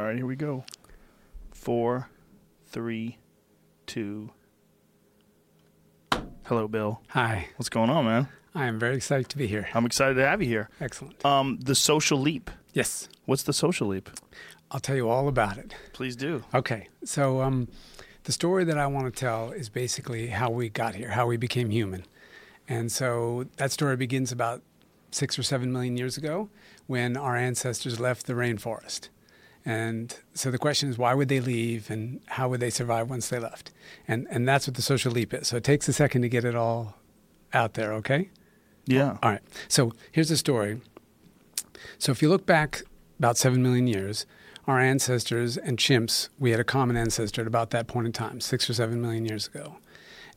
All right, here we go. Four, three, two. Hello, Bill. Hi, What's going on, man? I am very excited to be here. I'm excited to have you here. Excellent. Um, the social leap. Yes, What's the social leap? I'll tell you all about it. Please do. Okay, so um, the story that I want to tell is basically how we got here, how we became human. And so that story begins about six or seven million years ago when our ancestors left the rainforest. And so the question is, why would they leave and how would they survive once they left? And, and that's what the social leap is. So it takes a second to get it all out there, okay? Yeah. All right. So here's the story. So if you look back about seven million years, our ancestors and chimps, we had a common ancestor at about that point in time, six or seven million years ago.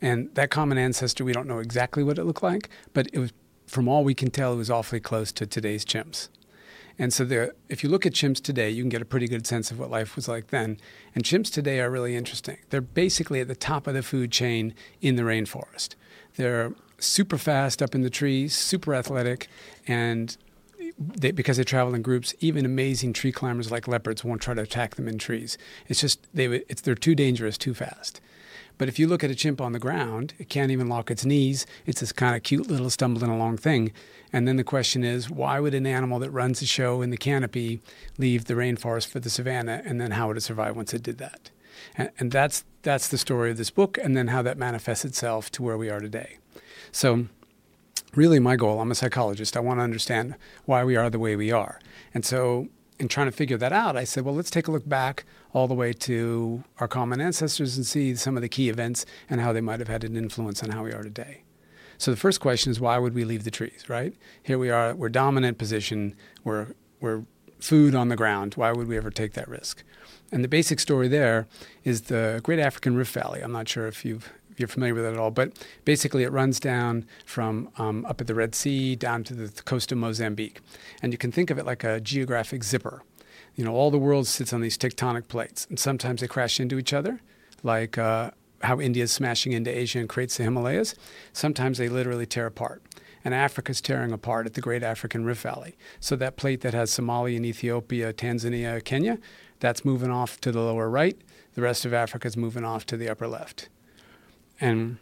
And that common ancestor, we don't know exactly what it looked like, but it was, from all we can tell, it was awfully close to today's chimps. And so, the, if you look at chimps today, you can get a pretty good sense of what life was like then. And chimps today are really interesting. They're basically at the top of the food chain in the rainforest. They're super fast up in the trees, super athletic, and they, because they travel in groups, even amazing tree climbers like leopards won't try to attack them in trees. It's just they it's they're too dangerous, too fast. But if you look at a chimp on the ground, it can't even lock its knees. It's this kind of cute little stumbling along thing. And then the question is, why would an animal that runs a show in the canopy leave the rainforest for the savannah? And then how would it survive once it did that? And, and that's that's the story of this book, and then how that manifests itself to where we are today. So really my goal i'm a psychologist i want to understand why we are the way we are and so in trying to figure that out i said well let's take a look back all the way to our common ancestors and see some of the key events and how they might have had an influence on how we are today. So the first question is why would we leave the trees right? Here we are we're dominant position we're we're food on the ground. Why would we ever take that risk? And the basic story there is the Great African Rift Valley. I'm not sure if you've if you're familiar with it at all, but basically it runs down from um, up at the Red Sea down to the coast of Mozambique, and you can think of it like a geographic zipper. You know, all the world sits on these tectonic plates, and sometimes they crash into each other, like uh, how India is smashing into Asia and creates the Himalayas. Sometimes they literally tear apart. And Africa's tearing apart at the Great African Rift Valley. So that plate that has Somalia and Ethiopia, Tanzania, Kenya, that's moving off to the lower right. The rest of Africa is moving off to the upper left. And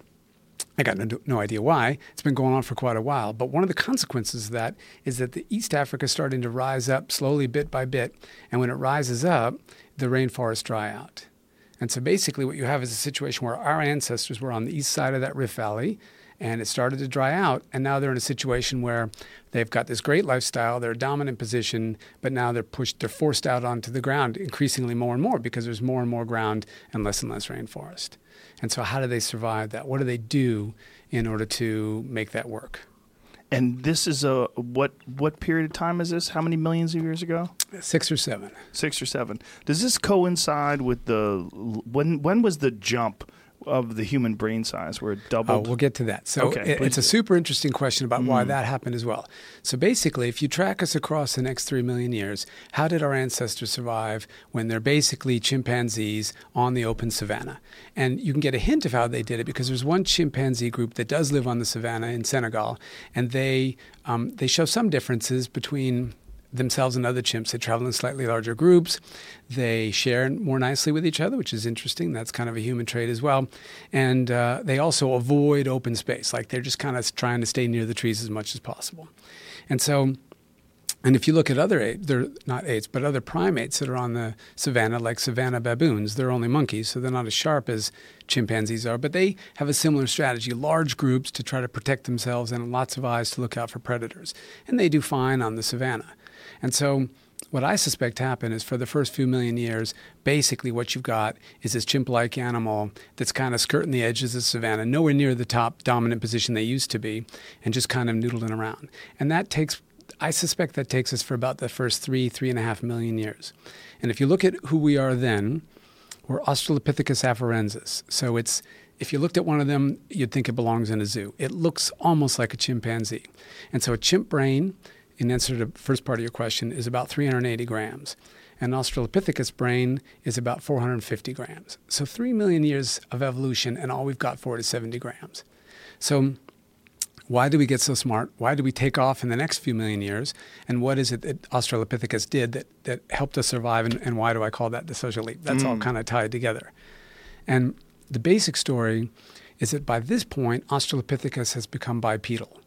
I got no, no idea why. It's been going on for quite a while. But one of the consequences of that is that the East Africa is starting to rise up slowly, bit by bit. And when it rises up, the rainforests dry out. And so basically, what you have is a situation where our ancestors were on the east side of that Rift Valley and it started to dry out. And now they're in a situation where they've got this great lifestyle, they're a dominant position, but now they're pushed, they're forced out onto the ground increasingly more and more because there's more and more ground and less and less rainforest. And so, how do they survive that? What do they do in order to make that work? And this is a what what period of time is this? How many millions of years ago? Six or seven. Six or seven. Does this coincide with the when when was the jump of the human brain size where it Oh, doubled? we'll get to that. So Okay, it- it's a super interesting question about why Mm. that happened as well. So basically, if you track us across the next three million years, how did our ancestors survive when they're basically chimpanzees on the open savanna? And you can get a hint of how they did it because there's one chimpanzee group that does live on the savanna in Senegal, and they um, they show some differences between themselves and other chimps. They travel in slightly larger groups. They share more nicely with each other, which is interesting. That's kind of a human trait as well. And uh, they also avoid open space. Like they're just kind of trying to stay near the trees as much as possible. And so, and if you look at other apes, they're not apes, but other primates that are on the savanna, like savanna baboons, they're only monkeys, so they're not as sharp as chimpanzees are, but they have a similar strategy large groups to try to protect themselves and lots of eyes to look out for predators. And they do fine on the savanna. And so, what I suspect happened is for the first few million years, basically what you've got is this chimp like animal that's kind of skirting the edges of the savanna, nowhere near the top dominant position they used to be, and just kind of noodling around. And that takes, I suspect that takes us for about the first three, three and a half million years. And if you look at who we are then, we're Australopithecus afarensis. So it's if you looked at one of them, you'd think it belongs in a zoo. It looks almost like a chimpanzee. And so a chimp brain, in answer to the first part of your question, is about 380 grams. An Australopithecus brain is about 450 grams. So three million years of evolution, and all we've got for it is 70 grams. So why do we get so smart? Why do we take off in the next few million years? And what is it that Australopithecus did that, that helped us survive? And, and why do I call that the social leap? That's all hmm. kind of tied together. And the basic story is that by this point, Australopithecus has become bipedal.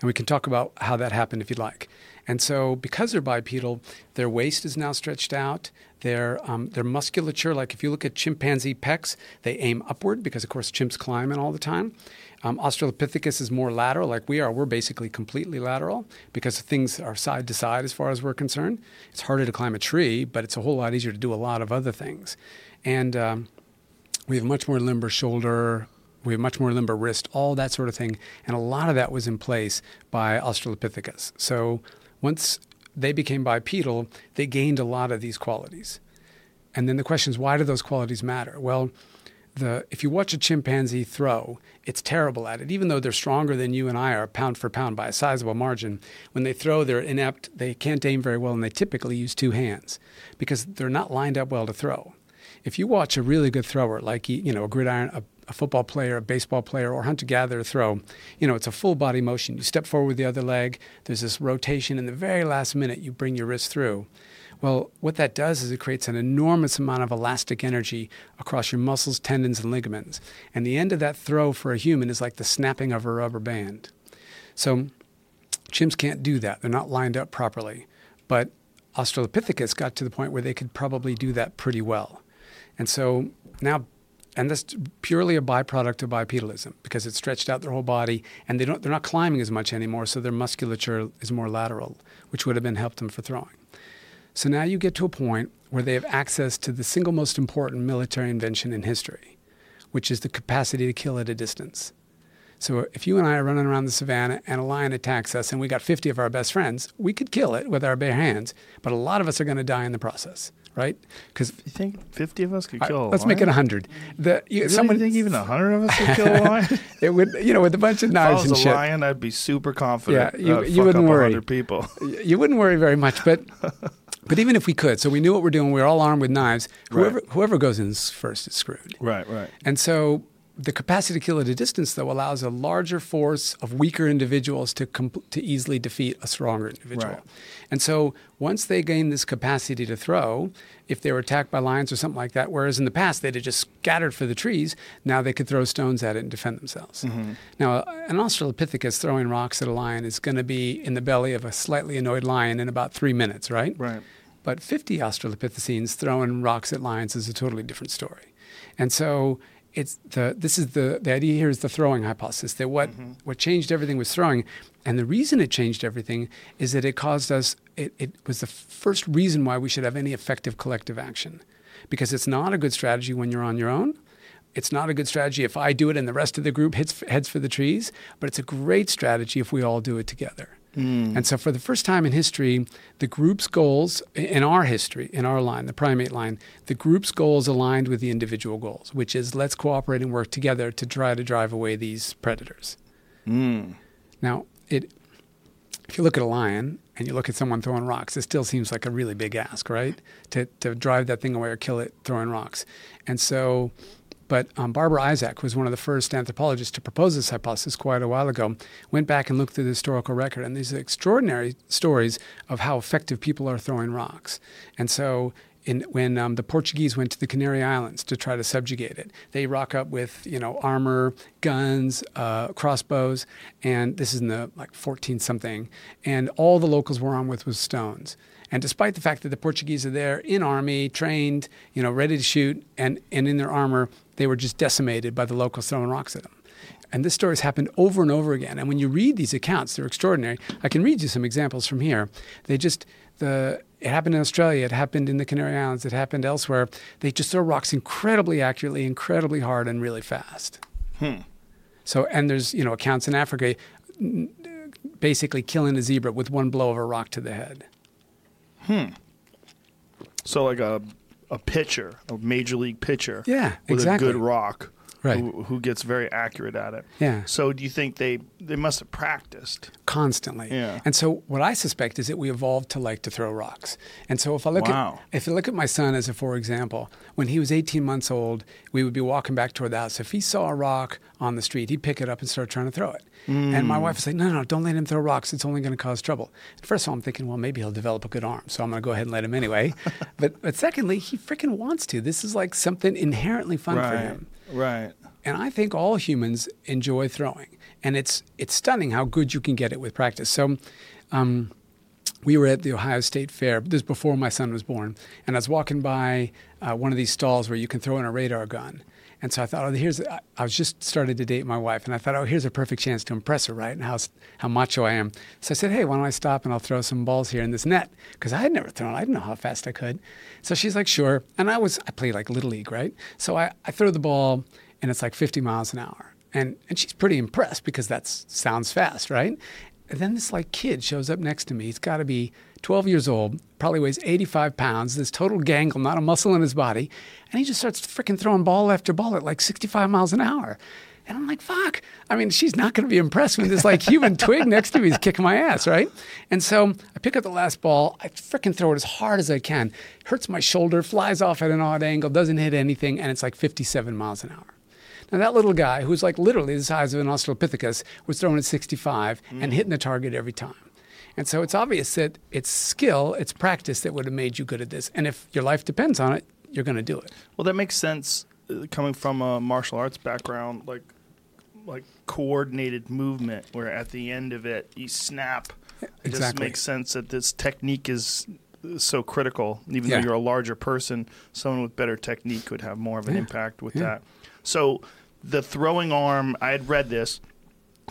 And we can talk about how that happened if you'd like. And so, because they're bipedal, their waist is now stretched out. Their, um, their musculature, like if you look at chimpanzee pecs, they aim upward because, of course, chimps climb in all the time. Um, Australopithecus is more lateral, like we are. We're basically completely lateral because things are side to side as far as we're concerned. It's harder to climb a tree, but it's a whole lot easier to do a lot of other things. And um, we have much more limber shoulder, we have much more limber wrist, all that sort of thing. And a lot of that was in place by Australopithecus. So once they became bipedal, they gained a lot of these qualities. And then the question is, why do those qualities matter? Well, the, if you watch a chimpanzee throw, it's terrible at it. Even though they're stronger than you and I are, pound for pound, by a sizable margin, when they throw, they're inept. They can't aim very well, and they typically use two hands because they're not lined up well to throw. If you watch a really good thrower, like you know a gridiron, a a football player, a baseball player, or hunter gatherer throw, you know, it's a full body motion. You step forward with the other leg, there's this rotation, and the very last minute, you bring your wrist through. Well, what that does is it creates an enormous amount of elastic energy across your muscles, tendons, and ligaments. And the end of that throw for a human is like the snapping of a rubber band. So chimps can't do that. They're not lined up properly. But Australopithecus got to the point where they could probably do that pretty well. And so now and that's purely a byproduct of bipedalism because it stretched out their whole body and they don't, they're not climbing as much anymore, so their musculature is more lateral, which would have been helped them for throwing. So now you get to a point where they have access to the single most important military invention in history, which is the capacity to kill at a distance. So if you and I are running around the savannah and a lion attacks us and we got 50 of our best friends, we could kill it with our bare hands, but a lot of us are going to die in the process right? Because you think fifty of us could kill. I, let's make it hundred. The you, really someone think even hundred of us could kill a lion? it would, you know, with a bunch of knives if I was and a shit. lion, I'd be super confident. Yeah, you, uh, you wouldn't worry. People, you wouldn't worry very much, but. But even if we could, so we knew what we're doing, we we're all armed with knives. Whoever right. whoever goes in first is screwed. Right, right. And so the capacity to kill at a distance, though, allows a larger force of weaker individuals to comp- to easily defeat a stronger individual. Right. And so, once they gain this capacity to throw, if they were attacked by lions or something like that, whereas in the past they'd have just scattered for the trees, now they could throw stones at it and defend themselves. Mm-hmm. Now, an Australopithecus throwing rocks at a lion is going to be in the belly of a slightly annoyed lion in about three minutes, right? Right. But 50 Australopithecines throwing rocks at lions is a totally different story. And so it's the this is the the idea here is the throwing hypothesis that what mm-hmm. what changed everything was throwing and the reason it changed everything is that it caused us it, it was the first reason why we should have any effective collective action because it's not a good strategy when you're on your own it's not a good strategy if I do it and the rest of the group hits, heads for the trees, but it's a great strategy if we all do it together. Mm. And so, for the first time in history, the group's goals, in our history, in our line, the primate line, the group's goals aligned with the individual goals, which is let's cooperate and work together to try to drive away these predators. Mm. Now, it, if you look at a lion and you look at someone throwing rocks, it still seems like a really big ask, right? To, to drive that thing away or kill it throwing rocks. And so, but um, Barbara Isaac, was one of the first anthropologists to propose this hypothesis quite a while ago, went back and looked through the historical record, and these extraordinary stories of how effective people are throwing rocks. And so, in, when um, the Portuguese went to the Canary Islands to try to subjugate it, they rock up with you know armor, guns, uh, crossbows, and this is in the like 14 something, and all the locals were armed with was stones. And despite the fact that the Portuguese are there in army, trained, you know, ready to shoot, and, and in their armor, they were just decimated by the locals throwing rocks at them. And this story has happened over and over again. And when you read these accounts, they're extraordinary. I can read you some examples from here. They just the it happened in Australia, it happened in the Canary Islands, it happened elsewhere. They just throw rocks incredibly accurately, incredibly hard, and really fast. Hmm. So, and there's you know accounts in Africa, basically killing a zebra with one blow of a rock to the head. Hmm. So like a a pitcher, a major league pitcher. Yeah, with exactly. a good rock. Right. who, who gets very accurate at it. Yeah. So do you think they they must have practiced? constantly. Yeah. And so what I suspect is that we evolved to like to throw rocks. And so if I look Wow. at if I look at my son as a for example, when he was 18 months old, we would be walking back toward the house. If he saw a rock on the street, he'd pick it up and start trying to throw it. And my mm. wife would say, "No, no, don't let him throw rocks. It's only going to cause trouble." First of all, I'm thinking, well, maybe he'll develop a good arm, so I'm going to go ahead and let him anyway. but but secondly, he freaking wants to. This is like something inherently fun for right. him. Right. And I think all humans enjoy throwing, and it's it's stunning how good you can get it with practice. So, um, we were at the Ohio State Fair. This is before my son was born, and I was walking by uh, one of these stalls where you can throw in a radar gun. And so I thought, oh, here's. I was just started to date my wife, and I thought, oh, here's a perfect chance to impress her, right? And how how macho I am. So I said, hey, why don't I stop and I'll throw some balls here in this net? Because I had never thrown. I didn't know how fast I could. So she's like, sure. And I was I played like little league, right? So I, I throw the ball, and it's like 50 miles an hour, and and she's pretty impressed because that sounds fast, right? And then this like kid shows up next to me. He's got to be 12 years old, probably weighs 85 pounds, this total gangle, not a muscle in his body. And he just starts freaking throwing ball after ball at like 65 miles an hour. And I'm like, fuck. I mean, she's not going to be impressed when this like human twig next to me is kicking my ass, right? And so I pick up the last ball. I freaking throw it as hard as I can. Hurts my shoulder, flies off at an odd angle, doesn't hit anything, and it's like 57 miles an hour. Now, that little guy, who's like literally the size of an Australopithecus, was throwing at 65 and mm. hitting the target every time. And so it's obvious that it's skill, it's practice that would have made you good at this. And if your life depends on it, you're going to do it. Well, that makes sense uh, coming from a martial arts background, like like coordinated movement, where at the end of it you snap. It just makes sense that this technique is uh, so critical. Even Yeah. though you're a larger person, someone with better technique could have more of an Yeah. impact with Yeah. that. So the throwing arm, I had read this.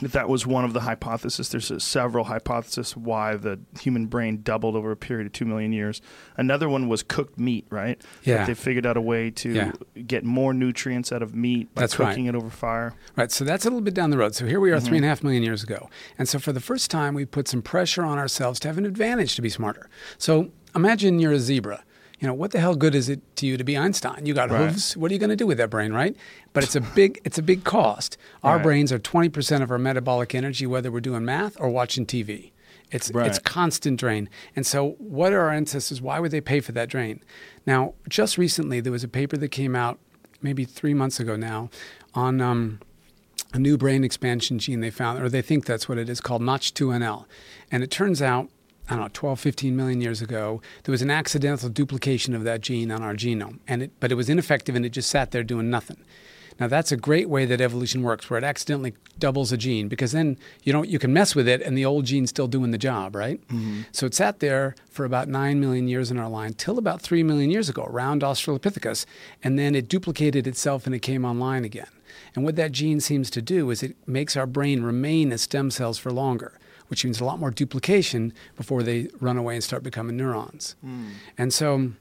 That was one of the hypotheses. There's several hypotheses why the human brain doubled over a period of two million years. Another one was cooked meat, right? Yeah. That they figured out a way to Yeah. get more nutrients out of meat by That's right. cooking it over fire. Right, so that's a little bit down the road. So here we are, mm-hmm. three and a half million years ago. And so for the first time, we put some pressure on ourselves to have an advantage to be smarter. So imagine you're a zebra. You know, what the hell good is it to you to be Einstein? You got Right. hooves. What are you going to do with that brain, right? But it's a big, it's a big cost. Our Right. brains are 20% of our metabolic energy, whether we're doing math or watching TV. It's, it's constant drain. And so, what are our ancestors? Why would they pay for that drain? Now, just recently, there was a paper that came out maybe three months ago now on um, a new brain expansion gene they found, or they think that's what it is, called Notch2NL. And it turns out, I don't know, 12, 15 million years ago, there was an accidental duplication of that gene on our genome. And it, but it was ineffective and it just sat there doing nothing. Now that's a great way that evolution works, where it accidentally doubles a gene, because then you don't you can mess with it and the old gene's still doing the job, right? Mm-hmm. So it sat there for about nine million years in our line, till about three million years ago, around Australopithecus, and then it duplicated itself and it came online again. And what that gene seems to do is it makes our brain remain as stem cells for longer, which means a lot more duplication before they run away and start becoming neurons. Hmm. And so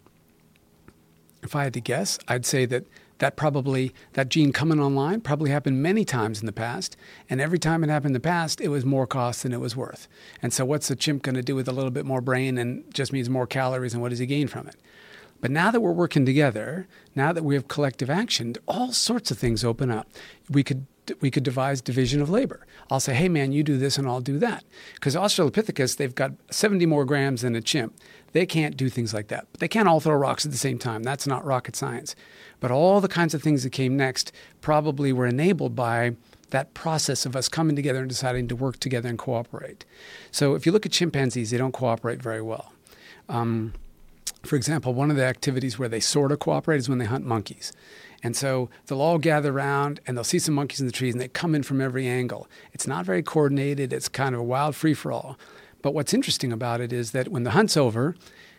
if I had to guess, I'd say that that probably that gene coming online probably happened many times in the past, and every time it happened in the past, it was more cost than it was worth. And so, what's a chimp going to do with a little bit more brain and just means more calories, and what does he gain from it? But now that we're working together, now that we have collective action, all sorts of things open up. We could we could devise division of labor. I'll say, hey man, you do this and I'll do that. Because Australopithecus, they've got 70 more grams than a chimp. They can't do things like that. But they can't all throw rocks at the same time. That's not rocket science. But all the kinds of things that came next probably were enabled by that process of us coming together and deciding to work together and cooperate. So if you look at chimpanzees, they don't cooperate very well. Um, for example, one of the activities where they sort of cooperate is when they hunt monkeys. And so they'll all gather around and they'll see some monkeys in the trees and they come in from every angle. It's not very coordinated, it's kind of a wild free for all. But what's interesting about it is that when the hunt's over,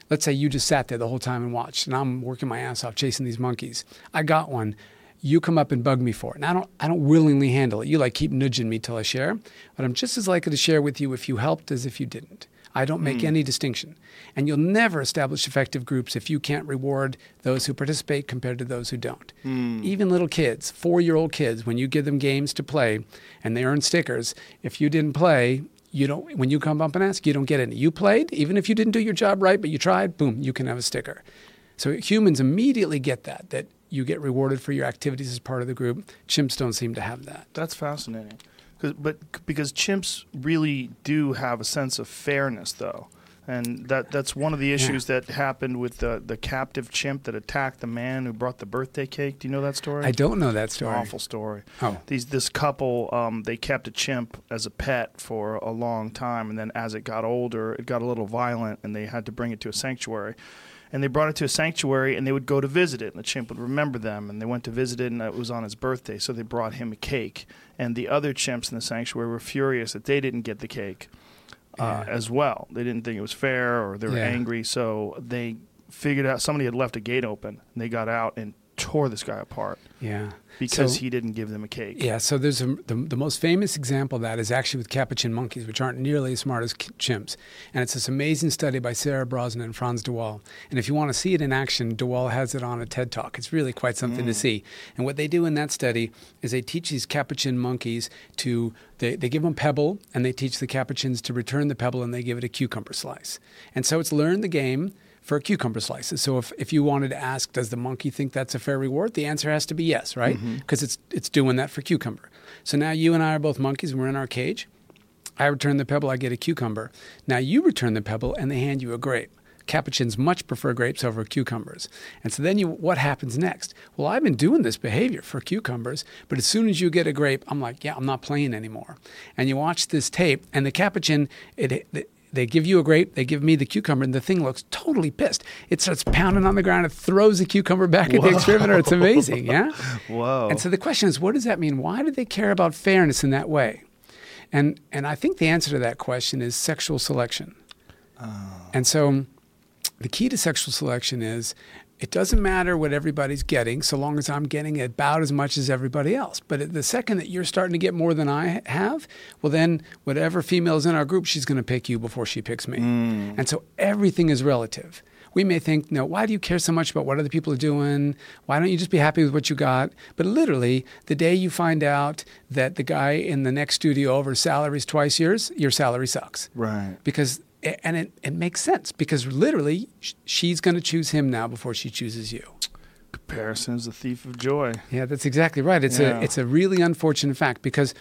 let's say you just sat there the whole time and watched, and I'm working my ass off chasing these monkeys. I got one. You come up and bug me for it. And I don't I don't willingly handle it. You like keep nudging me till I share. But I'm just as likely to share with you if you helped as if you didn't. I don't make hmm. any distinction. And you'll never establish effective groups if you can't reward those who participate compared to those who don't. Hmm. Even little kids, four year old kids, when you give them games to play and they earn stickers, if you didn't play, you don't when you come up and ask, you don't get any. You played, even if you didn't do your job right, but you tried, boom, you can have a sticker. So humans immediately get that, that you get rewarded for your activities as part of the group. Chimps don't seem to have that. That's fascinating. But because chimps really do have a sense of fairness, though, and that that's one of the issues that happened with the the captive chimp that attacked the man who brought the birthday cake. Do you know that story? I don't know that story. awful story. Oh, These this couple um, they kept a chimp as a pet for a long time, and then as it got older, it got a little violent, and they had to bring it to a sanctuary. And they brought it to a sanctuary, and they would go to visit it, and the chimp would remember them. And they went to visit it, and it was on his birthday, so they brought him a cake. And the other chimps in the sanctuary were furious that they didn't get the cake uh, Yeah. as well. They didn't think it was fair, or they were Yeah. angry, so they figured out somebody had left a gate open, and they got out and tore this guy apart yeah. because So- he didn't give them a cake. Yeah, so there's a, the, the most famous example of that is actually with capuchin monkeys, which aren't nearly as smart as chimps. And it's this amazing study by Sarah Brosnan and Frans de Waal. And if you want to see it in action, De Waal has it on a TED Talk. It's really quite something to mm. see. And what they do in that study is they teach these capuchin monkeys to, they, they give them pebble, and they teach the capuchins to return the pebble, and they give it a cucumber slice. And so it's learned the game for cucumber slices. So if, if you wanted to ask, does the monkey think that's a fair reward? The answer has to be yes, right? Mm-hmm. Because it's it's doing that for cucumber. So now you and I are both monkeys and we're in our cage. I return the pebble, I get a cucumber. Now you return the pebble and they hand you a grape. Capuchins much prefer grapes over cucumbers. And so then you what happens next? Well, I've been doing this behavior for cucumbers, but as soon as you get a grape, I'm like, yeah, I'm not playing anymore. And you watch this tape and the capuchin it, it they give you a grape, they give me the cucumber, and the thing looks totally pissed. It starts pounding on the ground, it throws the cucumber back at the experimenter. It's amazing, yeah? Whoa. And so the question is, what does that mean? Why do they care about fairness in that way? And and I think the answer to that question is sexual selection. Oh. And so the key to sexual selection is it doesn't matter what everybody's getting so long as I'm getting about as much as everybody else. But the second that you're starting to get more than I have, well, then whatever female is in our group, she's going to pick you before she picks me. Mm. And so everything is relative. We may think, no, why do you care so much about what other people are doing? Why don't you just be happy with what you got? But literally, the day you find out that the guy in the next studio over salary is twice yours, your salary sucks right. because and it, it makes sense because literally she's going to choose him now before she chooses you Comparison is the thief of joy. yeah that's exactly right it's Yeah. a it's a really unfortunate fact because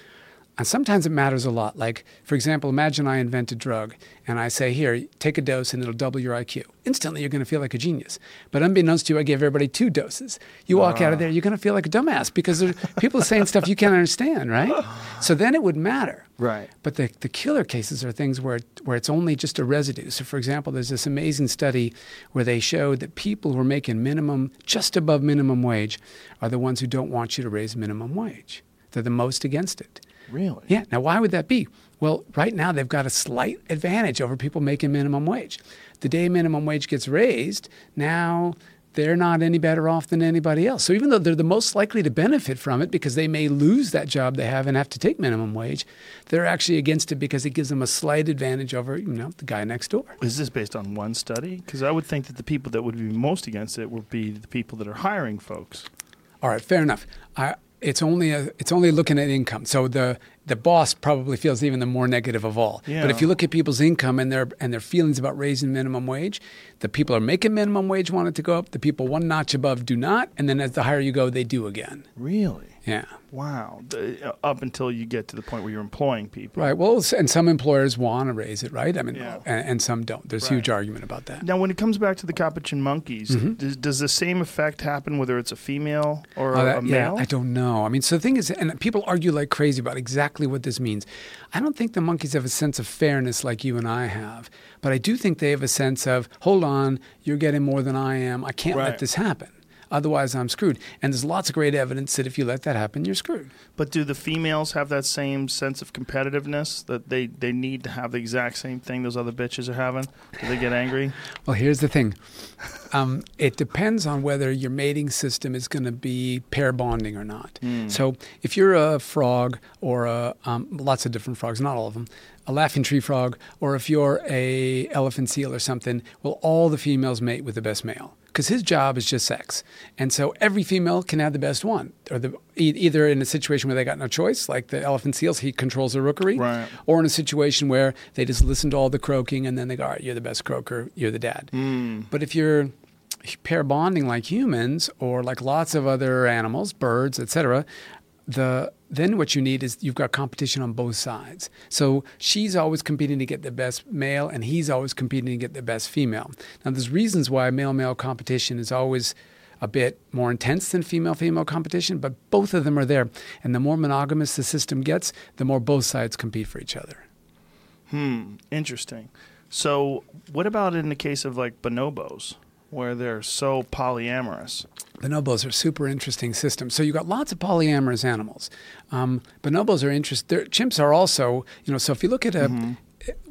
and sometimes it matters a lot like for example imagine i invent a drug and i say here take a dose and it'll double your iq instantly you're going to feel like a genius but unbeknownst to you i gave everybody two doses you walk out of there you're going to feel like a dumbass because there, people are saying stuff you can't understand right so then it would matter Right. but the, the killer cases are things where, where it's only just a residue. So, for example, there's this amazing study where they showed that people who are making minimum, just above minimum wage, are the ones who don't want you to raise minimum wage. They're the most against it. Really? Yeah. Now, why would that be? Well, right now they've got a slight advantage over people making minimum wage. The day minimum wage gets raised, now they're not any better off than anybody else. So even though they're the most likely to benefit from it because they may lose that job they have and have to take minimum wage, they're actually against it because it gives them a slight advantage over, you know, the guy next door. Is this based on one study? Because I would think that the people that would be most against it would be the people that are hiring folks. All right, fair enough. I, it's only a, it's only looking at income. So the the boss probably feels even the more negative of all. Yeah. But if you look at people's income and their and their feelings about raising minimum wage, the people are making minimum wage want it to go up. The people one notch above do not, and then as the higher you go, they do again. Really? Yeah. Wow. Uh, up until you get to the point where you're employing people. Right. Well, and some employers want to raise it, right? I mean, Yeah. and, and some don't. There's Right. huge argument about that. Now, when it comes back to the capuchin monkeys, Mm-hmm. does, does the same effect happen whether it's a female or Oh, a, that- a yeah, male? I don't know. I mean, so the thing is, and people argue like crazy about exactly what this means. I don't think the monkeys have a sense of fairness like you and I have, but I do think they have a sense of, hold on, you're getting more than I am. I can't Right. let this happen. Otherwise, I'm screwed. And there's lots of great evidence that if you let that happen, you're screwed. But do the females have that same sense of competitiveness that they, they need to have the exact same thing those other bitches are having? Do they get angry? Well, here's the thing. Um, it depends on whether your mating system is going to be pair bonding or not. So, if you're a frog or a, um, lots of different frogs, not all of them, a laughing tree frog, or if you're a elephant seal or something, well, all the females mate with the best male because his job is just sex, and so every female can have the best one, or the e- either in a situation where they got no choice, like the elephant seals, he controls the rookery, Right. or in a situation where they just listen to all the croaking and then they go, all right, you're the best croaker, you're the dad. Hmm. But if you're pair bonding like humans or like lots of other animals, birds, etc., the then what you need is you've got competition on both sides. So she's always competing to get the best male, and he's always competing to get the best female. Now, there's reasons why male male competition is always a bit more intense than female female competition, but both of them are there. And the more monogamous the system gets, the more both sides compete for each other. Hmm, interesting. So, what about in the case of like bonobos, where they're so polyamorous? Bonobos are super interesting systems. So you've got lots of polyamorous animals. Um, bonobos are interesting. Chimps are also, you know. So if you look at a, mm-hmm.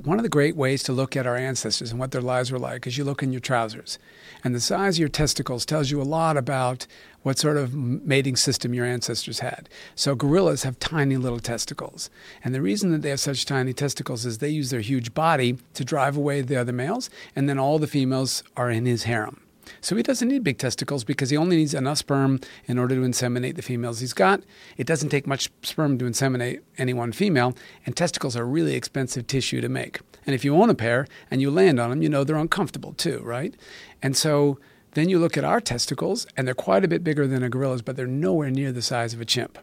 one of the great ways to look at our ancestors and what their lives were like is you look in your trousers, and the size of your testicles tells you a lot about what sort of mating system your ancestors had. So gorillas have tiny little testicles. And the reason that they have such tiny testicles is they use their huge body to drive away the other males, and then all the females are in his harem. So he doesn't need big testicles because he only needs enough sperm in order to inseminate the females he's got. It doesn't take much sperm to inseminate any one female, and testicles are really expensive tissue to make. And if you own a pair and you land on them, you know they're uncomfortable too, right? And so then you look at our testicles, and they're quite a bit bigger than a gorilla's, but they're nowhere near the size of a chimp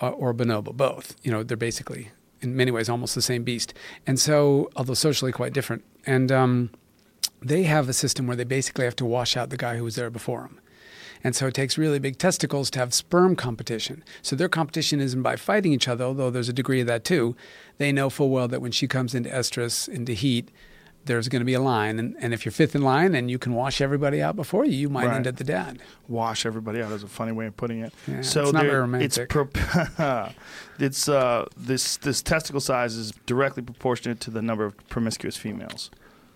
uh, or a bonobo, both. You know, they're basically, in many ways, almost the same beast. And so, although socially quite different. And, um, they have a system where they basically have to wash out the guy who was there before them. And so it takes really big testicles to have sperm competition. So their competition isn't by fighting each other, although there's a degree of that too. They know full well that when she comes into estrus, into heat, there's going to be a line. And, and if you're fifth in line and you can wash everybody out before you, you might right. end at the dad. Wash everybody out is a funny way of putting it. Yeah, so it's not very romantic. It's, pro- it's uh, this, this testicle size is directly proportionate to the number of promiscuous females.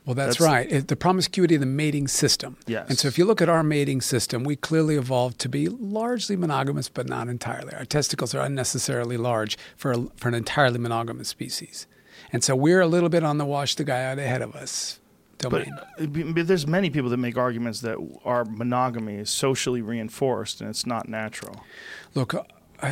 Well, that's, that's right. It, the promiscuity of the mating system. Yes. And so if you look at our mating system, we clearly evolved to be largely monogamous, but not entirely. Our testicles are unnecessarily large for, a, for an entirely monogamous species. And so we're a little bit on the wash the guy out ahead of us domain. But, uh, but there's many people that make arguments that our monogamy is socially reinforced and it's not natural. Look, uh,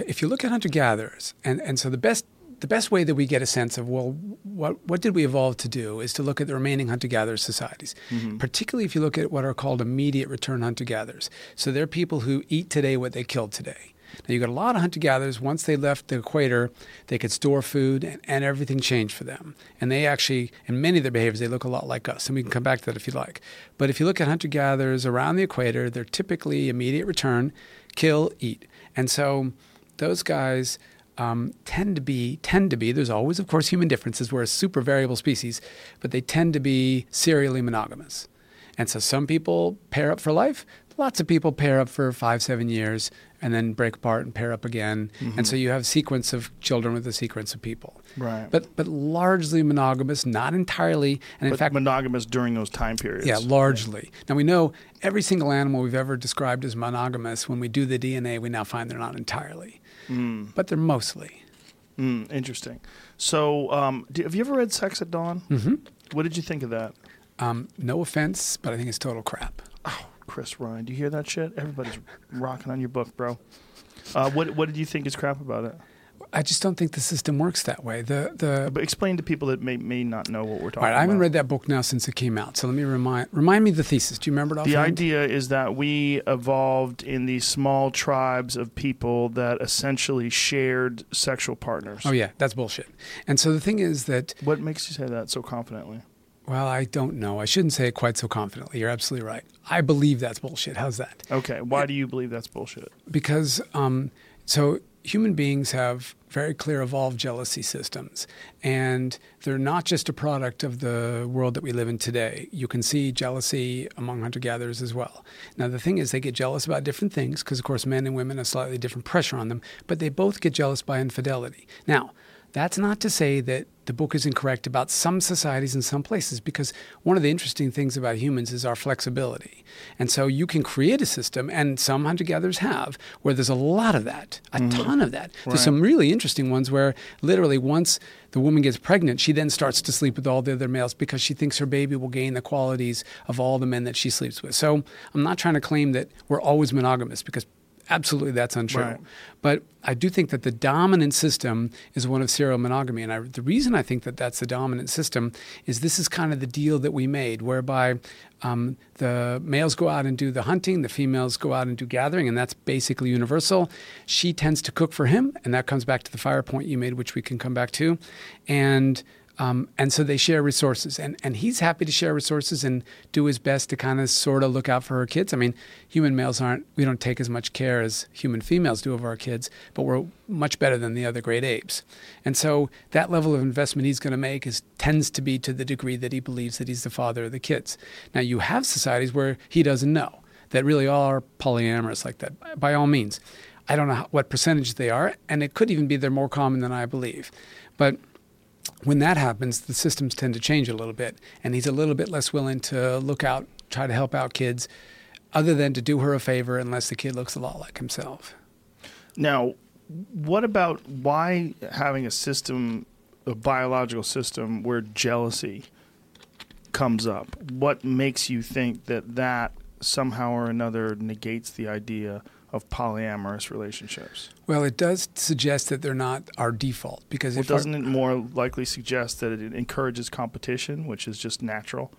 if you look at hunter gatherers, and, and so the best the best way that we get a sense of well what what did we evolve to do is to look at the remaining hunter gatherer societies mm-hmm. particularly if you look at what are called immediate return hunter gatherers so they're people who eat today what they killed today now you got a lot of hunter gatherers once they left the equator they could store food and, and everything changed for them and they actually in many of their behaviors they look a lot like us and we can come back to that if you like but if you look at hunter gatherers around the equator they're typically immediate return kill eat and so those guys um, tend to be tend to be. There's always, of course, human differences. We're a super variable species, but they tend to be serially monogamous. And so some people pair up for life. Lots of people pair up for five, seven years and then break apart and pair up again. Mm-hmm. And so you have sequence of children with a sequence of people. Right. But but largely monogamous, not entirely. And in fact monogamous during those time periods. Yeah, largely. Now we know every single animal we've ever described as monogamous, when we do the DNA, we now find they're not entirely mm. but they're mostly. Mm, interesting. So, um, do, have you ever read Sex at Dawn? Mm-hmm. What did you think of that? Um, no offense, but I think it's total crap. Chris Ryan, do you hear that shit? Everybody's rocking on your book, bro. Uh, what What did you think is crap about it? I just don't think the system works that way. The the but explain to people that may may not know what we're talking right, about. I haven't read that book now since it came out. So let me remind remind me the thesis. Do you remember it The idea is that we evolved in these small tribes of people that essentially shared sexual partners. Oh yeah, that's bullshit. And so the thing is that what makes you say that so confidently? Well, I don't know. I shouldn't say it quite so confidently. You're absolutely right. I believe that's bullshit. How's that? Okay. Why do you believe that's bullshit? Because um, so human beings have very clear evolved jealousy systems, and they're not just a product of the world that we live in today. You can see jealousy among hunter gatherers as well. Now, the thing is, they get jealous about different things because, of course, men and women have slightly different pressure on them, but they both get jealous by infidelity. Now, that's not to say that the book is incorrect about some societies and some places, because one of the interesting things about humans is our flexibility. And so you can create a system, and some hunter gatherers have, where there's a lot of that, a mm-hmm. ton of that. Right. There's some really interesting ones where literally once the woman gets pregnant, she then starts to sleep with all the other males because she thinks her baby will gain the qualities of all the men that she sleeps with. So I'm not trying to claim that we're always monogamous because absolutely that's untrue. Right. But I do think that the dominant system is one of serial monogamy. And I, the reason I think that that's the dominant system is this is kind of the deal that we made, whereby um, the males go out and do the hunting, the females go out and do gathering, and that's basically universal. She tends to cook for him, and that comes back to the fire point you made, which we can come back to. And um, and so they share resources, and, and he's happy to share resources and do his best to kind of sort of look out for her kids. I mean, human males aren't, we don't take as much care as human females do of our kids, but we're much better than the other great apes. And so that level of investment he's going to make is tends to be to the degree that he believes that he's the father of the kids. Now, you have societies where he doesn't know that really all are polyamorous like that, by all means. I don't know what percentage they are, and it could even be they're more common than I believe. But when that happens, the systems tend to change a little bit, and he's a little bit less willing to look out, try to help out kids, other than to do her a favor, unless the kid looks a lot like himself. Now, what about why having a system, a biological system, where jealousy comes up? What makes you think that that somehow or another negates the idea of polyamorous relationships? Well, it does suggest that they're not our default because Well, doesn't it more likely suggest that it encourages competition, which is just natural?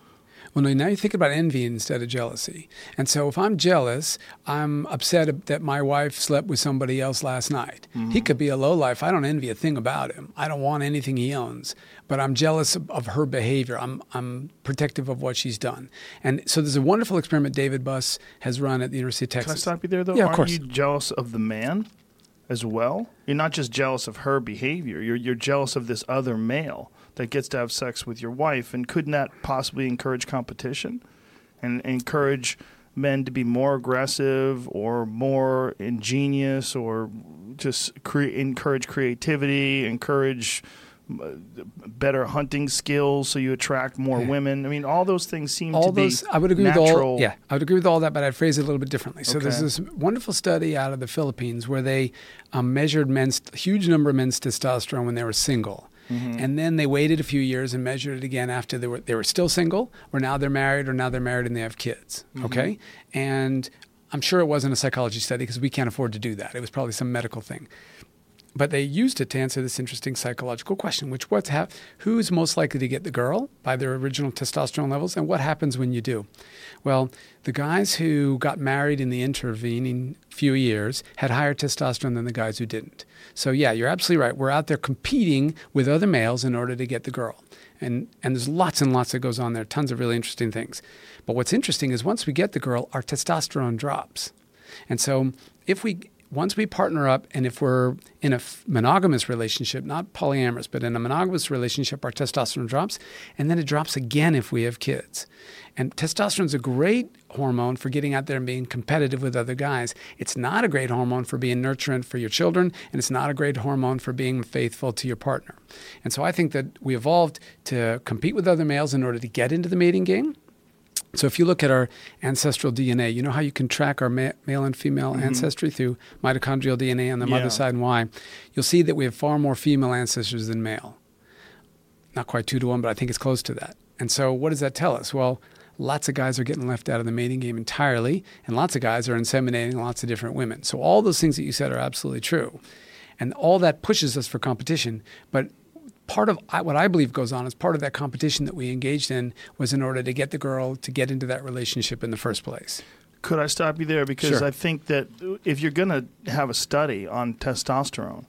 Well, no, now you think about envy instead of jealousy. And so if I'm jealous, I'm upset that my wife slept with somebody else last night. He mm-hmm. could be a lowlife. I don't envy a thing about him. I don't want anything he owns, but I'm jealous of, of her behavior. I'm, I'm protective of what she's done. And so there's a wonderful experiment David Buss has run at the University of Texas. Can I stop you there, though? Yeah, of Aren't course. you jealous of the man as well? You're not just jealous of her behavior. You're you're jealous of this other male that gets to have sex with your wife, and couldn't that possibly encourage competition and encourage men to be more aggressive or more ingenious or just cre- encourage creativity, encourage better hunting skills so you attract more Yeah. women. I mean, all those things seem all to be those I would agree natural. with all yeah I would agree with all that but I'd phrase it a little bit differently so there's this wonderful study out of the Philippines where they um, measured men's huge number of men's testosterone when they were single Mm-hmm. and then they waited a few years and measured it again after they were they were still single or now they're married or now they're married and they have kids Mm-hmm. okay and I'm sure it wasn't a psychology study because we can't afford to do that it was probably some medical thing but they used it to answer this interesting psychological question, which what's hap- who's most likely to get the girl by their original testosterone levels, and what happens when you do? Well, the guys who got married in the intervening few years had higher testosterone than the guys who didn't. So yeah, you're absolutely right. We're out there competing with other males in order to get the girl. And and there's lots and lots that goes on there, tons of really interesting things. But what's interesting is once we get the girl, our testosterone drops. And so if we once we partner up and if we're in a monogamous relationship, not polyamorous, but in a monogamous relationship, our testosterone drops and then it drops again if we have kids. And testosterone is a great hormone for getting out there and being competitive with other guys. It's not a great hormone for being nurturant for your children, and it's not a great hormone for being faithful to your partner. And so I think that we evolved to compete with other males in order to get into the mating game. So if you look at our ancestral DNA, you know how you can track our ma- male and female ancestry through mitochondrial DNA on the Mm-hmm. Yeah. mother's side and Y. You'll see that we have far more female ancestors than male. Not quite two to one, but I think it's close to that. And so what does that tell us? Well, lots of guys are getting left out of the mating game entirely, and lots of guys are inseminating lots of different women. So all those things that you said are absolutely true. And all that pushes us for competition. But part of what I believe goes on is part of that competition that we engaged in was in order to get the girl to get into that relationship in the first place. Could I stop you there? Because Sure. I think that if you're going to have a study on testosterone,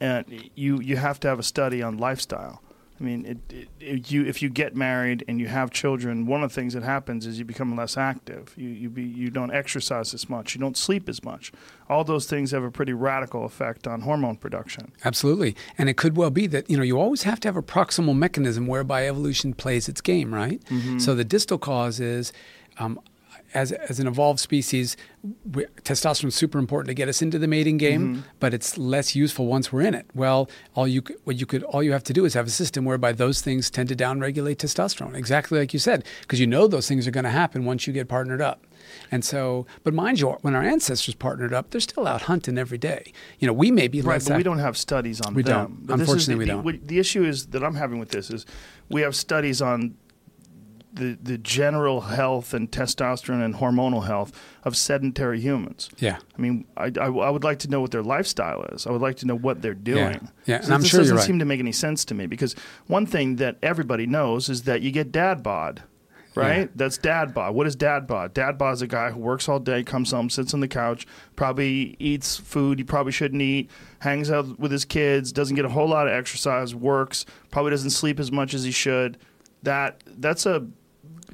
and you you have to have a study on lifestyle. I mean, it, it, it, you if you get married and you have children, one of the things that happens is you become less active. You you be you don't exercise as much. You don't sleep as much. All those things have a pretty radical effect on hormone production. Absolutely. And it could well be that, you know, you always have to have a proximal mechanism whereby evolution plays its game, right? So the distal cause is um, as, as an evolved species, we, testosterone is super important to get us into the mating game, mm-hmm. but it's less useful once we're in it. Well, all you what you could all you have to do is have a system whereby those things tend to downregulate testosterone, exactly like you said, because you know those things are going to happen once you get partnered up. And so, but mind you, when our ancestors partnered up, they're still out hunting every day. You know, we may be Right, but we don't have studies on We them. don't. But this is Unfortunately, the, we don't. what- The issue is that I'm having with this is we have studies on the the general health and testosterone and hormonal health of sedentary humans. Yeah. I mean, I, I, I would like to know what their lifestyle is. I would like to know what they're doing. Yeah, and So I'm this sure doesn't right. seem to make any sense to me because one thing that everybody knows is that you get dad bod. Right? Yeah. That's dad bod. What is dad bod? Dad bod is a guy who works all day, comes home, sits on the couch, probably eats food he probably shouldn't eat, hangs out with his kids, doesn't get a whole lot of exercise, works, probably doesn't sleep as much as he should. That that's a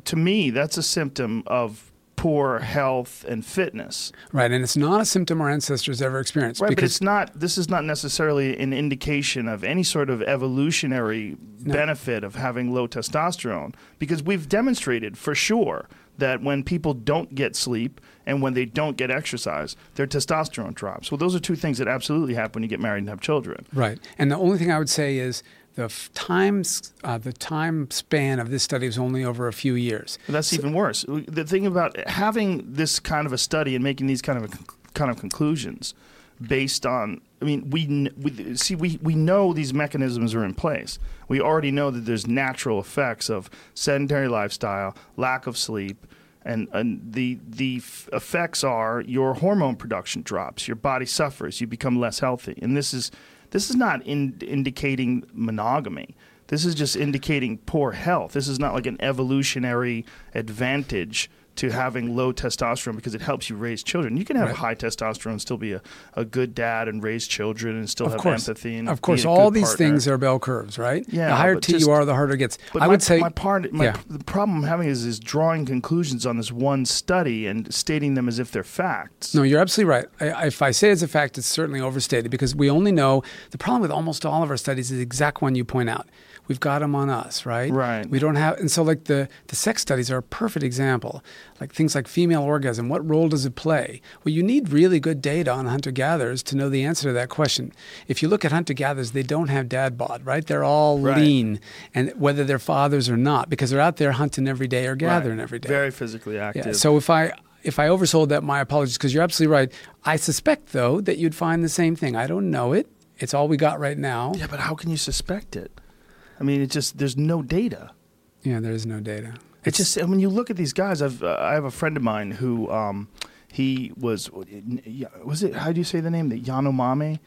to me, that's a symptom of poor health and fitness. Right. And it's not a symptom our ancestors ever experienced. Right, but it's not. This is not necessarily an indication of any sort of evolutionary benefit of having low testosterone, because we've demonstrated for sure that when people don't get sleep and when they don't get exercise, their testosterone drops. Well, those are two things that absolutely happen when you get married and have children. Right. And the only thing I would say is the f- times, uh, the time span of this study was only over a few years. That's even worse. The thing about having this kind of a study and making these kind of a, kind of conclusions based on I mean we, we see we, we know these mechanisms are in place. We already know that there's natural effects of sedentary lifestyle, lack of sleep, and, and the the f- effects are your hormone production drops, your body suffers, you become less healthy. And this is this is not in, indicating monogamy. This is just indicating poor health. This is not like an evolutionary advantage to having low testosterone because it helps you raise children. You can have Right. high testosterone and still be a, a good dad and raise children and still Of have course. empathy and Of course, all these partner. things are bell curves, right? Yeah, The higher T just- you are, the harder it gets. But I my, would say my part, my, yeah. the problem I'm having is is drawing conclusions on this one study and stating them as if they're facts. No, you're absolutely right. I, if I say it's a fact, it's certainly overstated because we only know the problem with almost all of our studies is the exact one you point out. We've got them on us, right? Right. We don't have, and so like the the sex studies are a perfect example. Like things like female orgasm, what role does it play? Well, you need really good data on hunter gatherers to know the answer to that question. If you look at hunter gatherers, they don't have dad bod, right? They're all Right. lean, and whether they're fathers or not, because they're out there hunting every day or gathering Right. every day. Very physically active. Yeah. So if I if I oversold that, my apologies, because you're absolutely right. I suspect though that you'd find the same thing. I don't know it. It's all we got right now. yeah, but how can you suspect it? I mean, it just there's no data. Yeah, there is no data. It's just when you look at these guys. I've uh, I have a friend of mine who um, he was was it how do you say the name the Yanomami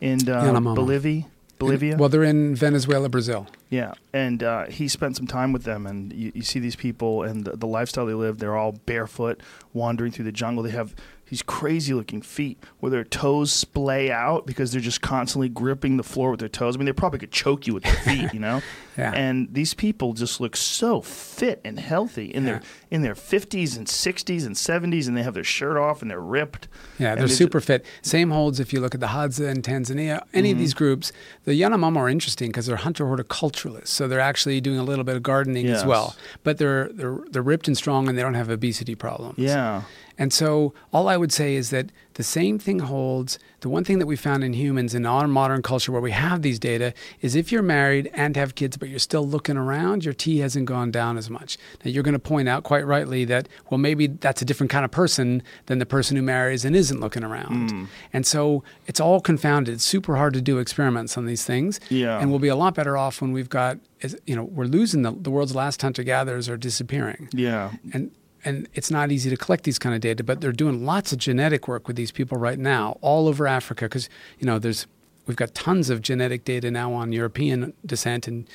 in uh, Yanomami. Bolivia Bolivia. Well, they're in Venezuela, Brazil. Yeah, and uh, he spent some time with them, and you, you see these people and the, the lifestyle they live. They're all barefoot, wandering through the jungle. They have these crazy-looking feet where their toes splay out because they're just constantly gripping the floor with their toes. I mean, they probably could choke you with their feet, you know. Yeah. And these people just look so fit and healthy in Yeah. their in their fifties and sixties and seventies, and they have their shirt off and they're ripped. Yeah, they're they- super fit. Same holds if you look at the Hadza in Tanzania. Any of these Mm-hmm. groups, the Yanomama are interesting because they're hunter horticulturalists, so they're actually doing a little bit of gardening as well. But they're they're they're ripped and strong, and they don't have obesity problems. Yeah. And so, all I would say is that the same thing holds. The one thing that we found in humans in our modern culture where we have these data is if you're married and have kids, but you're still looking around, your T hasn't gone down as much. Now, you're going to point out quite rightly that, well, maybe that's a different kind of person than the person who marries and isn't looking around. Hmm. And so, it's all confounded. It's super hard to do experiments on these things. Yeah. And we'll be a lot better off when we've got, you know, we're losing the, the world's last hunter gatherers are disappearing Yeah. and and it's not easy to collect these kind of data, but they're doing lots of genetic work with these people right now, all over Africa, because you know there's we've got tons of genetic data now on European descent and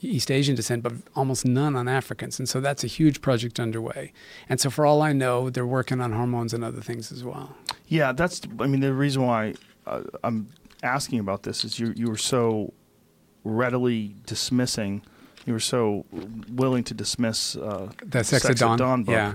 East Asian descent, but almost none on Africans, and so that's a huge project underway. And so, for all I know, they're working on hormones and other things as well. Yeah, that's. I mean, the reason why uh, I'm asking about this is you you were so readily dismissing. You were so willing to dismiss uh, The Sex, Sex Dawn, Dawn book. yeah.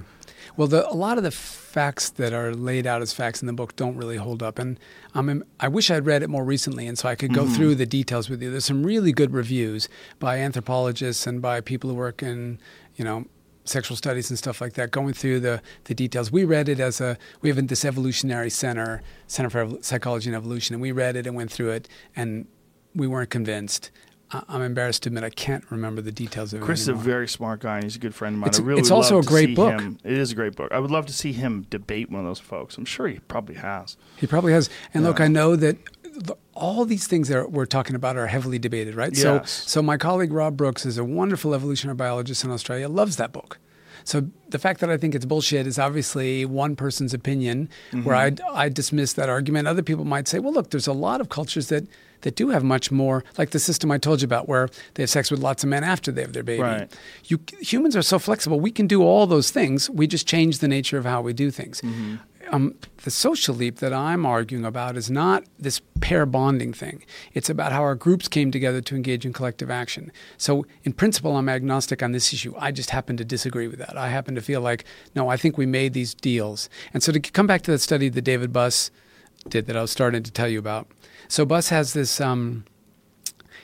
Well, the, a lot of the facts that are laid out as facts in the book don't really hold up, and um, I wish I'd read it more recently, and so I could go through the details with you. There's some really good reviews by anthropologists and by people who work in, you know, sexual studies and stuff like that, going through the, the details. We read it as a we have this evolutionary center, Center for Psychology and Evolution, and we read it and went through it, and we weren't convinced. I- I'm embarrassed to admit I can't remember the details of Chris is a very smart guy, and he's a good friend of mine. It's- I really it's also a great book. him- It is a great book. I would love to see him debate one of those folks. I'm sure he probably has. He probably has. And look, I know that the, all these things that we're talking about are heavily debated, right? Yes. So, so my colleague Rob Brooks is a wonderful evolutionary biologist in Australia. Loves that book. So the fact that I think it's bullshit is obviously one person's opinion, where mm-hmm. I I dismiss that argument. Other people might say, well, look, there's a lot of cultures that that do have much more, like the system I told you about, where they have sex with lots of men after they have their baby. Right. You humans are so flexible; we can do all those things. We just change the nature of how we do things. Mm-hmm. Um, the social leap that I'm arguing about is not this pair bonding thing. It's about how our groups came together to engage in collective action. So, in principle, I'm agnostic on this issue. I just happen to disagree with that. I happen to feel like, no, I think we made these deals. And so, to come back to that study that David Buss did that I was starting to tell you about. So, Buss has this. Um,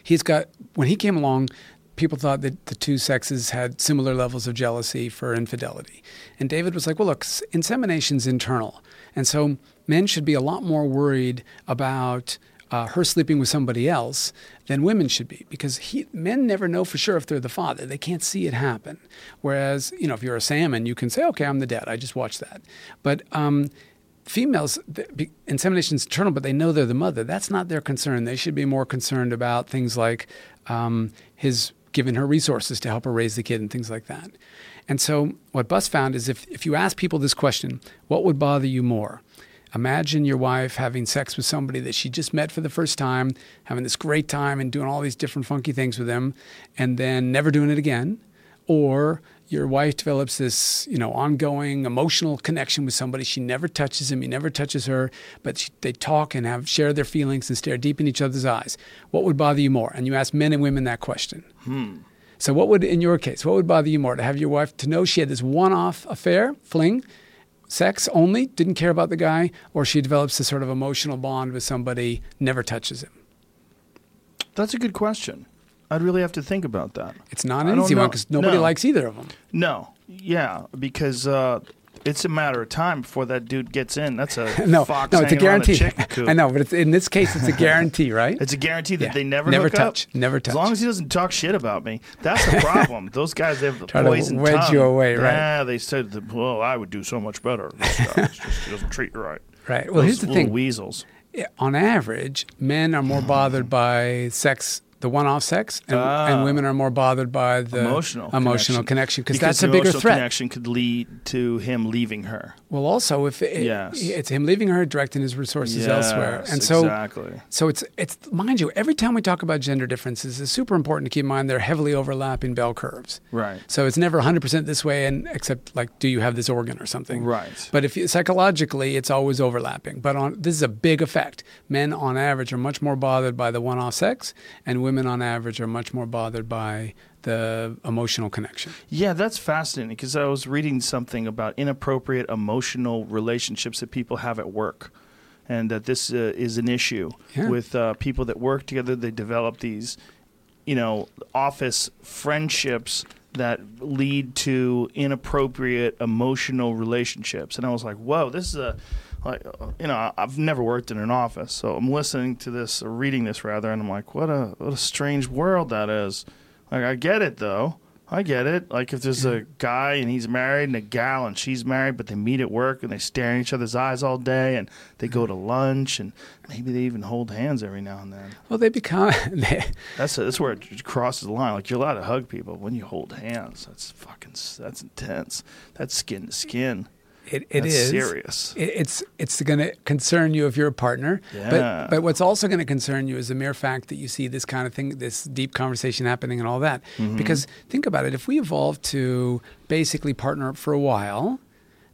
he's got when he came along people thought that the two sexes had similar levels of jealousy for infidelity. And david was like well look insemination's internal. And so men should be a lot more worried about uh, her sleeping with somebody else than women should be because he, men never know for sure if they're the father. They can't see it happen. Whereas you know if you're a salmon you can say okay i'm the dad. I just watched that. But um, females insemination is internal but they know they're the mother. That's not their concern. They should be more concerned about things like um, his giving her resources to help her raise the kid and things like that. And so what Buss found is if, if you ask people this question what would bother you more? Imagine your wife having sex with somebody that she just met for the first time having this great time and doing all these different funky things with them and then never doing it again or your wife develops this, you know, ongoing emotional connection with somebody. She never touches him, he never touches her, but she, they talk and have share their feelings and stare deep in each other's eyes. What would bother you more? And you ask men and women that question. Hmm. So, what would, in your case, what would bother you more? To have your wife to know she had this one-off affair, fling, sex only, didn't care about the guy, or she develops this sort of emotional bond with somebody, never touches him. That's a good question. I'd really have to think about that. It's not an easy one because nobody No. likes either of them. No, yeah, because uh, it's a matter of time before that dude gets in. That's a no, fox no, it's a guarantee. coop. I know, but it's, in this case, it's a guarantee, right? It's a guarantee that Yeah. they never Never hook up. touch. Never touch. As long as he doesn't talk shit about me, that's the problem. Those guys they have the Try to poison wedge tongue. you away, right. Yeah, they said, that, "Well, I would do so much better." This guy just, doesn't treat you right. Right. Well, Those here's the thing. weasels. On average, men are more bothered by sex, the one-off sex, and, Ah. and women are more bothered by the Emotional emotional connection because that's a bigger emotional threat. connection could lead to him leaving her. Well, also if it, Yes. it's him leaving her, directing his resources Yes, elsewhere, and so exactly. So it's it's mind you, every time we talk about gender differences, it's super important to keep in mind they're heavily overlapping bell curves. Right. So it's never 100% this way, and except like, do you have this organ or something? Right. But if you, psychologically, it's always overlapping. But on this is a big effect. Men on average are much more bothered by the one-off sex, and women on average are much more bothered by the emotional connection. Yeah, that's fascinating because I was reading something about inappropriate emotional relationships that people have at work. And that this uh, is an issue Yeah. with uh, people that work together. They develop these, you know, office friendships that lead to inappropriate emotional relationships. And I was like, whoa, this is a, like, uh, you know, I've never worked in an office. So I'm listening to this, or reading this rather, and I'm like, what a, what a strange world that is. Like, I get it though. I get it. Like if there's a guy and he's married and a gal and she's married, but they meet at work and they stare in each other's eyes all day and they go to lunch and maybe they even hold hands every now and then. Well, they become. They, That's that's where it crosses the line. Like you're allowed to hug people when you hold hands. That's fucking that's intense. That's skin to skin. It, it is serious. It, it's it's going to concern you if you're a partner. Yeah. But but what's also going to concern you is the mere fact that you see this kind of thing, this deep conversation happening, and all that. Mm-hmm. Because think about it: if we evolve to basically partner up for a while.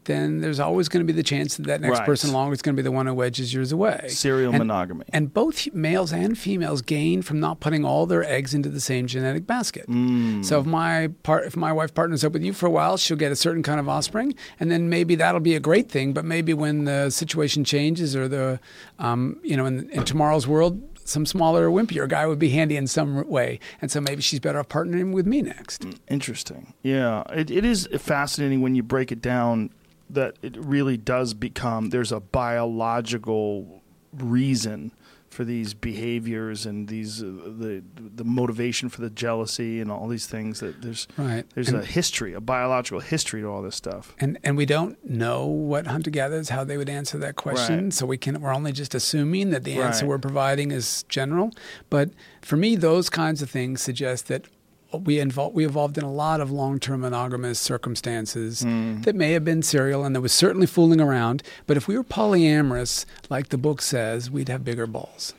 Then there's always going to be the chance that that next Right. person along is going to be the one who wedges yours away. Serial And- monogamy. And both males and females gain from not putting all their eggs into the same genetic basket. Mm. So if my part, if my wife partners up with you for a while, she'll get a certain kind of offspring, and then maybe that'll be a great thing. But maybe when the situation changes, or the, um, you know, in, in tomorrow's world, some smaller, wimpier guy would be handy in some way, and so maybe she's better off partnering with me next. Interesting. Yeah, it, it is fascinating when you break it down that it really does become there's a biological reason for these behaviors and these uh, the the motivation for the jealousy and all these things that there's Right. there's And- a history, a biological history to all this stuff. And and we don't know what hunter gatherers how they would answer that question. Right. So we can we're only just assuming that the answer Right. we're providing is general. But for me, those kinds of things suggest that we invol- we evolved in a lot of long-term monogamous circumstances Hmm. that may have been serial, and there was certainly fooling around. But if we were polyamorous, like the book says, we'd have bigger balls.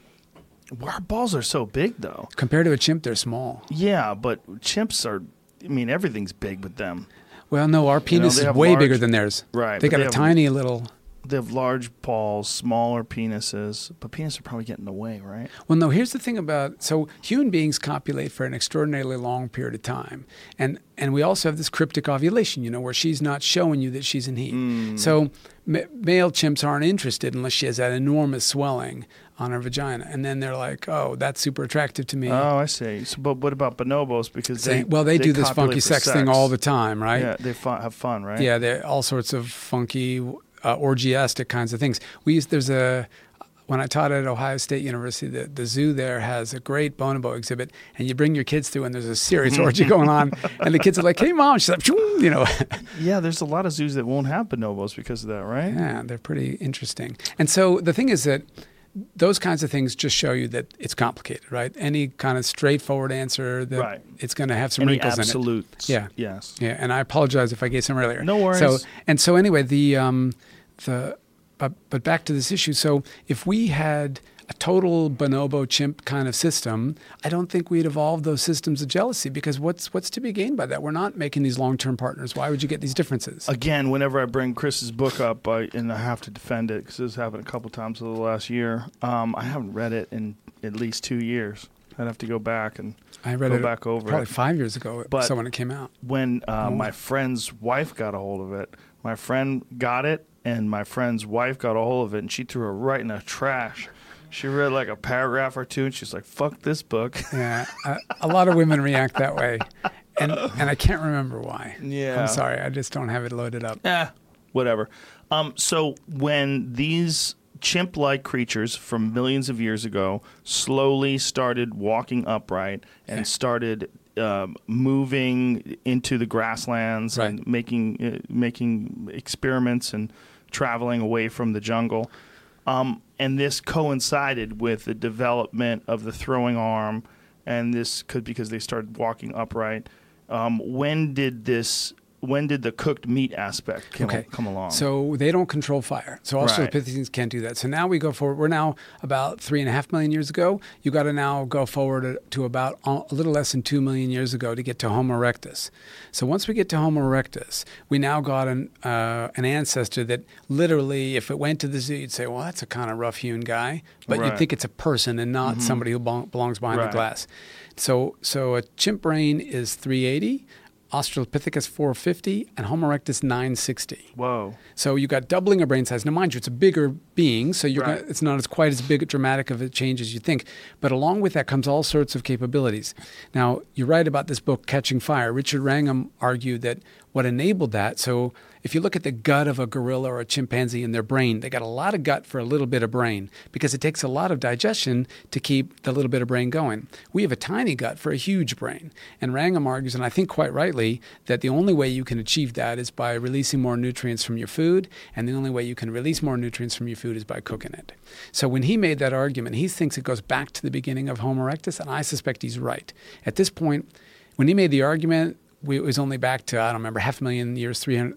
Our balls are so big though. Compared to a chimp, they're small. Yeah, but chimps are. I mean, everything's big with them. Well, no, our know, penis they is way large- bigger than theirs. Right, They got they a have- tiny little. They have large balls, smaller penises, but penises are probably getting in the way, right? Well, no, here's the thing about so human beings copulate for an extraordinarily long period of time. And and we also have this cryptic ovulation, you know, where she's not showing you that she's in heat. Mm. So ma- male chimps aren't interested unless she has that enormous swelling on her vagina. And then they're like, "Oh, that's super attractive to me." Oh, I see. So, but what about bonobos? Because they Saying- well, they, do this funky for sex, thing all the time, right? Yeah, they fun, have fun, right? Yeah, they're all sorts of funky, uh, orgiastic kinds of things. We used, there's a when I taught at Ohio State University, the, the zoo there has a great bonobo exhibit, and you bring your kids through, and there's a serious orgy going on, and the kids are like, "Hey, mom," she's like, you know, Yeah, there's a lot of zoos that won't have bonobos because of that, right? yeah, they're pretty interesting. And so the thing is that those kinds of things just show you that it's complicated, right? Any kind of straightforward answer that Right. it's going to have some Any wrinkles in it. absolutes. Yeah. Yes. Yeah, and I apologize if I gave some earlier. No worries. So and so anyway, the um, the but but back to this issue. So if we had a total bonobo chimp kind of system, I don't think we'd evolve those systems of jealousy because what's what's to be gained by that? We're not making these long term partners. Why would you get these differences? Again, whenever I bring Chris's book up, I, and I have to defend it because this happened a couple times over the last year. Um, I haven't read it in at least two years. I'd have to go back and I read go it back over probably it. five years ago. But- so when it came out, when uh, Oh. my friend's wife got a hold of it. My friend got it, and my friend's wife got a hold of it, and she threw it right in the trash. She read like a paragraph or two, and she's like, "Fuck this book." yeah, a, a lot of women react that way, and and I can't remember why. Yeah. I'm sorry, I just don't have it loaded up. eh, whatever. Um, so when these chimp-like creatures from millions of years ago slowly started walking upright and Yeah. started um, moving into the grasslands and making uh, making experiments and traveling away from the jungle, um, and this coincided with the development of the throwing arm, and this could because they started walking upright. Um, when did this? When did the cooked meat aspect come, Okay. come along? So they don't control fire. So Right. Australopithecines can't do that. So now we go forward. We're now about three and a half million years ago. You got to now go forward to about a little less than two million years ago to get to Homo erectus. So once we get to Homo erectus, we now got an uh, an ancestor that literally, if it went to the zoo, you'd say, "Well, that's a kind of rough-hewn guy," but Right. you'd think it's a person and not somebody who belongs behind Right. the glass. So so a chimp brain is 380. Australopithecus 450 and Homo erectus 960. Whoa. So you got doubling of brain size. Now, mind you, it's a bigger being, so you're Right. gonna, it's not as quite as big, dramatic of a change as you think. But along with that comes all sorts of capabilities. Now, you write about this book, Catching Fire. Richard Wrangham argued that what enabled that. So if you look at the gut of a gorilla or a chimpanzee in their brain, they got a lot of gut for a little bit of brain because it takes a lot of digestion to keep the little bit of brain going. We have a tiny gut for a huge brain. And Wrangham argues, and I think quite rightly, that the only way you can achieve that is by releasing more nutrients from your food, and the only way you can release more nutrients from your food is by cooking it. So when he made that argument, he thinks it goes back to the beginning of Homo erectus, and I suspect he's right. At this point, when he made the argument, it was only back to, I don't remember, half a million years, 300,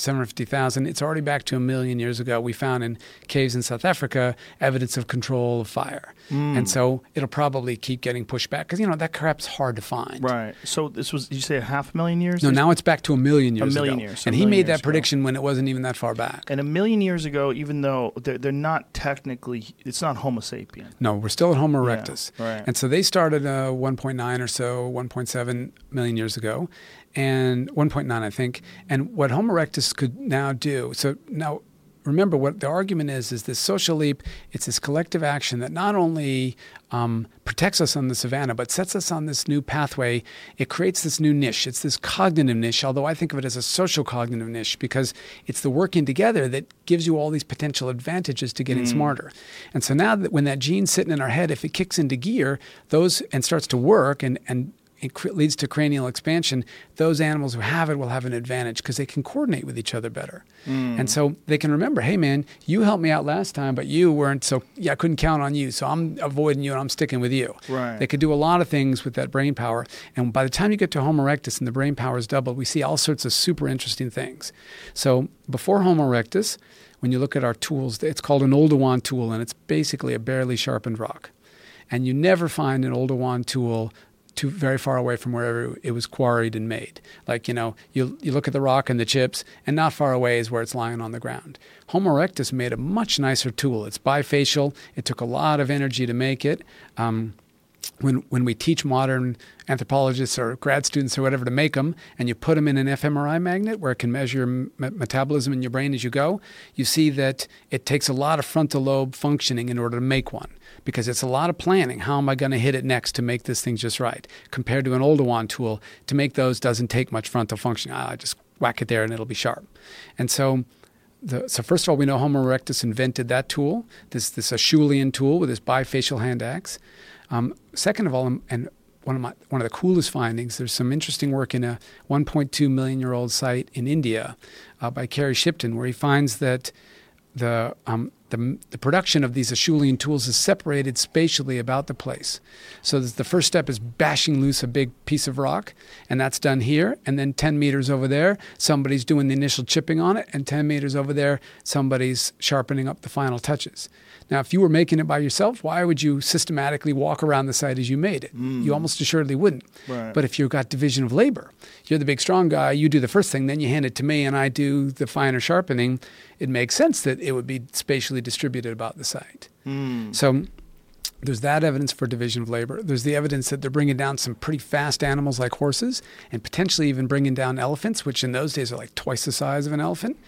750,000. It's already back to a million years ago. We found in caves in South Africa evidence of control of fire. Hmm. And so it'll probably keep getting pushed back because, you know, that crap's hard to find. Right. So this was. Did you say a half million years? No, now it's back to a million years A million ago. years, so and he made that ago. prediction when it wasn't even that far back. And a million years ago, even though they're, they're not technically, it's not Homo sapien. No, we're still at Homo Yeah, erectus. right. And so they started uh, 1.9 or so, 1.7 million years ago, and 1.9, I think. And what Homo erectus could now do, so now remember what the argument is is this social leap. It's this collective action that not only um, protects us on the savannah, but sets us on this new pathway. It creates this new niche. It's this cognitive niche, although I think of it as a social cognitive niche because it's the working together that gives you all these potential advantages to getting smarter. And so now that when that gene's sitting in our head, if it kicks into gear, those and starts to work and and it cr- leads to cranial expansion, those animals who have it will have an advantage because they can coordinate with each other better. Hmm. And so they can remember, hey man, you helped me out last time, but you weren't so yeah, I couldn't count on you. So I'm avoiding you and I'm sticking with you. Right. They could do a lot of things with that brain power. And by the time you get to Homo erectus and the brain power is doubled, we see all sorts of super interesting things. So before Homo erectus, when you look at our tools, it's called an Oldowan tool, and it's basically a barely sharpened rock. And you never find an Oldowan tool too very far away from wherever it was quarried and made. Like, you know, you, you look at the rock and the chips, and not far away is where it's lying on the ground. Homo erectus made a much nicer tool. It's bifacial. It took a lot of energy to make it. Um, when when we teach modern anthropologists or grad students or whatever to make them, and you put them in an fMRI magnet where it can measure m- metabolism in your brain as you go, you see that it takes a lot of frontal lobe functioning in order to make one because it's a lot of planning. How am I going to hit it next to make this thing just right? Compared to an older Oldowan tool, to make those doesn't take much frontal functioning. I just whack it there and it'll be sharp. And so the, so first of all, we know Homo erectus invented that tool, this this Acheulean tool with this bifacial hand axe. Um, second of all, um, and one of my one of the coolest findings, there's some interesting work in a 1.2 million year old site in India uh, by Ceri Shipton, where he finds that the um, the, the production of these Acheulean tools is separated spatially about the place. So the first step is bashing loose a big piece of rock, and that's done here. And then 10 meters over there, somebody's doing the initial chipping on it, and 10 meters over there, somebody's sharpening up the final touches. Now, if you were making it by yourself, why would you systematically walk around the site as you made it? Mm. You almost assuredly wouldn't. Right. But if you've got division of labor, you're the big strong guy, you do the first thing, then you hand it to me, and I do the finer sharpening. It makes sense that it would be spatially distributed about the site. Mm. So there's that evidence for division of labor. There's the evidence that they're bringing down some pretty fast animals like horses and potentially even bringing down elephants, which in those days are like twice the size of an elephant.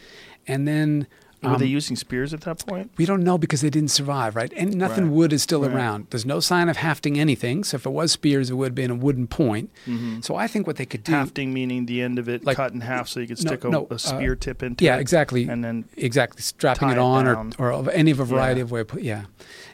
And then Were they um, using spears at that point? we don't know because they didn't survive, right? And nothing Right. wood is still Right. around. There's no sign of hafting anything. So if it was spears, it would have been a wooden point. Mm-hmm. So I think what they could do. Hafting meaning the end of it Like- cut in half so you could No, stick a, no, a spear uh, tip into yeah, it. exactly. And then exactly strapping it it on down. or, or any of a variety Yeah. of way of yeah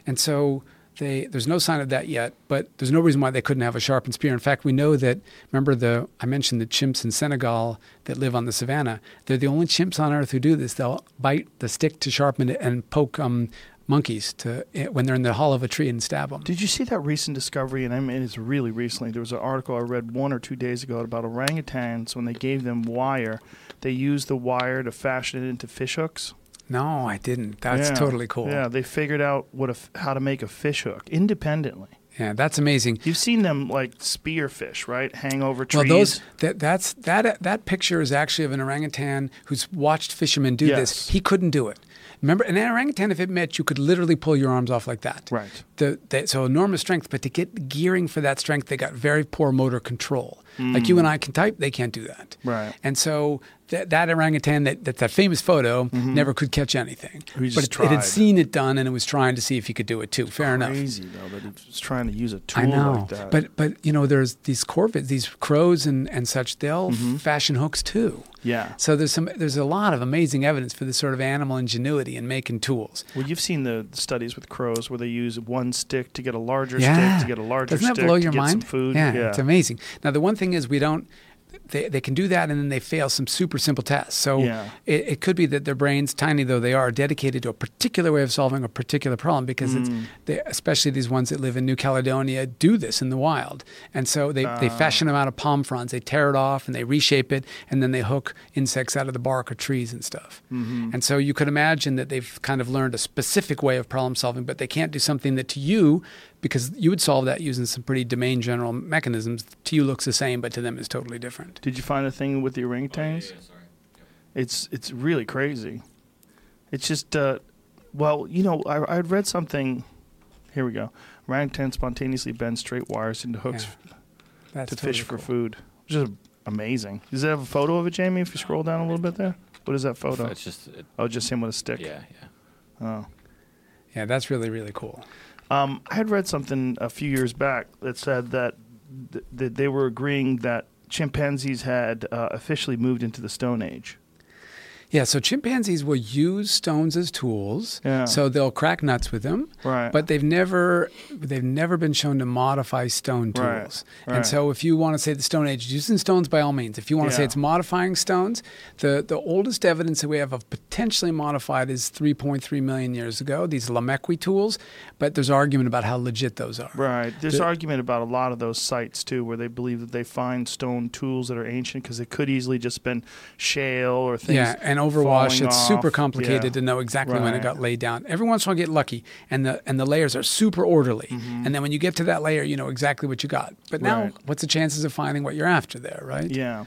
and so they there's no sign of that yet but there's no reason why they couldn't have a sharpened spear in fact we know that remember the i mentioned the chimps in senegal that live on the savannah they're the only chimps on earth who do this they'll bite the stick to sharpen it and poke um, monkeys to eh, when they're in the hollow of a tree and stab them Did you see that recent discovery? And I mean, it's really recently. There was an article I read one or two days ago about orangutans. When they gave them wire, they used the wire to fashion it into fish hooks. No i didn't that's Yeah. totally cool Yeah, they figured out what a f how to make a fish hook independently. yeah that's amazing You've seen them like spear fish, right? Hang over trees. Well, those that that's that that picture is actually of an orangutan who's watched fishermen do Yes. this. He couldn't do it. Remember, an orangutan, if it met, you could literally pull your arms off like that. right. The, they, so enormous strength, but to get gearing for that strength, they got very poor motor control. Like you and I can type, they can't do that. Mm. Right. And so that, that orangutan, that, that that famous photo, never could catch anything. But it, it had seen it done, and it was trying to see if he could do it too. Fair enough. Crazy though that he was trying to use a tool I know, like that. but but you know, there's these corvids, these crows and and such. They'll Mm-hmm. fashion hooks too. yeah. So there's some there's a lot of amazing evidence for this sort of animal ingenuity in making tools. Well, you've seen the studies with crows where they use one stick to get a larger Yeah. stick to get a larger Doesn't that stick blow to your get mind? some food. Yeah, it's amazing. Now the one thing is we don't. They, they can do that and then they fail some super simple tests. So Yeah. it, it could be that their brains, tiny though they are, are dedicated to a particular way of solving a particular problem because it's Mm. they, especially these ones that live in New Caledonia do this in the wild. And so they, they Ah. fashion them out of palm fronds. They tear it off and they reshape it and then they hook insects out of the bark of trees and stuff. Mm-hmm. And so you could imagine that they've kind of learned a specific way of problem solving, but they can't do something that to you, because you would solve that using some pretty domain general mechanisms, to you looks the same, but to them is totally different. Did you find the thing with the orangutans? Oh, yeah, sorry. It's it's really crazy. It's just uh, well, you know, I I read something. Here we go. Orangutan spontaneously bend straight wires into hooks That's to totally fish for food, which is amazing. Does it have a photo of it, Jamie? If you scroll down a little bit there. What is that photo? It's just it, oh, just him with a stick. yeah, yeah. Oh. Yeah, that's really really cool. Um, I had read something a few years back that said that, th- that they were agreeing that chimpanzees had uh, officially moved into the Stone Age. Yeah, so chimpanzees will use stones as tools. Yeah. So they'll crack nuts with them. Right. But they've never they've never been shown to modify stone tools. right. And so if you want to say the Stone Age, is using stones by all means. If you want to say it's modifying stones, the, the oldest evidence that we have of potentially modified is 3.3 million years ago, these Lomekwi tools. But there's argument about how legit those are. Right. There's The- argument about a lot of those sites too, where they believe that they find stone tools that are ancient because it could easily just been shale or things. Yeah, and overwash, it's super complicated Yeah. to know exactly when it got laid down. Every once in a while, you get lucky, and the and the layers are super orderly. Mm-hmm. And then when you get to that layer, you know exactly what you got. But now, Right. what's the chances of finding what you're after there, right? Yeah.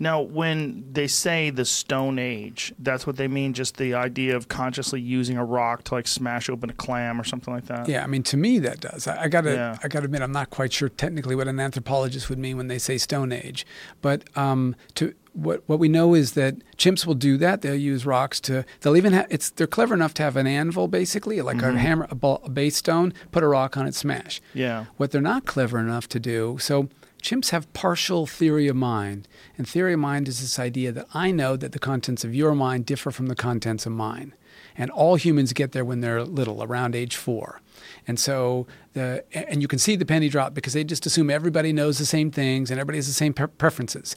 Now, when they say the Stone Age, that's what they mean. Just the idea of consciously using a rock to like smash open a clam or something like that. Yeah, I mean, to me that does. I, I gotta, Yeah. I gotta admit, I'm not quite sure technically what an anthropologist would mean when they say Stone Age, but um, to what what we know is that chimps will do that. They'll use rocks to. They'll even have. It's they're clever enough to have an anvil, basically, like Mm-hmm. a hammer, a, ball, a base stone, put a rock on it, smash. Yeah. What they're not clever enough to do, so chimps have partial theory of mind. And theory of mind is this idea that I know that the contents of your mind differ from the contents of mine. And all humans get there when they're little, around age four. And so the and you can see the penny drop because they just assume everybody knows the same things and everybody has the same pre- preferences.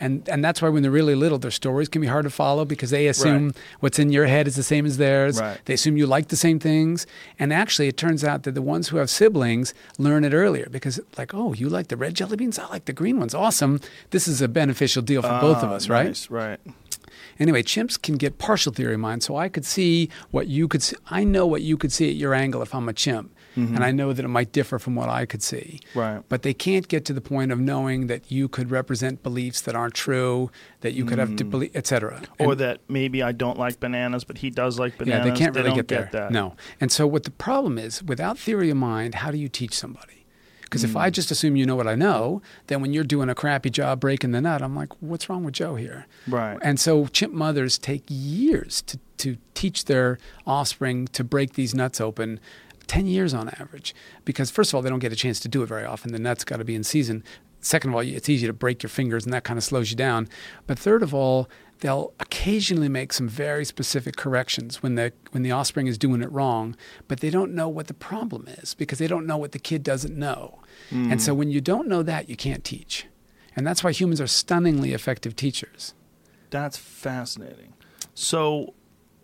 And and that's why when they're really little, their stories can be hard to follow because they assume Right. what's in your head is the same as theirs. Right. They assume you like the same things. And actually, it turns out that the ones who have siblings learn it earlier because, like, oh, you like the red jelly beans? I like the green ones. Awesome. This is a beneficial deal for both of Ah, us, right? nice, Right. Anyway, chimps can get partial theory of mind. So I could see what you could see. I know what you could see at your angle if I'm a chimp. And I know that it might differ from what I could see. Mm-hmm. Right. But they can't get to the point of knowing that you could represent beliefs that aren't true, that you could have to believe, et cetera. Mm. Or And- that maybe I don't like bananas, but he does like bananas. yeah, they can't really don't get there. that. No. And so what the problem is, without theory of mind, how do you teach somebody? Because if I Mm. just assume you know what I know, then when you're doing a crappy job breaking the nut, I'm like, what's wrong with Joe here? Right. And so chimp mothers take years to, to teach their offspring to break these nuts open. 10 years on average. Because, first of all, they don't get a chance to do it very often. The nuts got to be in season. Second of all, it's easy to break your fingers, and that kind of slows you down. But third of all, they'll occasionally make some very specific corrections when the when the offspring is doing it wrong, but they don't know what the problem is because they don't know what the kid doesn't know. And so hmm. when you don't know that, you can't teach. And that's why humans are stunningly effective teachers. That's fascinating. So,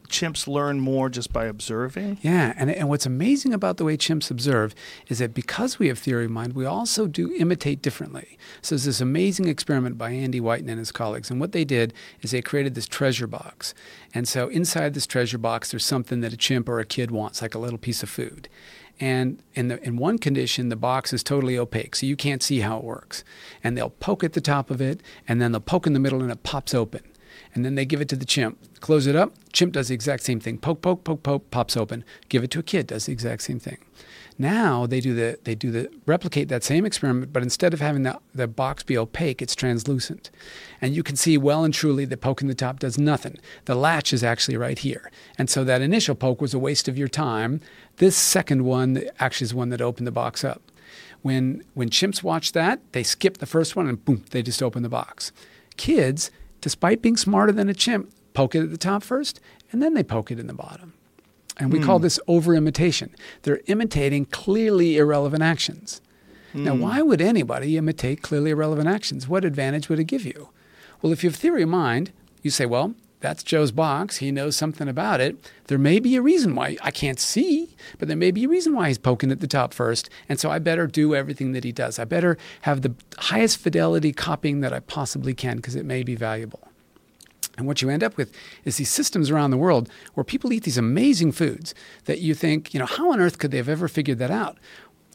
chimps learn more just by observing. Yeah, and, and what's amazing about the way chimps observe is that because we have theory of mind, we also do imitate differently. So there's this amazing experiment by Andy Whiten and his colleagues, and what they did is they created this treasure box. And so inside this treasure box, there's something that a chimp or a kid wants, like a little piece of food. And in, the, in one condition, the box is totally opaque, so you can't see how it works. And they'll poke at the top of it, and then they'll poke in the middle, and it pops open and then they give it to the chimp. Close it up. Chimp does the exact same thing. Poke, poke, poke, poke, pops open. Give it to a kid, does the exact same thing. Now they do the they do the replicate that same experiment, but instead of having the, the box be opaque, it's translucent. And you can see well and truly that poking the top does nothing. The latch is actually right here. And so that initial poke was a waste of your time. This second one actually is one that opened the box up. When when chimps watch that, they skip the first one and boom, they just open the box. Kids, despite being smarter than a chimp, poke it at the top first, and then they poke it in the bottom. And we call hmm. this over imitation. They're imitating clearly irrelevant actions. Now, hmm. why would anybody imitate clearly irrelevant actions? What advantage would it give you? Well, if you have theory of mind, you say, well, that's Joe's box. He knows something about it. There may be a reason why I can't see, but there may be a reason why he's poking at the top first. And so I better do everything that he does. I better have the highest fidelity copying that I possibly can because it may be valuable. And what you end up with is these systems around the world where people eat these amazing foods that you think, you know, how on earth could they have ever figured that out?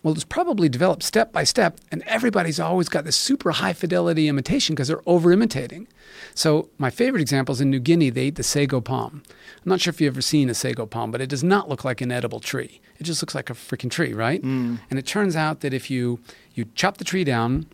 Well, it's probably developed step by step, and everybody's always got this super high fidelity imitation because they're over imitating. So, my favorite example is in New Guinea, they eat the sago palm. I'm not sure if you've ever seen a sago palm, but it does not look like an edible tree. It just looks like a freaking tree, right? Mm. And it turns out that if you, you chop the tree down,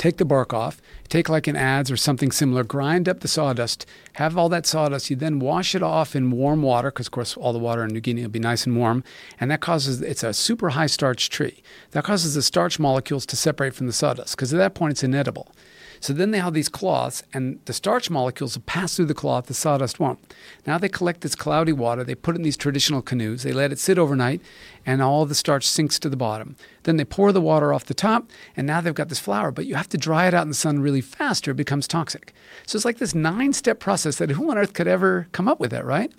take the bark off, take like an adze or something similar, grind up the sawdust, have all that sawdust. You then wash it off in warm water, because of course all the water in New Guinea will be nice and warm, and that causes it's a super high starch tree. That causes the starch molecules to separate from the sawdust, because at that point it's inedible. So then they have these cloths, and the starch molecules will pass through the cloth, the sawdust won't. Now they collect this cloudy water, they put it in these traditional canoes, they let it sit overnight, and all the starch sinks to the bottom. Then they pour the water off the top, and now they've got this flour, but you have to dry it out in the sun really fast or it becomes toxic. So it's like this nine step process that who on earth could ever come up with that, right?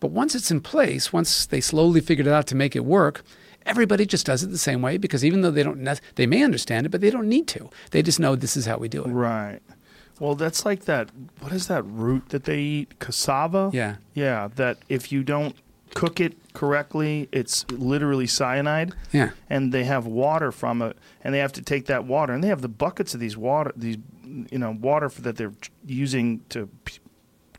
But once it's in place, once they slowly figured it out to make it work, Everybody just does it the same way because even though they don't, they may understand it, but they don't need to. They just know this is how we do it. Right. Well, that's like that. What is that root that they eat? Cassava. Yeah. Yeah. That if you don't cook it correctly, it's literally cyanide. Yeah. And they have water from it, and they have to take that water, and they have the buckets of these water, these you know water for, that they're using to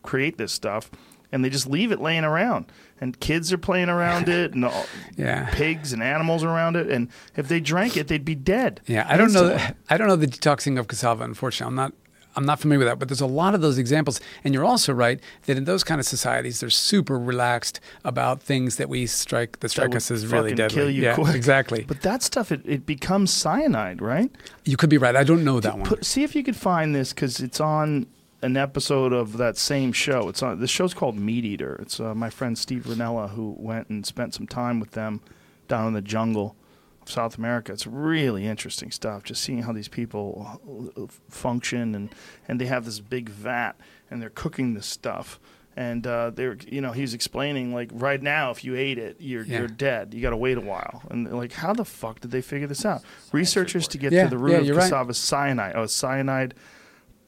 create this stuff, and they just leave it laying around and kids are playing around it, and all, yeah. pigs and animals around it. And if they drank it, they'd be dead. Yeah, I don't know. I don't know the detoxing of cassava. Unfortunately, I'm not. I'm not familiar with that, but there's a lot of those examples. And you're also right that in those kind of societies, they're super relaxed about things that we strike that strike that us as really deadly. Kill you yeah, quick. exactly. But that stuff, it, it becomes cyanide, right? You could be right. I don't know that Put, one. See if you could find this because it's on an episode of that same show. It's on the show's called Meat Eater. It's uh, my friend Steve Rinella who went and spent some time with them down in the jungle of South America. It's really interesting stuff. Just seeing how these people uh, function and and they have this big vat and they're cooking this stuff. And uh, they're, you know, he's explaining like right now, if you ate it, you're Yeah. you're dead. You got to wait a while. And like, how the fuck did they figure this out? Researchers to get Yeah, to the root yeah, of you're right. cassava cyanide. Oh, cyanide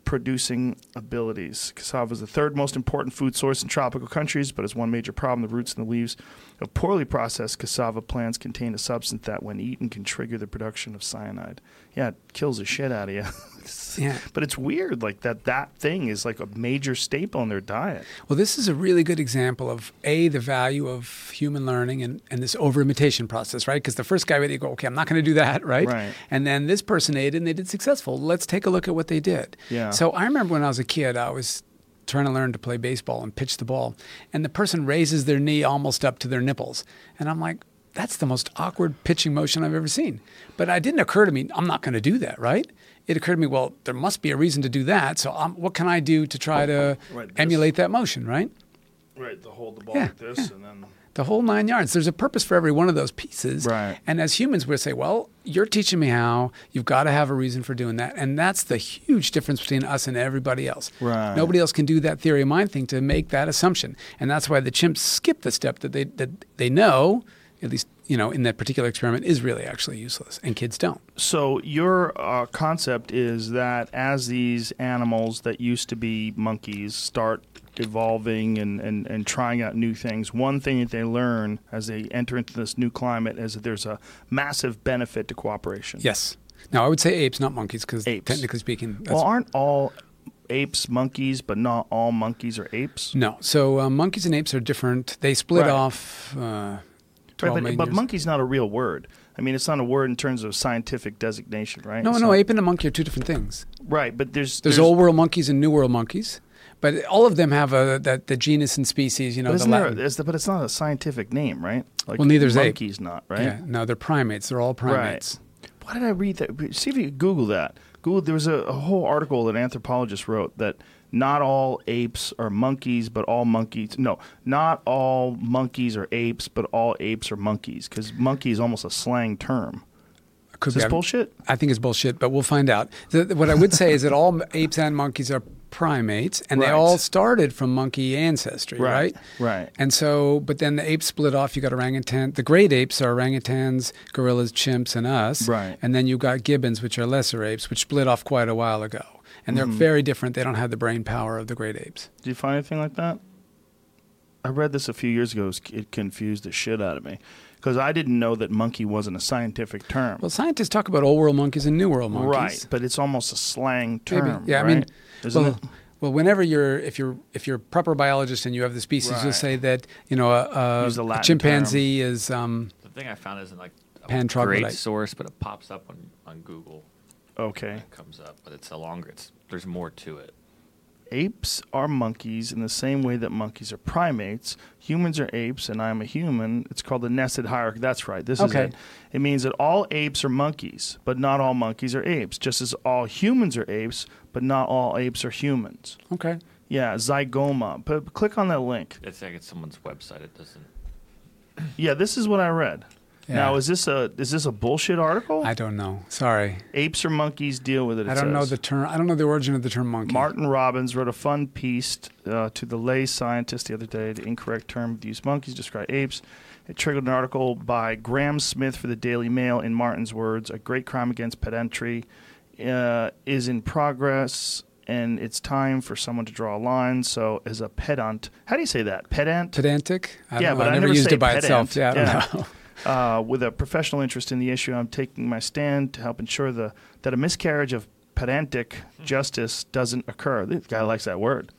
producing abilities. Cassava is the third most important food source in tropical countries, but has one major problem. The roots and the leaves of poorly processed cassava plants contain a substance that, when eaten, can trigger the production of cyanide. Yeah, it kills the shit out of you. Yeah. But it's weird, like that that thing is like a major staple in their diet. Well, this is a really good example of a the value of human learning and, and this over imitation process, right? Because the first guy would go, okay, I'm not going to do that, right? Right. And then this person ate and they did successful. Let's take a look at what they did. Yeah. So I remember when I was a kid, I was trying to learn to play baseball and pitch the ball, and the person raises their knee almost up to their nipples, and I'm like. That's the most awkward pitching motion I've ever seen. But it didn't occur to me, I'm not going to do that, right? It occurred to me, well, there must be a reason to do that. So, um, what can I do to try to Right, emulate that motion, right? Right, to hold the ball Yeah, like this and then the whole nine yards. There's a purpose for every one of those pieces. Right. And as humans, we say, well, you're teaching me how. You've got to have a reason for doing that. And that's the huge difference between us and everybody else. Right. Nobody else can do that theory of mind thing to make that assumption. And that's why the chimps skip the step that they that they know, at least you know, in that particular experiment, is really actually useless, and kids don't. So your uh, concept is that as these animals that used to be monkeys start evolving and, and, and trying out new things, one thing that they learn as they enter into this new climate is that there's a massive benefit to cooperation. Yes. Now I would say apes, not monkeys, because Apes. technically speaking, that's Well, aren't all apes monkeys, but not all monkeys are apes? no. So uh, monkeys and apes are different. They split Right. off. Uh, 12 Right, but, but monkey's not a real word. I mean, it's not a word in terms of scientific designation, right? No, It's no, not- ape and a monkey are two different things. Right, but there's There's, old world monkeys and new world monkeys, but all of them have a that the genus and species. You know, But, the isn't there, Latin. the, but it's not a scientific name, right? Like Well, neither's ape. monkey's not, right? Yeah, no, they're primates. They're all primates. Why did I read that? See if you Google that. Google. There was a, a whole article that anthropologists wrote that not all apes are monkeys, but all monkeys. No, not all monkeys are apes, but all apes are monkeys. Because monkey is almost a slang term. Could Is this I- bullshit? I think it's bullshit, but we'll find out. The, what I would say is that all apes and monkeys are primates, and they all started from monkey ancestry, right? Right. And so, but then the apes split off. You got orangutan. The great apes are orangutans, gorillas, chimps, and us. Right. And then you got gibbons, which are lesser apes, which split off quite a while ago. And they're very different. They don't have the brain power of the great apes. Did you find anything like that? I read this a few years ago. It confused the shit out of me because I didn't know that monkey wasn't a scientific term. Well, scientists talk about old world monkeys and new world monkeys. Right, but it's almost a slang Maybe. term. Yeah, I right? mean, isn't well, it? well, whenever you're if you're if you're a proper biologist and you have the species, you'll say that you know a, a, a Latin chimpanzee is um, The thing I found isn't like a great source, but it pops up on, on Google. Okay. It comes up, but it's a longer. It's there's more to it. Apes are monkeys in the same way that monkeys are primates. Humans are apes, and I'm a human. It's called the nested hierarchy. That's right. This Okay. is it. It means that all apes are monkeys, but not all monkeys are apes. Just as all humans are apes, but not all apes are humans. Okay. Yeah, zygoma. But click on that link. It's like it's someone's website. It doesn't. Yeah, this is what I read. Now, is this a is this a bullshit article? I don't know. Sorry. Apes or monkeys deal with it. it I don't know the term. I don't know the origin of the term monkey. Martin Robbins wrote a fun piece uh, to the lay scientist the other day. The incorrect term used use monkeys describe apes. It triggered an article by Graham Smith for the Daily Mail. In Martin's words, a great crime against pedantry uh, is in progress, and it's time for someone to draw a line. So, as a pedant, how do you say that? Pedant. Pedantic? I Yeah, know. but I I never never used say it by pedant. itself. Yeah, I don't Yeah. know. Uh, with a professional interest in the issue, I'm taking my stand to help ensure the that a miscarriage of pedantic justice doesn't occur. This guy likes that word.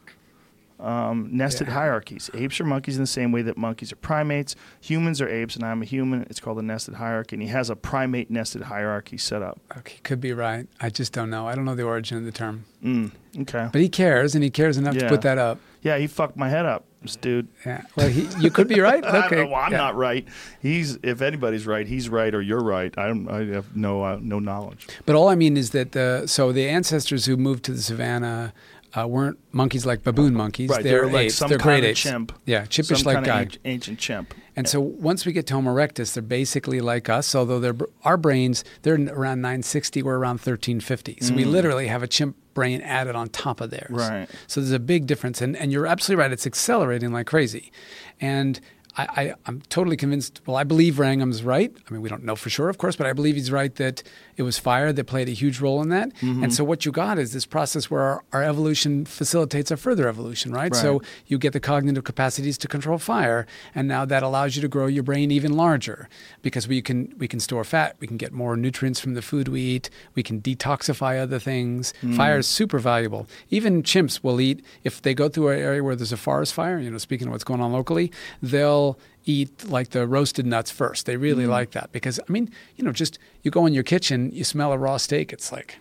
Um, nested Yeah. hierarchies. Apes are monkeys in the same way that monkeys are primates. Humans are apes, and I'm a human. It's called a nested hierarchy, and he has a primate nested hierarchy set up. Okay, could be right. I just don't know. I don't know the origin of the term. Mm, okay. But he cares, and he cares enough to put that up. Yeah, he fucked my head up, dude. Yeah. Well, he, you could be right. Okay. well, I'm Yeah. not right. He's if anybody's right, he's right, or you're right. I don't. I have no uh, no knowledge. But all I mean is that the so the ancestors who moved to the savannah uh, weren't monkeys like baboon monkeys. Right, they're, they're like apes. some they're kind great of apes. chimp. Yeah, chimpish like guy. ancient, ancient chimp. And so once we get to Homo erectus, they're basically like us, although they're, our brains, they're around 960, we're around 1350. So we literally have a chimp brain added on top of theirs. Right. So there's a big difference. And, and you're absolutely right, it's accelerating like crazy. And I, I, I'm totally convinced, well, I believe Wrangham's right. I mean, we don't know for sure, of course, but I believe he's right that it was fire that played a huge role in that. Mm-hmm. And so what you got is this process where our, our evolution facilitates a further evolution, right? So you get the cognitive capacities to control fire and now that allows you to grow your brain even larger because we can we can store fat we can get more nutrients from the food we eat we can detoxify other things fire is super valuable even chimps will eat if they go through an area where there's a forest fire you know speaking of what's going on locally they'll eat like the roasted nuts first they really mm-hmm. like that because i mean you know just you go in your kitchen you smell a raw steak it's like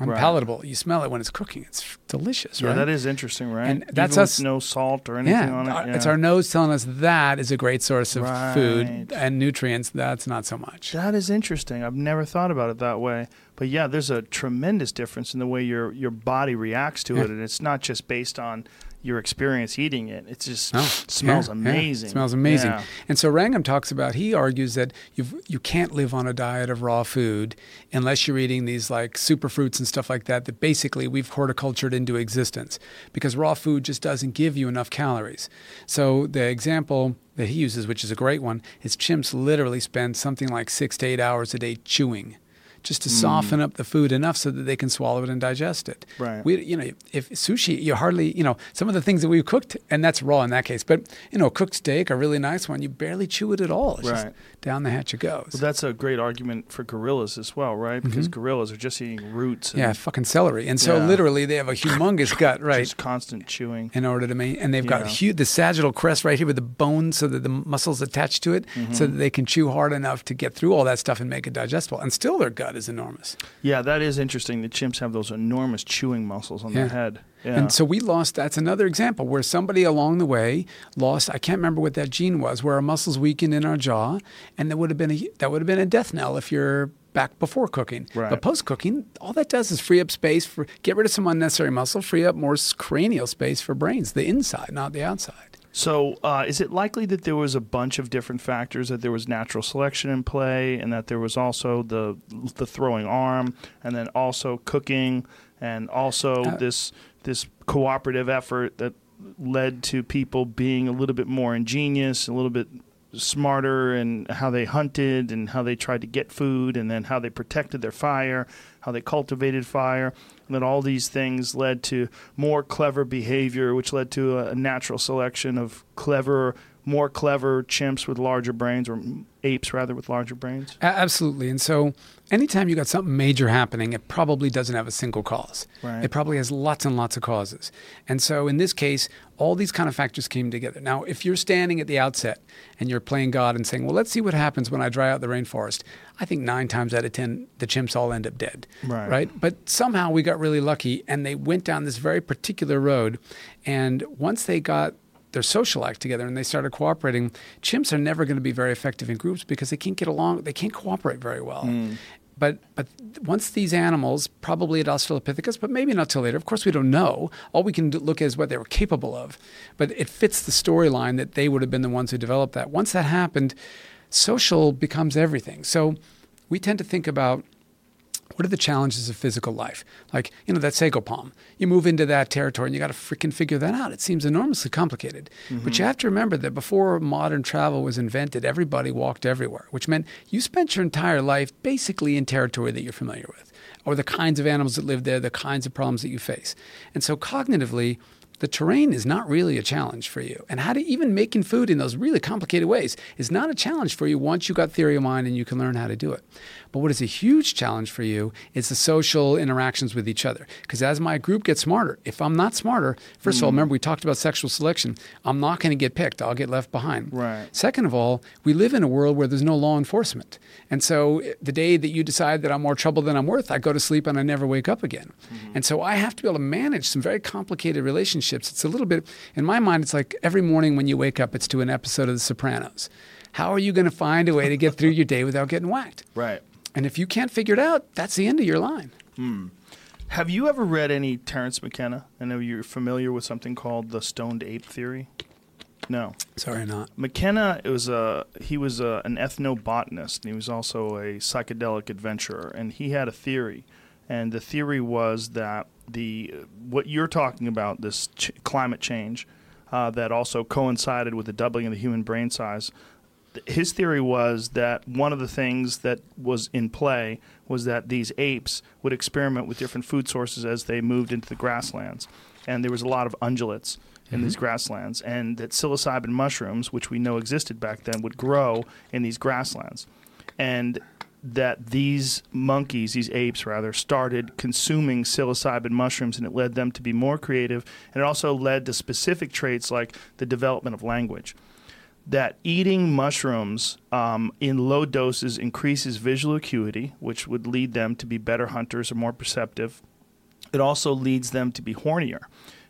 unpalatable you smell it when it's cooking it's delicious Yeah, right that is interesting, right? And that's Even us- no salt or anything yeah, on it. yeah. it's our nose telling us that is a great source of Right. food and nutrients. That's not so much. That is interesting. I've never thought about it that way. But yeah, there's a tremendous difference in the way your your body reacts to Yeah. it, and it's not just based on your experience eating it. It just No. smells Yeah, yeah. amazing. It smells amazing. Yeah. And so Wrangham talks about, he argues that you've, you can't live on a diet of raw food unless you're eating these like superfruits and stuff like that, that basically we've horticultured into existence because raw food just doesn't give you enough calories. So the example that he uses, which is a great one, is chimps literally spend something like six to eight hours a day chewing. Just to hmm. soften up the food enough so that they can swallow it and digest it. Right. We, you know, if sushi, you hardly, you know, some of the things that we've cooked, and that's raw in that case. But you know, cooked steak, a really nice one, you barely chew it at all. It's just Right. Down the hatch it goes. Well, that's a great argument for gorillas as well, right? Because gorillas are just eating roots. And Mm-hmm. yeah, fucking celery. And so Yeah. literally, they have a humongous gut, right? Just constant chewing. in order to make, and they've got huge, the sagittal crest right here with the bones, so that the muscles attached to it, Mm-hmm. so that they can chew hard enough to get through all that stuff and make it digestible. And still, their gut is enormous. Yeah, that is interesting. The chimps have those enormous chewing muscles on Yeah. their head. Yeah. And so we lost. That's another example where somebody along the way lost. I can't remember what that gene was, where our muscles weakened in our jaw, and that would have been a that would have been a death knell if you're back before cooking. Right. But post cooking, all that does is free up space for get rid of some unnecessary muscle, free up more cranial space for brains, the inside, not the outside. So, uh, is it likely that there was a bunch of different factors? That there was natural selection in play, and that there was also the the throwing arm, and then also cooking, and also Uh, this this cooperative effort that led to people being a little bit more ingenious, a little bit smarter in how they hunted and how they tried to get food, and then how they protected their fire, how they cultivated fire, and then all these things led to more clever behavior, which led to a, a natural selection of clever more clever chimps with larger brains, or apes rather with larger brains? A- absolutely. And so, anytime you got something major happening, it probably doesn't have a single cause. Right. It probably has lots and lots of causes. And so, in this case, all these kind of factors came together. Now, if you're standing at the outset and you're playing God and saying, "Well, let's see what happens when I dry out the rainforest," I think nine times out of ten, the chimps all end up dead. Right. Right. But somehow we got really lucky, and they went down this very particular road. And once they got their social act together and they started cooperating, chimps are never going to be very effective in groups because they can't get along, they can't cooperate very well. Hmm. But but once these animals, probably at Australopithecus, but maybe not till later. Of course, we don't know. All we can do, look at is what they were capable of. But it fits the storyline that they would have been the ones who developed that. Once that happened, social becomes everything. So we tend to think about what are the challenges of physical life? Like, you know, that sago palm. You move into that territory and you got to freaking figure that out. It seems enormously complicated. But mm-hmm. you have to remember that before modern travel was invented, everybody walked everywhere, which meant you spent your entire life basically in territory that you're familiar with, or the kinds of animals that live there, the kinds of problems that you face. And so, cognitively, the terrain is not really a challenge for you. And how to even making food in those really complicated ways is not a challenge for you once you got theory of mind and you can learn how to do it. But what is a huge challenge for you is the social interactions with each other. Because as my group gets smarter, if I'm not smarter, first of all, mm. remember we talked about sexual selection, I'm not going to get picked. I'll get left behind. Right. Second of all, we live in a world where there's no law enforcement. And so the day that you decide that I'm more trouble than I'm worth, I go to sleep and I never wake up again. Mm-hmm. And so I have to be able to manage some very complicated relationships. It's a little bit, in my mind, it's like every morning when you wake up, it's to an episode of The Sopranos. How are you going to find a way to get through your day without getting whacked? Right. And if you can't figure it out, that's the end of your line. Have you ever read any Terence McKenna? I know you're familiar with something called the stoned ape theory. No. Sorry, not. McKenna It was a he was a, an ethnobotanist and he was also a psychedelic adventurer and he had a theory and the theory was that the what you're talking about this ch- climate change uh, that also coincided with the doubling of the human brain size his theory was that one of the things that was in play was that these apes would experiment with different food sources as they moved into the grasslands. And there was a lot of undulates in these mm-hmm. grasslands, and that psilocybin mushrooms, which we know existed back then, would grow in these grasslands, and that these monkeys, these apes rather, started consuming psilocybin mushrooms, and it led them to be more creative, and it also led to specific traits like the development of language. That eating mushrooms um, in low doses increases visual acuity, which would lead them to be better hunters or more perceptive. It also leads them to be hornier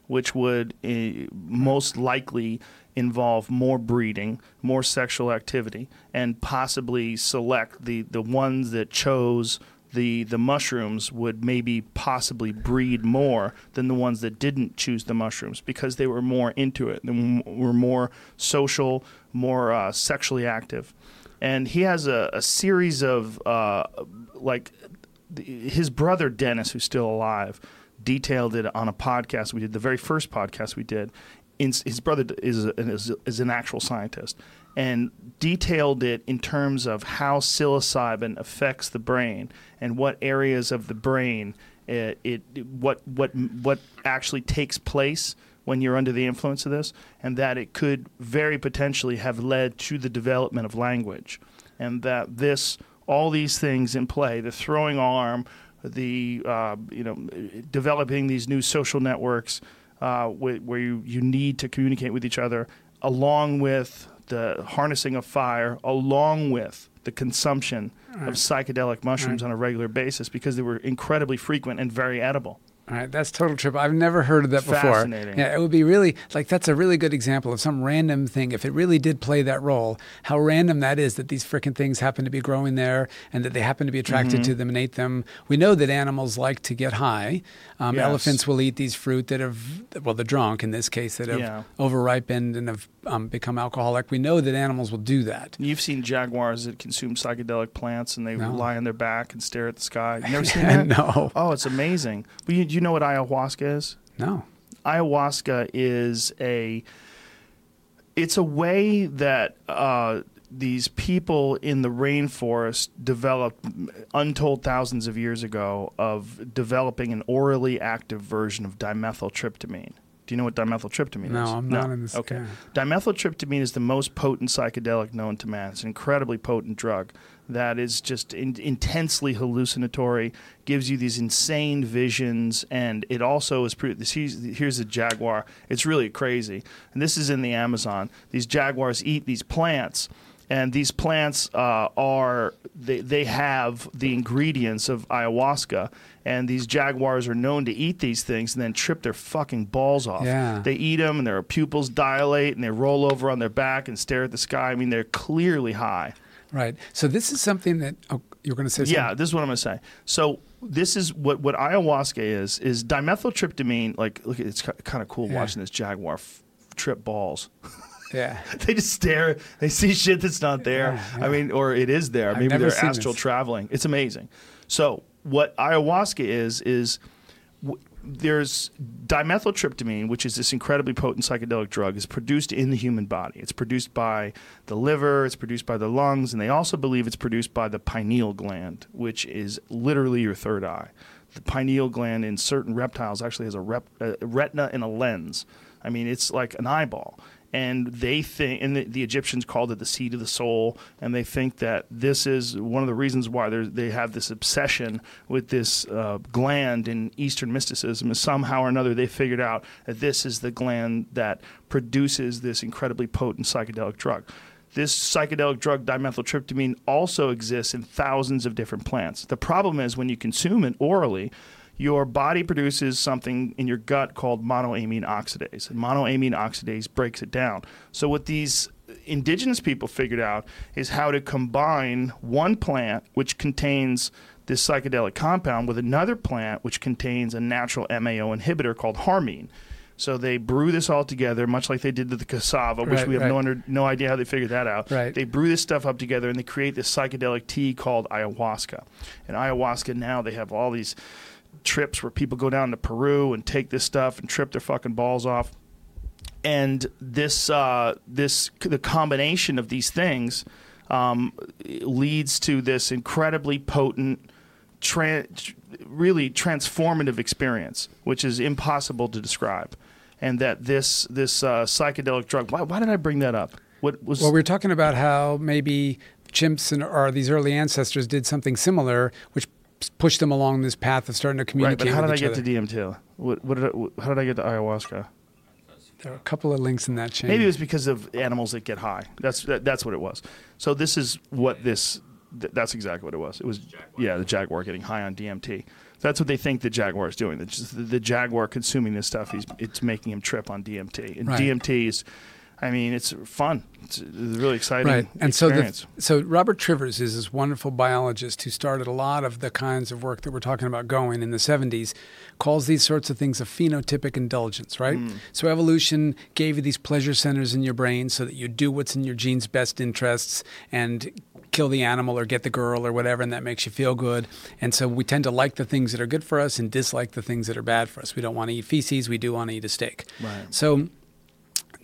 which would uh, most likely involve more breeding, more sexual activity, and possibly select the, the ones that chose the, the mushrooms would maybe possibly breed more than the ones that didn't choose the mushrooms because they were more into it, they were more social, more uh, sexually active. And he has a, a series of, uh, like, his brother Dennis, who's still alive, detailed it on a podcast we did, the very first podcast we did. His brother is, is, is an actual scientist and detailed it in terms of how psilocybin affects the brain and what areas of the brain it, it what what what actually takes place when you're under the influence of this, and that it could very potentially have led to the development of language, and that this all these things in play, the throwing arm, the uh, you know developing these new social networks uh, where, where you, you need to communicate with each other, along with the harnessing of fire, along with the consumption of psychedelic mushrooms on a regular basis because they were incredibly frequent and very edible. All right, that's total trip. I've never heard of that before. Fascinating. Yeah, it would be really like that's a really good example of some random thing. If it really did play that role, how random that is that these freaking things happen to be growing there and that they happen to be attracted Mm-hmm. to them and ate them. We know that animals like to get high. Um, Yes. Elephants will eat these fruit that have, well, the drunk in this case, that have Yeah. overripened and have um, become alcoholic. We know that animals will do that. You've seen jaguars that consume psychedelic plants and they No. lie on their back and stare at the sky. You never seen that? no, Oh, it's amazing. But you, do you know what ayahuasca is? no. ayahuasca is a it's a way that uh, these people in the rainforest developed untold thousands of years ago of developing an orally active version of dimethyltryptamine Do you know what dimethyltryptamine is? No, is? I'm not in this- Okay. Dimethyltryptamine is the most potent psychedelic known to man. It's an incredibly potent drug that is just in, intensely hallucinatory, gives you these insane visions, and it also is. Pre- this, here's, here's a jaguar. It's really crazy, and this is in the Amazon. These jaguars eat these plants. And these plants uh, are they, they have the ingredients of ayahuasca, and these jaguars are known to eat these things and then trip their fucking balls off. Yeah. They eat them, and their pupils dilate, and they roll over on their back and stare at the sky. I mean, they're clearly high. Right. So this is something that oh, you're going to say. Yeah, this is what I'm going to say. So this is what what ayahuasca is is dimethyltryptamine. Like, look, it's kind of cool Yeah. watching this jaguar f- trip balls. Yeah. they just stare. They see shit that's not there. Yeah, yeah. I mean, or it is there. I've Maybe they're astral this. traveling. It's amazing. So what ayahuasca is is w- there's dimethyltryptamine, which is this incredibly potent psychedelic drug, is produced in the human body. It's produced by the liver, it's produced by the lungs, and they also believe it's produced by the pineal gland, which is literally your third eye. The pineal gland in certain reptiles actually has a, rep, a retina and a lens. I mean, it's like an eyeball. And they think, and the, the Egyptians called it the seed of the soul, and they think that this is one of the reasons why they're- have this obsession with this uh, gland in Eastern mysticism. Is somehow or another they figured out that this is the gland that produces this incredibly potent psychedelic drug. This psychedelic drug, dimethyltryptamine, also exists in thousands of different plants. The problem is when you consume it orally, your body produces something in your gut called monoamine oxidase. And monoamine oxidase breaks it down. So, what these indigenous people figured out is how to combine one plant, which contains this psychedelic compound, with another plant, which contains a natural MAO inhibitor called harmine. So they brew this all together, much like they did to the cassava, which Right, we have right. no under, no idea how they figured that out. Right. They brew this stuff up together and they create this psychedelic tea called ayahuasca. And ayahuasca now they have all these trips where people go down to Peru and take this stuff and trip their fucking balls off. And this uh, this the combination of these things um, leads to this incredibly potent, tra- really transformative experience, which is impossible to describe. And that this this uh, psychedelic drug. Why, why did I bring that up? What was Well, we were talking about how maybe chimps and or these early ancestors did something similar, which pushed them along this path of starting to right? communicate. But how did I get other. to DMT? What, what did I, how did I get to ayahuasca? There are a couple of links in that chain. Maybe it was because of animals that get high. That's that, that's what it was. So this is what this. Th- that's exactly what it was. It was yeah, the jaguar getting high on DMT. That's what they think the jaguar is doing. The, the, the jaguar consuming this stuff, he's it's making him trip on DMT. And Right. DMT is, I mean, it's fun. It's really exciting right. And so the, so robert trivers is this wonderful biologist who started a lot of the kinds of work that we're talking about going in the 70s calls these sorts of things a phenotypic indulgence right? Mm. so evolution gave you these pleasure centers in your brain so that you do what's in your gene's best interests and kill the animal or get the girl or whatever and that makes you feel good. And so we tend to like the things that are good for us and dislike the things that are bad for us. We don't want to eat feces. We do want to eat a steak. Right. so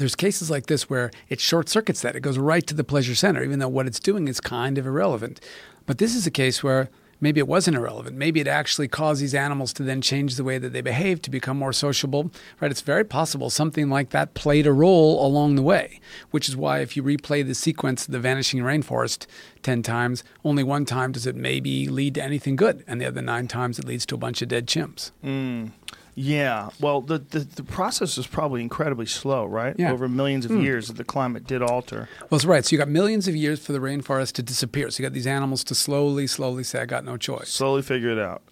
there's cases like this where it short circuits that. It goes right to the pleasure center, even though what it's doing is kind of irrelevant. But this is a case where maybe it wasn't irrelevant. Maybe it actually caused these animals to then change the way that they behave to become more sociable. Right? It's very possible something like that played a role along the way, which is why if you replay the sequence of the vanishing rainforest 10 times, only one time does it maybe lead to anything good, and the other nine times it leads to a bunch of dead chimps. Hmm. Yeah. Well, the, the the process is probably incredibly slow, right? Yeah. Over millions of hmm. years, that the climate did alter. Well, that's right. So you got millions of years for the rainforest to disappear. So you got these animals to slowly, slowly say, "I got no choice." Slowly figure it out.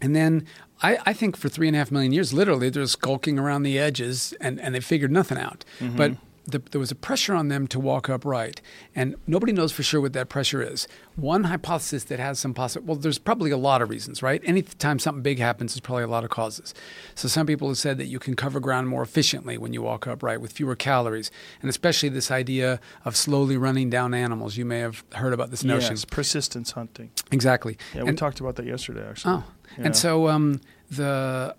And then I, I think for three and a half million years, literally, they're skulking around the edges, and, and they figured nothing out. Mm-hmm. But the, there was a pressure on them to walk upright, and nobody knows for sure what that pressure is. One hypothesis that has some possible well, there's probably a lot of reasons, right? Anytime something big happens, there's probably a lot of causes. So some people have said that you can cover ground more efficiently when you walk upright with fewer calories, and especially this idea of slowly running down animals. You may have heard about this notion. Yes, persistence hunting. Exactly. Yeah, we And- talked about that yesterday, actually. Oh, Yeah. and so um, the,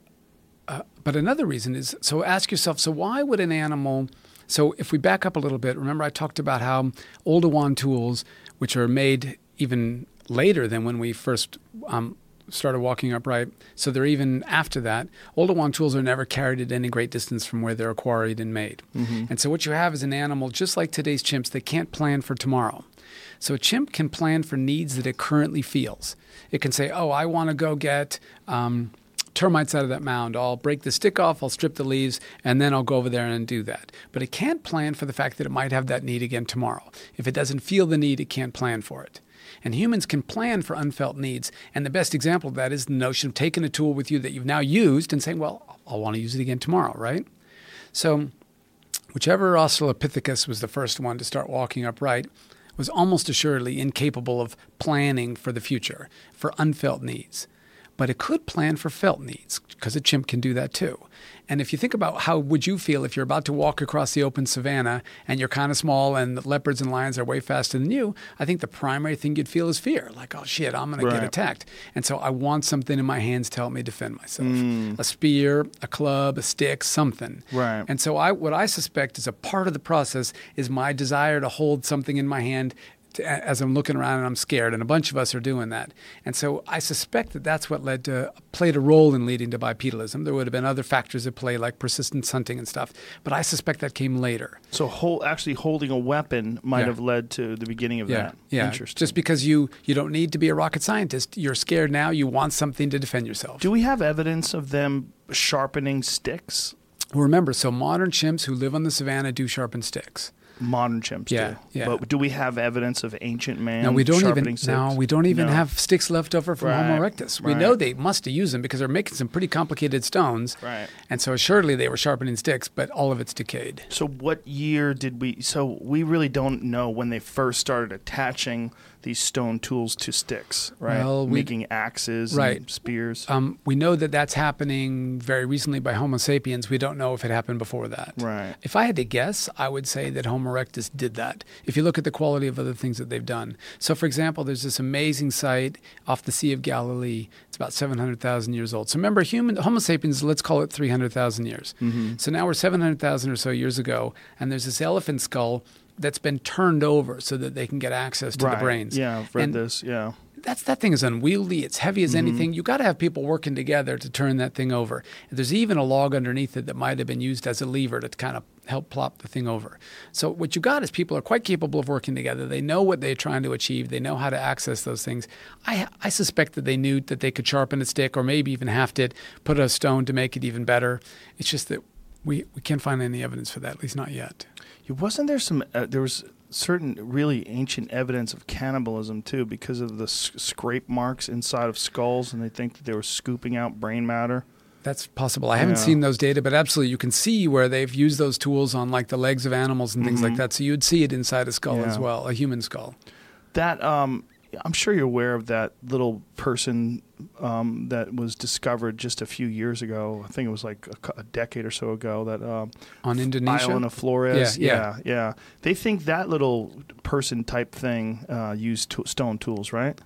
uh, but another reason is so ask yourself, so why would an animal? So if we back up a little bit, remember I talked about how Oldowan tools, which are made even later than when we first um, started walking upright. So they're even after that. Oldowan tools are never carried at any great distance from where they're quarried and made. Mm-hmm. And so what you have is an animal just like today's chimps that can't plan for tomorrow. So a chimp can plan for needs that it currently feels. It can say, "Oh, I want to go get." Um, termites out of that mound. I'll break the stick off, I'll strip the leaves, and then I'll go over there and do that. But it can't plan for the fact that it might have that need again tomorrow. If it doesn't feel the need, it can't plan for it. And humans can plan for unfelt needs. And the best example of that is the notion of taking a tool with you that you've now used and saying, well, I'll want to use it again tomorrow, right? So, whichever Australopithecus was the first one to start walking upright was almost assuredly incapable of planning for the future, for unfelt needs but it could plan for felt needs because a chimp can do that too. And if you think about how would you feel if you're about to walk across the open savanna and you're kind of small and the leopards and lions are way faster than you, I think the primary thing you'd feel is fear, like oh shit, I'm going Right. to get attacked. And so I want something in my hands to help me defend myself. Mm. A spear, a club, a stick, something. Right. And so I what I suspect is a part of the process is my desire to hold something in my hand to, as I'm looking around and I'm scared, and a bunch of us are doing that. And so I suspect that that's what led to played a role in leading to bipedalism. There would have been other factors at play like persistence hunting and stuff, but I suspect that came later. So whole, actually holding a weapon might Yeah. have led to the beginning of Yeah, that. yeah. Interesting. Just because you you don't need to be a rocket scientist, you're scared now. You want something to defend yourself. Do we have evidence of them sharpening sticks? Remember, so modern chimps who live on the savannah do sharpen sticks. Modern chimps Yeah, do. yeah. But do we have evidence of ancient man Now we don't sharpening even sticks? now we don't even No. have sticks left over from Right, Homo erectus. We right. know they must have used them because they're making some pretty complicated stones. Right. And so assuredly they were sharpening sticks, but all of it's decayed. So what year did we? So we really don't know when they first started attaching these stone tools to sticks, right? Well, we- Making axes, Right. and spears. Um, we know that that's happening very recently by Homo sapiens. We don't know if it happened before that. Right. If I had to guess, I would say that Homo erectus did that. If you look at the quality of other things that they've done. So, for example, there's this amazing site off the Sea of Galilee. It's about 700,000 years old. So, remember, human Homo sapiens, let's call it 300,000 years. Mm-hmm. So now we're 700,000 or so years ago, and there's this elephant skull that's been turned over so that they can get access to right. the brains. Yeah, I've read And this. Yeah. that's that thing is unwieldy. It's heavy Mm-hmm. as anything. You got to have people working together to turn that thing over. There's even a log underneath it that might have been used as a lever to kind of help plop the thing over. So what you got is people are quite capable of working together. They know what they're trying to achieve. They know how to access those things. I I suspect that they knew that they could sharpen a stick or maybe even haft it, put a stone to make it even better. It's just that we we can't find any evidence for that. At least not yet. Yeah, Wasn't there some? Uh, there was certain really ancient evidence of cannibalism too, because of the s- scrape marks inside of skulls, and they think that they were scooping out brain matter. That's possible. I haven't Yeah. seen those data, but absolutely, you can see where they've used those tools on like the legs of animals and things like Mhm. that. So you'd see it inside a skull as well, a human skull. That um, I'm sure you're aware of that little person um, that was discovered just a few years ago. I think it was like a, a decade or so ago. That um, On Indonesia, island of Flores. Yeah, yeah, yeah. They think that little person type thing uh, used to- stone tools, right?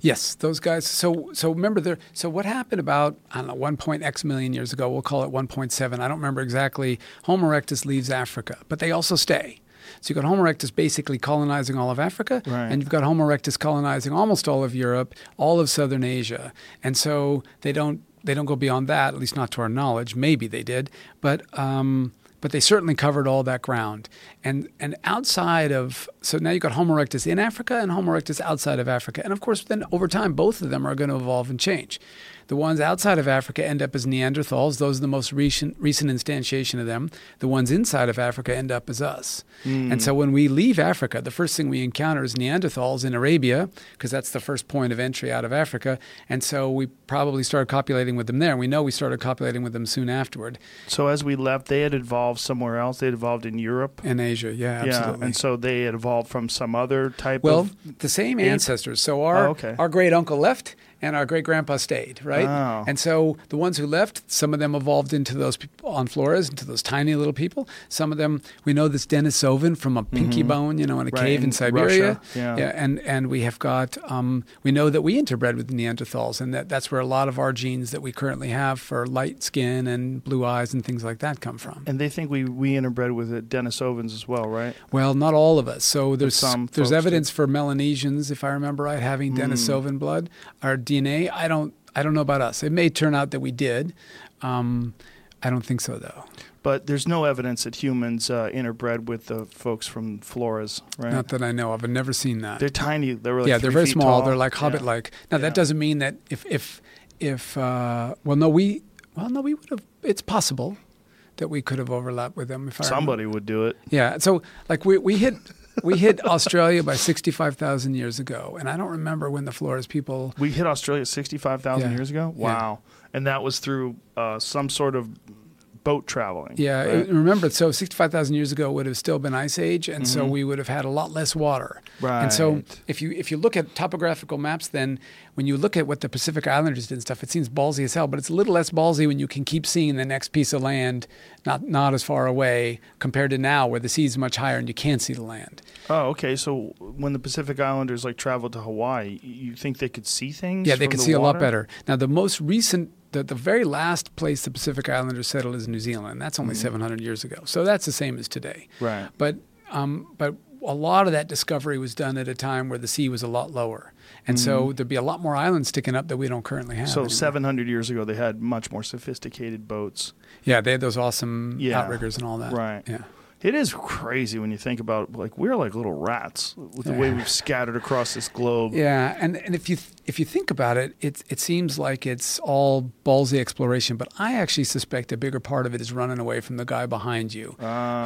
Yes, those guys. So, so remember there. So, what happened about I don't know, one point x million years ago? We'll call it one point seven. I don't remember exactly. Homo erectus leaves Africa, but they also stay. So you've got Homo erectus basically colonizing all of Africa, Right. and you've got Homo erectus colonizing almost all of Europe, all of southern Asia, and so they don't they don't go beyond that, at least not to our knowledge. Maybe they did, but um, but they certainly covered all that ground. And and outside of so now you've got Homo erectus in Africa and Homo erectus outside of Africa, and of course then over time both of them are going to evolve and change. The ones outside of Africa end up as Neanderthals; those are the most recent recent instantiation of them. The ones inside of Africa end up as us. Hmm. And so when we leave Africa, the first thing we encounter is Neanderthals in Arabia, because that's the first point of entry out of Africa. And so we probably started copulating with them there. And we know we started copulating with them soon afterward So as we left, they had evolved somewhere else. They had evolved in Europe. in Asia. Yeah, Yeah, absolutely. and so they had evolved from some other type of well, the same ancestors. So our Oh, okay. our great uncle left, and our great grandpa stayed, right? Oh. And so the ones who left, some of them evolved into those on Flores, into those tiny little people. Some of them, we know this Denisovan from a pinky bone, you know, in a Mm-hmm. Right, cave in, in Siberia. Russia, yeah. and and we have got, um, we know that we interbred with Neanderthals, and that that's where a lot of our genes that we currently have for light skin and blue eyes and things like that come from. And they think we we interbred with the Denisovans as well, right? Well, not all of us. So there's some there's evidence for Melanesians, if I remember right, having. Denisovan blood or DNA. I don't I don't know about us. It may turn out that we did. Um, I don't think so, though. But there's no evidence that humans uh, interbred with the folks from Flores, right? Not that I know of. I've never seen that. they're tiny. They're like yeah, they're very small. tall. They're like hobbit-like. Now Yeah. that doesn't mean that if if if uh, well, no, we well, no, we would have. It's possible that we could have overlapped with them if I. Somebody would do it. Yeah. So like we we hit we hit Australia by sixty-five thousand years ago, and I don't remember when the Flores people. We hit Australia 65,000 Yeah. years ago. Yeah. Wow. And that was through uh, some sort of boat traveling. Yeah, right? remember, so 65,000 years ago would have still been ice age, and so Mhm. we would have had a lot less water. Right. And so if you if you look at topographical maps, then when you look at what the Pacific Islanders did and stuff, it seems ballsy as hell, but it's a little less ballsy when you can keep seeing the next piece of land not not as far away compared to now where the sea is much higher and you can't see the land. Oh, okay. So when the Pacific Islanders like traveled to Hawaii, you think they could see things? Yeah, they can the see a lot better. Now, the most recent, the, the very last place the Pacific Islanders settled is New Zealand. That's only Mhm. 700 years ago. So that's the same as today. Right. But um, but a lot of that discovery was done at a time where the sea was a lot lower, and so Mhm. there'd be a lot more islands sticking up that we don't currently have. So anymore. 700 years ago, they had much more sophisticated boats. Yeah, they had those awesome Yeah. outriggers and all that. Right. Yeah. It is crazy when you think about like we're like little rats with the way we've scattered across this globe. Yeah, and, and if you if you think about it, it it seems like it's all ballsy exploration, but I actually suspect a bigger part of it is running away from the guy behind you.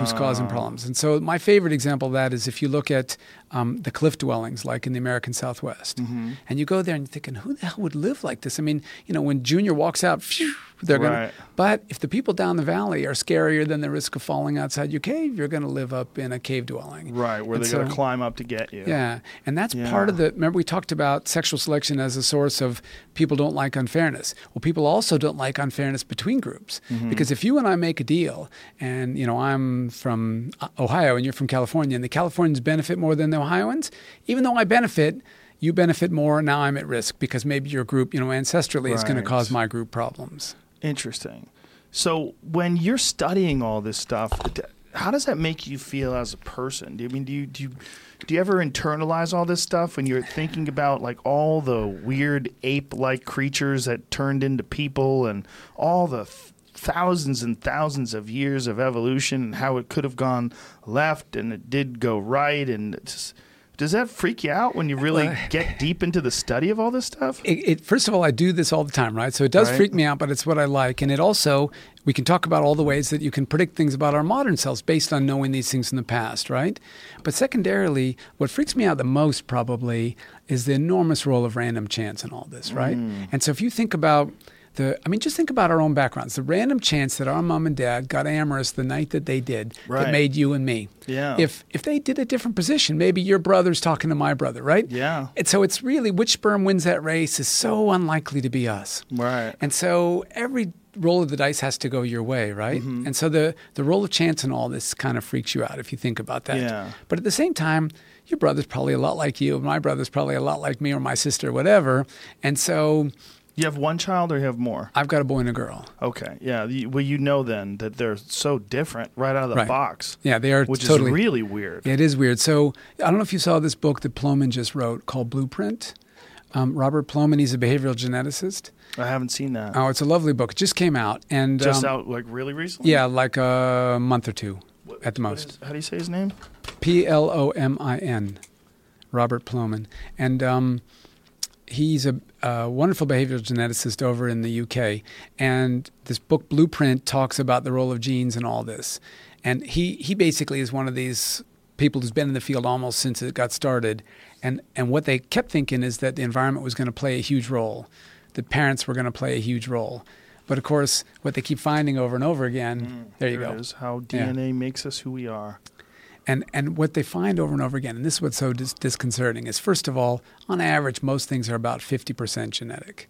who's causing Ah. problems. And so, my favorite example of that is if you look at um, the cliff dwellings, like in the American Southwest, Mhm. and you go there and you're thinking, who the hell would live like this? I mean, you know, when Junior walks out, phew, they're gonna. But if the people down the valley are scarier than the risk of falling outside your you're going to live up in a cave dwelling. Right, where And they got to climb up to get you. Yeah, and that's part of the. Remember, we talked about sexual selection as a source of people don't like unfairness. Well, people also don't like unfairness between groups Mhm. because if you and I make a deal, and you know I'm from uh, Ohio and you're from California, and the Californians benefit more than the Ohioans, even though I benefit. You benefit more. And now I'm at risk because maybe your group, you know, ancestrally is going to cause my group problems. Interesting. So when you're studying all this stuff, how does that make you feel as a person? Do you I mean do you do you, do you ever internalize all this stuff when you're thinking about like all the weird ape-like creatures that turned into people and all the th- thousands and thousands of years of evolution and how it could have gone left and it did go right and it's does that freak you out when you really get deep into the study of all this stuff? it, it, first of all, I do this all the time, right? So it does Right. freak me out, but it's what I like. And it also, we can talk about all the ways that you can predict things about our modern selves based on knowing these things in the past, right? But secondarily, what freaks me out the most probably is the enormous role of random chance in all this, right? Mm. And so if you think about the, I mean, just think about our own backgrounds. The random chance that our mom and dad got amorous the night that they did Right. that made you and me. Yeah. If if they did a different position, maybe your brother's talking to my brother, right? Yeah. And so it's really which sperm wins that race is so unlikely to be us. Right. And so every roll of the dice has to go your way, right? Mm-hmm. And so the the roll of chance and all this kind of freaks you out if you think about that. Yeah. But at the same time, your brother's probably a lot like you, my brother's probably a lot like me or my sister, or whatever. And so You have one child or you have more? I've got a boy and a girl. Okay. Yeah. Well, you know then that they're so different right out of the Right. box, Yeah, they are which totally is really weird. Yeah, it is weird. So I don't know if you saw this book that Plomin just wrote called Blueprint. Um, Robert Plomin, he's a behavioral geneticist. I haven't seen that. Oh, it's a lovely book. It just came out, and Just um, out like really recently. Yeah, like a month or two What- at the most. is- how do you say his name? P L O M I N, Robert Plomin, and um, he's a, a wonderful behavioral geneticist over in the UK. And this book Blueprint talks about the role of genes and all this. And he he basically is one of these people who's been in the field almost since it got started. And and what they kept thinking is that the environment was going to play a huge role, that parents were going to play a huge role. But of course, what they keep finding over and over again, Mm, there you it go. is, how Yeah. DNA makes us who we are. And and what they find over and over again, and this is what's so dis- disconcerting, is first of all, on average, most things are about fifty percent genetic.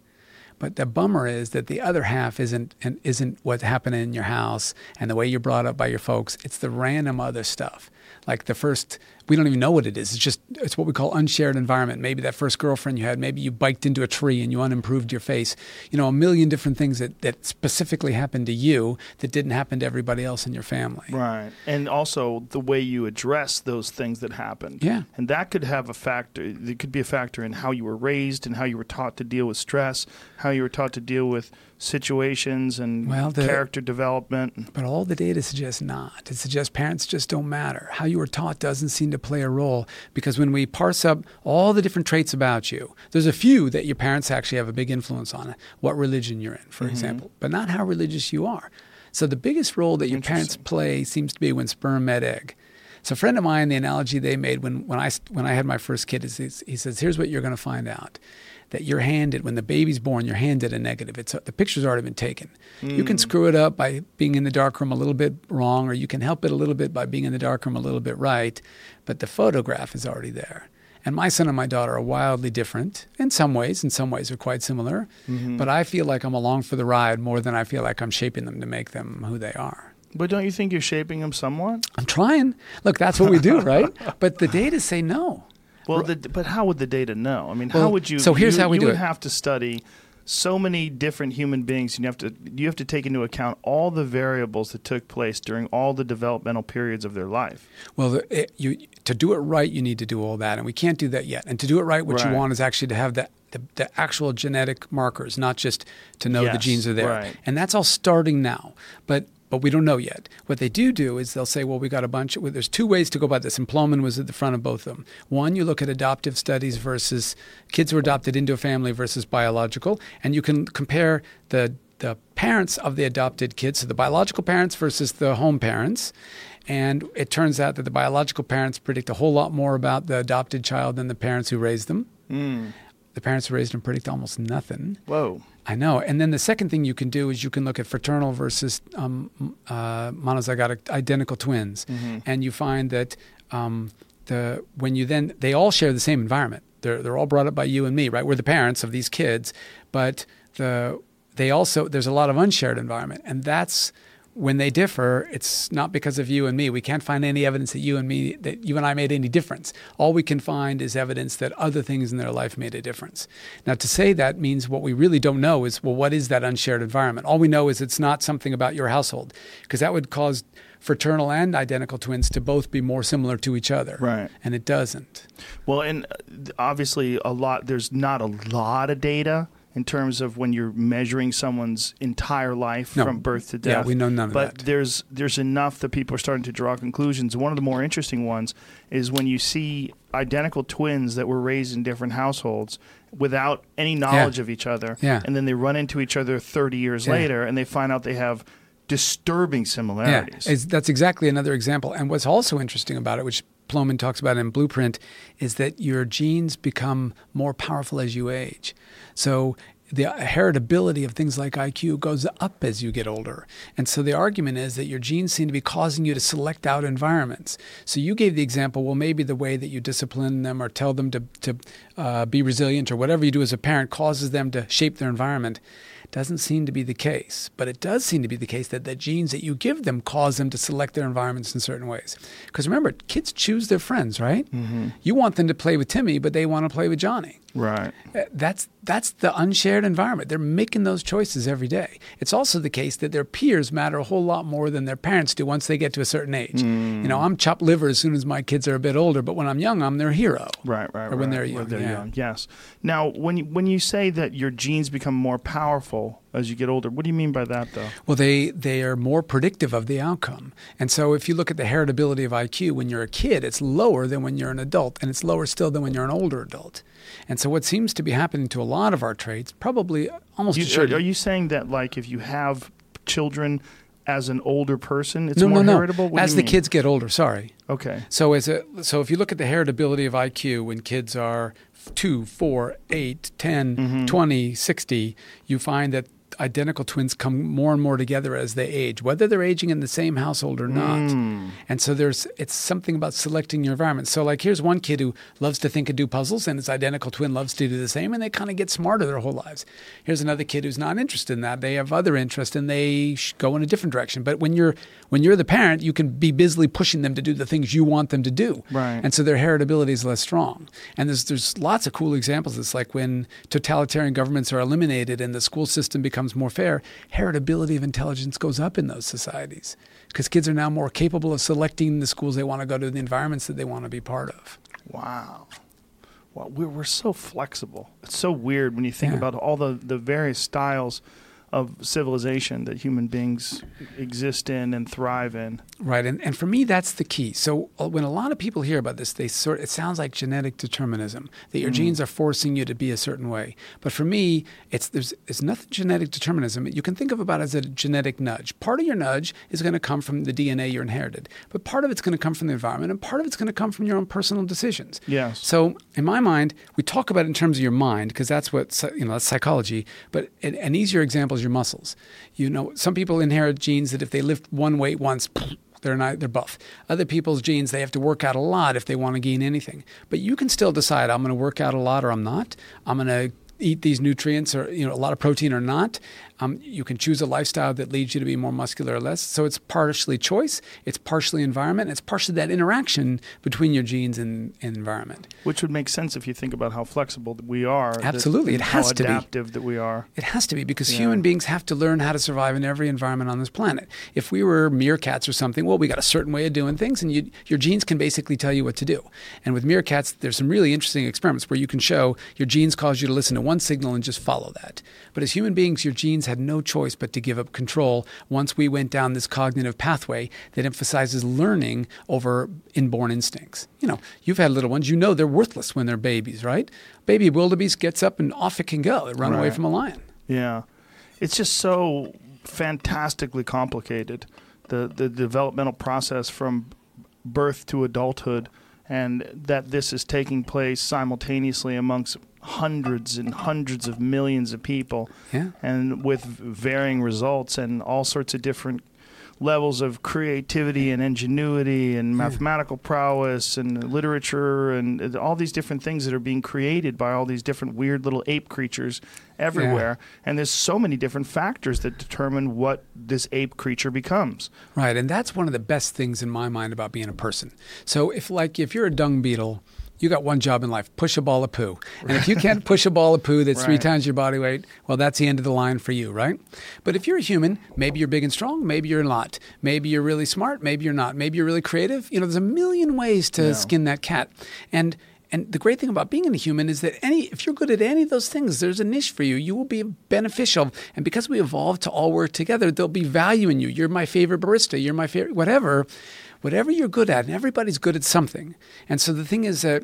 But the bummer is that the other half isn't and isn't what's happening in your house and the way you're brought up by your folks. It's the random other stuff, like the first we don't even know what it is. It's just it's what we call unshared environment. Maybe that first girlfriend you had, maybe you biked into a tree and you unimproved your face. You know, a million different things that, that specifically happened to you that didn't happen to everybody else in your family. Right. And also the way you address those things that happened. Yeah. And that could have a factor. It could be a factor in how you were raised and how you were taught to deal with stress, how you were taught to deal with situations and Well, the- character development. But all the data suggests not. It suggests parents just don't matter. How you were taught doesn't seem to play a role because when we parse up all the different traits about you, there's a few that your parents actually have a big influence on. What religion you're in, for mm-hmm. example, but not how religious you are. So the biggest role that your parents play seems to be when sperm met egg. So a friend of mine, the analogy they made when, when I when I had my first kid is is- he says, "Here's what you're going to find out." That you're handed when the baby's born, you're handed a negative. It's the picture's already been taken. You can mm. screw it up by being in the darkroom a little bit wrong, or you can help it a little bit by being in the darkroom a little bit right. But the photograph is already there. And my son and my daughter are wildly different in some ways. In some ways, they're quite similar. Mm-hmm. But I feel like I'm along for the ride more than I feel like I'm shaping them to make them who they are. But don't you think you're shaping them somewhat? I'm trying. Look, that's what we do, right? But the data say no. Well, the, but how would the data know? I mean, Well, how would you? so here's you, how we you do would it. have to study so many different human beings, and you have to you have to take into account all the variables that took place during all the developmental periods of their life. Well, the, it, you to do it right, you need to do all that, and we can't do that yet. And to do it right, what Right. you want is actually to have the, the the actual genetic markers, not just to know the genes are there. right. And that's all starting now, but. But we don't know yet. What they do do is they'll say, well, we got a bunch. Well, there's two ways to go about this, and Plomin was at the front of both of them. One, you look at adoptive studies versus kids who are adopted into a family versus biological, and you can compare the the parents of the adopted kids, so the biological parents versus the home parents. And it turns out that the biological parents predict a whole lot more about the adopted child than the parents who raised them. Hmm. The parents who raised them predict almost nothing. Whoa. I know. And then the second thing you can do is you can look at fraternal versus um, uh, monozygotic identical twins, and you find that um, the when you then they all share the same environment. They're they're all brought up by you and me, right? We're the parents of these kids, but the they also there's a lot of unshared environment, and that's when they differ, it's not because of you and me. We can't find any evidence that you and me, that you and I made any difference. All we can find is evidence that other things in their life made a difference. Now, to say that means what we really don't know is, well, what is that unshared environment? All we know is it's not something about your household, because that would cause fraternal and identical twins to both be more similar to each other. Right. And it doesn't. Well, and uh, obviously, a lot. There's not a lot of data in terms of when you're measuring someone's entire life No. from birth to death. Yeah, we know none of that. but there's there's enough that people are starting to draw conclusions. One of the more interesting ones is when you see identical twins that were raised in different households without any knowledge of each other, Yeah. and then they run into each other 30 years Yeah. later, and they find out they have disturbing similarities. Yeah, it's, that's exactly another example. And what's also interesting about it, which Plomin talks about in Blueprint, is that your genes become more powerful as you age. So the heritability of things like IQ goes up as you get older. And so the argument is that your genes seem to be causing you to select out environments. So you gave the example, well, maybe the way that you discipline them or tell them to, to uh, be resilient or whatever you do as a parent causes them to shape their environment. Doesn't seem to be the case, but it does seem to be the case that the genes that you give them cause them to select their environments in certain ways. Because remember, kids choose their friends, right? Mm-hmm. You want them to play with Timmy, but they want to play with Johnny. Right. Uh, That's that's the unshared environment. They're making those choices every day. It's also the case that their peers matter a whole lot more than their parents do once they get to a certain age. You know, I'm chopped liver as soon as my kids are a bit older, but when I'm young, I'm their hero. Right, right, Or when right. they're When young, they're yeah. young, yes. Now, when you, when you say that your genes become more powerful as you get older, what do you mean by that, though? Well, they, they are more predictive of the outcome. And so if you look at the heritability of IQ, when you're a kid, it's lower than when you're an adult, and it's lower still than when you're an older adult. And so what seems to be happening to a lot of our traits, probably almost You, assuredly- are, you saying that, like, if you have children as an older person, it's no, more no, no. heritable? What As the mean? kids get older, sorry. Okay. So as a so if you look at the heritability of IQ when kids are 2, 4, 8, 10, Mm-hmm. 20, 60, you find that identical twins come more and more together as they age, whether they're aging in the same household or not. Mm. And so there's it's something about selecting your environment. So like here's one kid who loves to think and do puzzles, and his identical twin loves to do the same, and they kind of get smarter their whole lives. Here's another kid who's not interested in that; they have other interests, and they sh- go in a different direction. But when you're when you're the parent, you can be busily pushing them to do the things you want them to do, Right. and so their heritability is less strong. And there's there's lots of cool examples. It's like when totalitarian governments are eliminated and the school system becomes more fair, heritability of intelligence goes up in those societies because kids are now more capable of selecting the schools they want to go to, the environments that they want to be part of. Wow. Well, we're, we're so flexible. It's so weird when you think Yeah. about all the, the various styles of civilization that human beings exist in and thrive in. Right, and, and for me, that's the key. So uh, when a lot of people hear about this, they sort it sounds like genetic determinism that your genes are forcing you to be a certain way. But for me, it's there's it's nothing genetic determinism. You can think of about it as a genetic nudge. Part of your nudge is going to come from the DNA you're inherited, but part of it's going to come from the environment, and part of it's going to come from your own personal decisions. Yes. So in my mind, we talk about it in terms of your mind because that's what you know that's psychology. But an, an easier example your muscles. You know, some people inherit genes that if they lift one weight once. They're not. They're buff. Other people's genes, they have to work out a lot if they want to gain anything. But you can still decide. I'm going to work out a lot, or I'm not. I'm going to eat these nutrients, or you know, a lot of protein, or not. Um, you can choose a lifestyle that leads you to be more muscular or less. So it's partially choice, it's partially environment, it's partially that interaction between your genes and, and environment. Which would make sense if you think about how flexible that we are. that- Absolutely, it has to be. How adaptive that we are. It has to be because Yeah. human beings have to learn how to survive in every environment on this planet. If we were meerkats or something, well, we got a certain way of doing things, and you, your genes can basically tell you what to do. And with meerkats, there's some really interesting experiments where you can show your genes cause you to listen to one signal and just follow that. But as human beings, your genes had no choice but to give up control once we went down this cognitive pathway that emphasizes learning over inborn instincts. You know, you've had little ones, you know they're worthless when they're babies, right? Baby wildebeest gets up and off it can go. It run away from a lion. Yeah. It's just so fantastically complicated. The the developmental process from birth to adulthood and that this is taking place simultaneously amongst hundreds and hundreds of millions of people Yeah. and with varying results and all sorts of different levels of creativity and ingenuity and mathematical prowess and literature and all these different things that are being created by all these different weird little ape creatures everywhere. And there's so many different factors that determine what this ape creature becomes. Right, and that's one of the best things in my mind about being a person. So if like if you're a dung beetle, you got one job in life, push a ball of poo. And if you can't push a ball of poo that's three times your body weight, well that's the end of the line for you, right? But if you're a human, maybe you're big and strong, maybe you're not. Maybe you're really smart, maybe you're not. Maybe you're really creative. You know, there's a million ways to Yeah. skin that cat. And and the great thing about being a human is that any if you're good at any of those things, there's a niche for you. You will be beneficial. And because we evolved to all work together, there'll be value in you. You're my favorite barista, you're my favorite whatever. Whatever you're good at, and everybody's good at something. And so the thing is that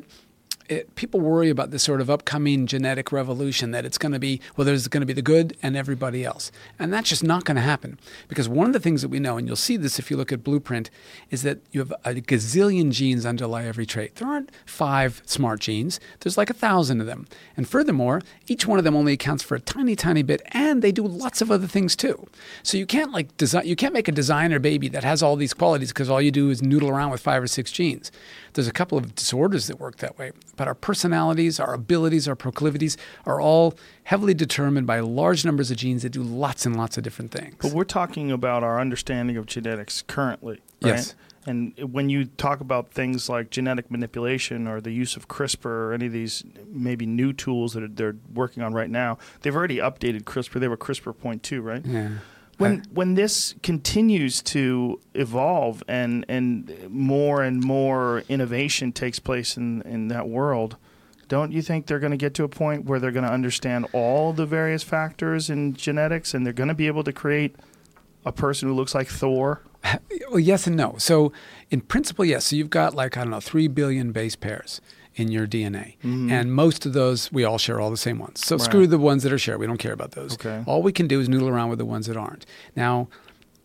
it, people worry about this sort of upcoming genetic revolution that it's going to be, well, there's going to be the good and everybody else. And that's just not going to happen. Because one of the things that we know, and you'll see this if you look at Blueprint, is that you have a gazillion genes underlie every trait. There aren't five smart genes, there's like a thousand of them. And furthermore, each one of them only accounts for a tiny, tiny bit, and they do lots of other things too. So you can't like design, you can't make a designer baby that has all these qualities because all you do is noodle around with five or six genes. There's a couple of disorders that work that way, but our personalities, our abilities, our proclivities are all heavily determined by large numbers of genes that do lots and lots of different things. But we're talking about our understanding of genetics currently, right? Yes. And when you talk about things like genetic manipulation or the use of CRISPR or any of these maybe new tools that are, they're working on right now, they've already updated CRISPR. They were CRISPR point two, right? yeah. When when this continues to evolve and and more and more innovation takes place in in that world, don't you think they're going to get to a point where they're going to understand all the various factors in genetics and they're going to be able to create a person who looks like Thor? Well, yes and no. So, in principle, yes. So you've got like I don't know, three billion base pairs in your DNA, mm-hmm. and most of those we all share all the same ones. So Right. screw the ones that are shared. We don't care about those. Okay. All we can do is noodle around with the ones that aren't. Now,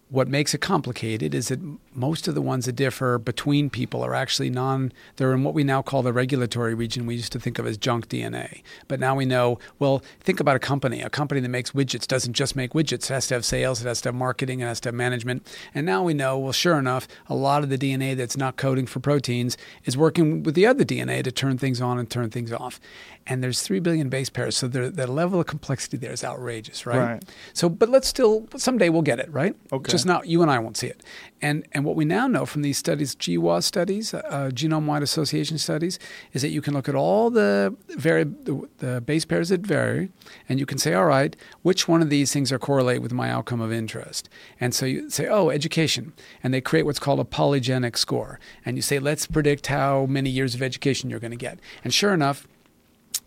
what makes it complicated is that most of the ones that differ between people are actually non, they're in what we now call the regulatory region. We used to think of as junk DNA. But now we know, well, think about a company. A company that makes widgets doesn't just make widgets, it has to have sales, it has to have marketing, it has to have management. And now we know, well, sure enough, a lot of the DNA that's not coding for proteins is working with the other DNA to turn things on and turn things off. And there's 3 billion base pairs. So the, the level of complexity there is outrageous, right? Right. So, but let's still, someday we'll get it, right? Okay. Just not, you and I won't see it. And, and what we now know from these studies, GWAS studies, uh, genome-wide association studies, is that you can look at all the, vari- the, the base pairs that vary, and you can say, all right, which one of these things are correlate with my outcome of interest? And so you say, oh, education. And they create what's called a polygenic score. And you say, let's predict how many years of education you're going to get. And sure enough,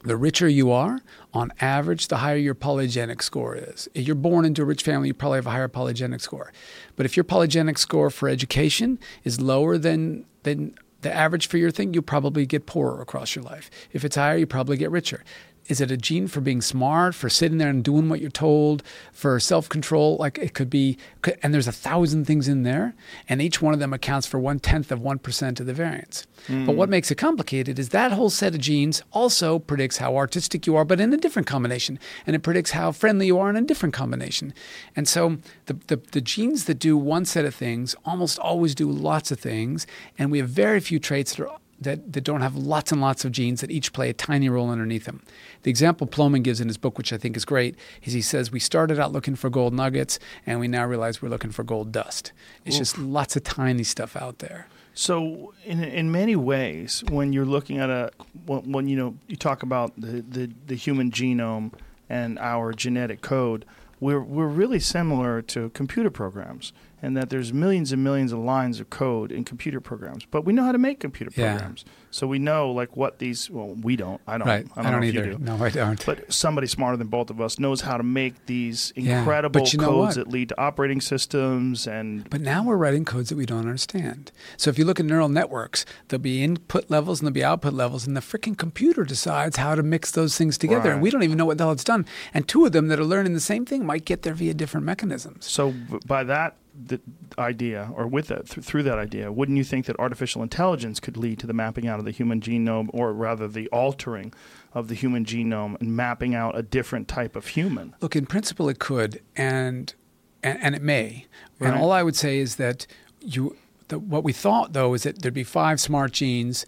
the richer you are, on average, the higher your polygenic score is. If you're born into a rich family, you probably have a higher polygenic score. But if your polygenic score for education is lower than, than the average for your thing, you probably get poorer across your life. If it's higher, you probably get richer. Is it a gene for being smart, for sitting there and doing what you're told, for self control? Like it could be, and there's a thousand things in there, and each one of them accounts for one tenth of 1% of the variance. But hmm. what makes it complicated is that whole set of genes also predicts how artistic you are, but in a different combination. And it predicts how friendly you are in a different combination. And so the, the, the genes that do one set of things almost always do lots of things, and we have very few traits that are that, that don't have lots and lots of genes that each play a tiny role underneath them. The example Plomin gives in his book, which I think is great, is he says we started out looking for gold nuggets and we now realize we're looking for gold dust. It's just lots of tiny stuff out there. So, in in many ways, when you're looking at a when, when you know you talk about the, the, the human genome and our genetic code, we're we're really similar to computer programs, and that there's millions and millions of lines of code in computer programs. But we know how to make computer Yeah. programs, so we know like what these. Well, we don't. I don't. right. I don't, know if either. You do. No, I don't. But somebody smarter than both of us knows how to make these incredible know codes that lead to operating systems and But now we're writing codes that we don't understand. So if you look at neural networks, there'll be input levels and there'll be output levels, and the freaking computer decides how to mix those things together. And we don't even know what the hell it's done. And two of them that are learning the same thing might get there via different mechanisms. So by that the idea, or with that th- through that idea, wouldn't you think that artificial intelligence could lead to the mapping out of the human genome, or rather the altering of the human genome and mapping out a different type of human? Look, in principle, it could, and and, and it may. And all I would say is that you, the, what we thought though is that there'd be five smart genes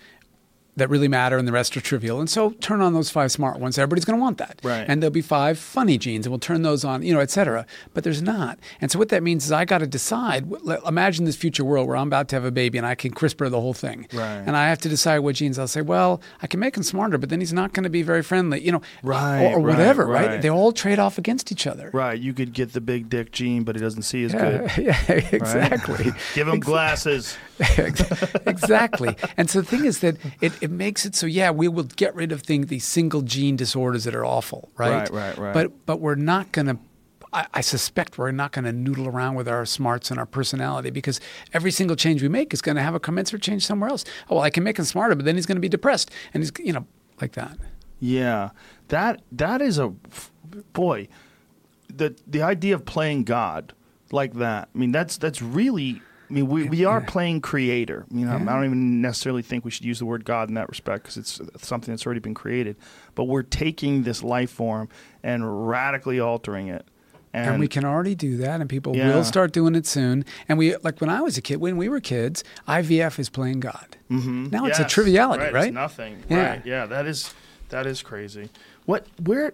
that really matter, and the rest are trivial. And so, turn on those five smart ones. Everybody's going to want that. Right. And there'll be five funny genes, and we'll turn those on, you know, et cetera. But there's not. And so, what that means is I got to decide. Imagine this future world where I'm about to have a baby, and I can CRISPR the whole thing. Right. And I have to decide what genes I'll say. Well, I can make him smarter, but then he's not going to be very friendly, you know, Right, or, or right, whatever. Right. right. They all trade off against each other. Right, you could get the big dick gene, but he doesn't see as Yeah, good. yeah, exactly. Give him glasses. exactly. And so the thing is that it, it makes it so yeah, we will get rid of things these single gene disorders that are awful, right? Right, right, right. But but we're not gonna I, I suspect we're not going to noodle around with our smarts and our personality because every single change we make is going to have a commensurate change somewhere else. Oh, well, I can make him smarter, but then he's going to be depressed, and he's you know like that. Yeah, that that is a boy. The the idea of playing God like that. I mean, that's that's really. I mean, we, we are playing creator. You know, Yeah. I don't even necessarily think we should use the word God in that respect because it's something that's already been created. But we're taking this life form and radically altering it. And, And, we can already do that, and people Yeah. will start doing it soon. And we, like when I was a kid, when we were kids, IVF is playing God. Mhm. Now it's a triviality, right? right? It's nothing. Yeah. Right. Yeah. That is that is crazy. What where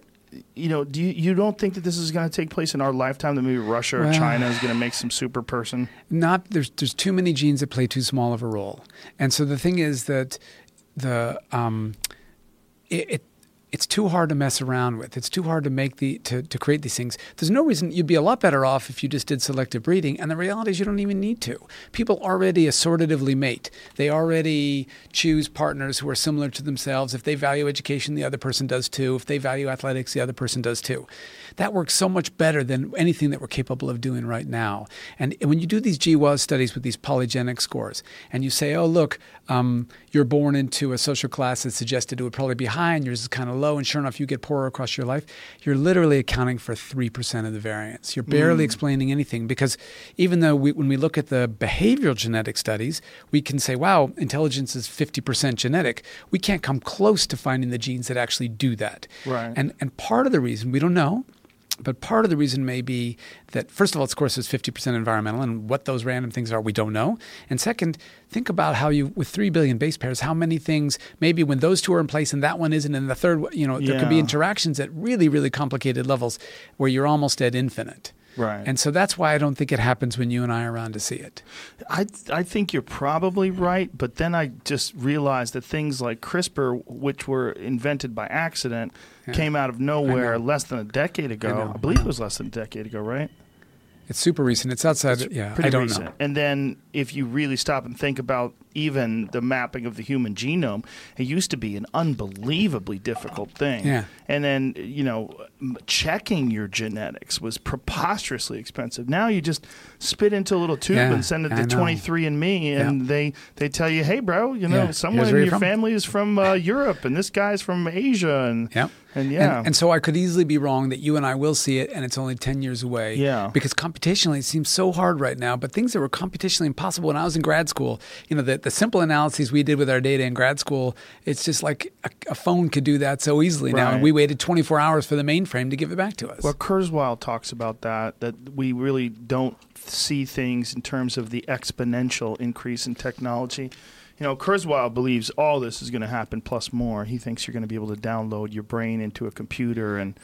you know do you you don't think that this is going to take place in our lifetime? That maybe Russia or Well- China is going to make some super person. not there's there's too many genes that play too small of a role, and so the thing is that the um, it, it it's too hard to mess around with. It's too hard to make the to, to create these things. There's no reason you'd be a lot better off if you just did selective breeding. And the reality is you don't even need to. People already assortatively mate. They already choose partners who are similar to themselves. If they value education, the other person does too. If they value athletics, the other person does too. That works so much better than anything that we're capable of doing right now. And when you do these GWAS studies with these polygenic scores, and you say, "Oh, look, um, you're born into a social class that suggested it would probably be high, and yours is kind of low," and sure enough, you get poorer across your life, you're literally accounting for 3% of the variance. You're barely mm. explaining anything because even though we, when we look at the behavioral genetic studies, we can say, wow, intelligence is 50% genetic. We can't come close to finding the genes that actually do that. Right. And, and part of the reason, we don't know, but part of the reason may be that, first of all, of course, it's 50% environmental, and what those random things are, we don't know. And second, think about how you, with 3 billion base pairs, how many things, maybe when those two are in place and that one isn't, and the third, you know, there could be interactions at really, really complicated levels where you're almost at infinite. Right. And so that's why I don't think it happens when you and I are around to see it. I I think you're probably right, but then I just realized that things like CRISPR, which were invented by accident, Yeah. came out of nowhere less than a decade ago. know. I, believe it was less than a decade ago, right? It's super recent. It's outside. yeah, Pretty I don't recent. know. And then if you really stop and think about even the mapping of the human genome, it used to be an unbelievably difficult thing. Yeah. And then, you know, checking your genetics was preposterously expensive. Now you just spit into a little tube Yeah, and send it to 23andMe and Yeah. they, they tell you, hey, bro, you know, Yeah, someone in your from." family is from uh, Europe and this guy's from Asia. And, Yep. and yeah. And, and so I could easily be wrong that you and I will see it, and it's only 10 years away. Yeah. Because computationally, it seems so hard right now. But things that were computationally impossible when I was in grad school, you know, the, the simple analyses we did with our data in grad school, it's just like a, a phone could do that so easily now. And we waited 24 hours for the mainframe to give it back to us. Well, Kurzweil talks about that, that we really don't see things in terms of the exponential increase in technology. You know, Kurzweil believes all this is going to happen plus more. He thinks you're going to be able to download your brain into a computer, and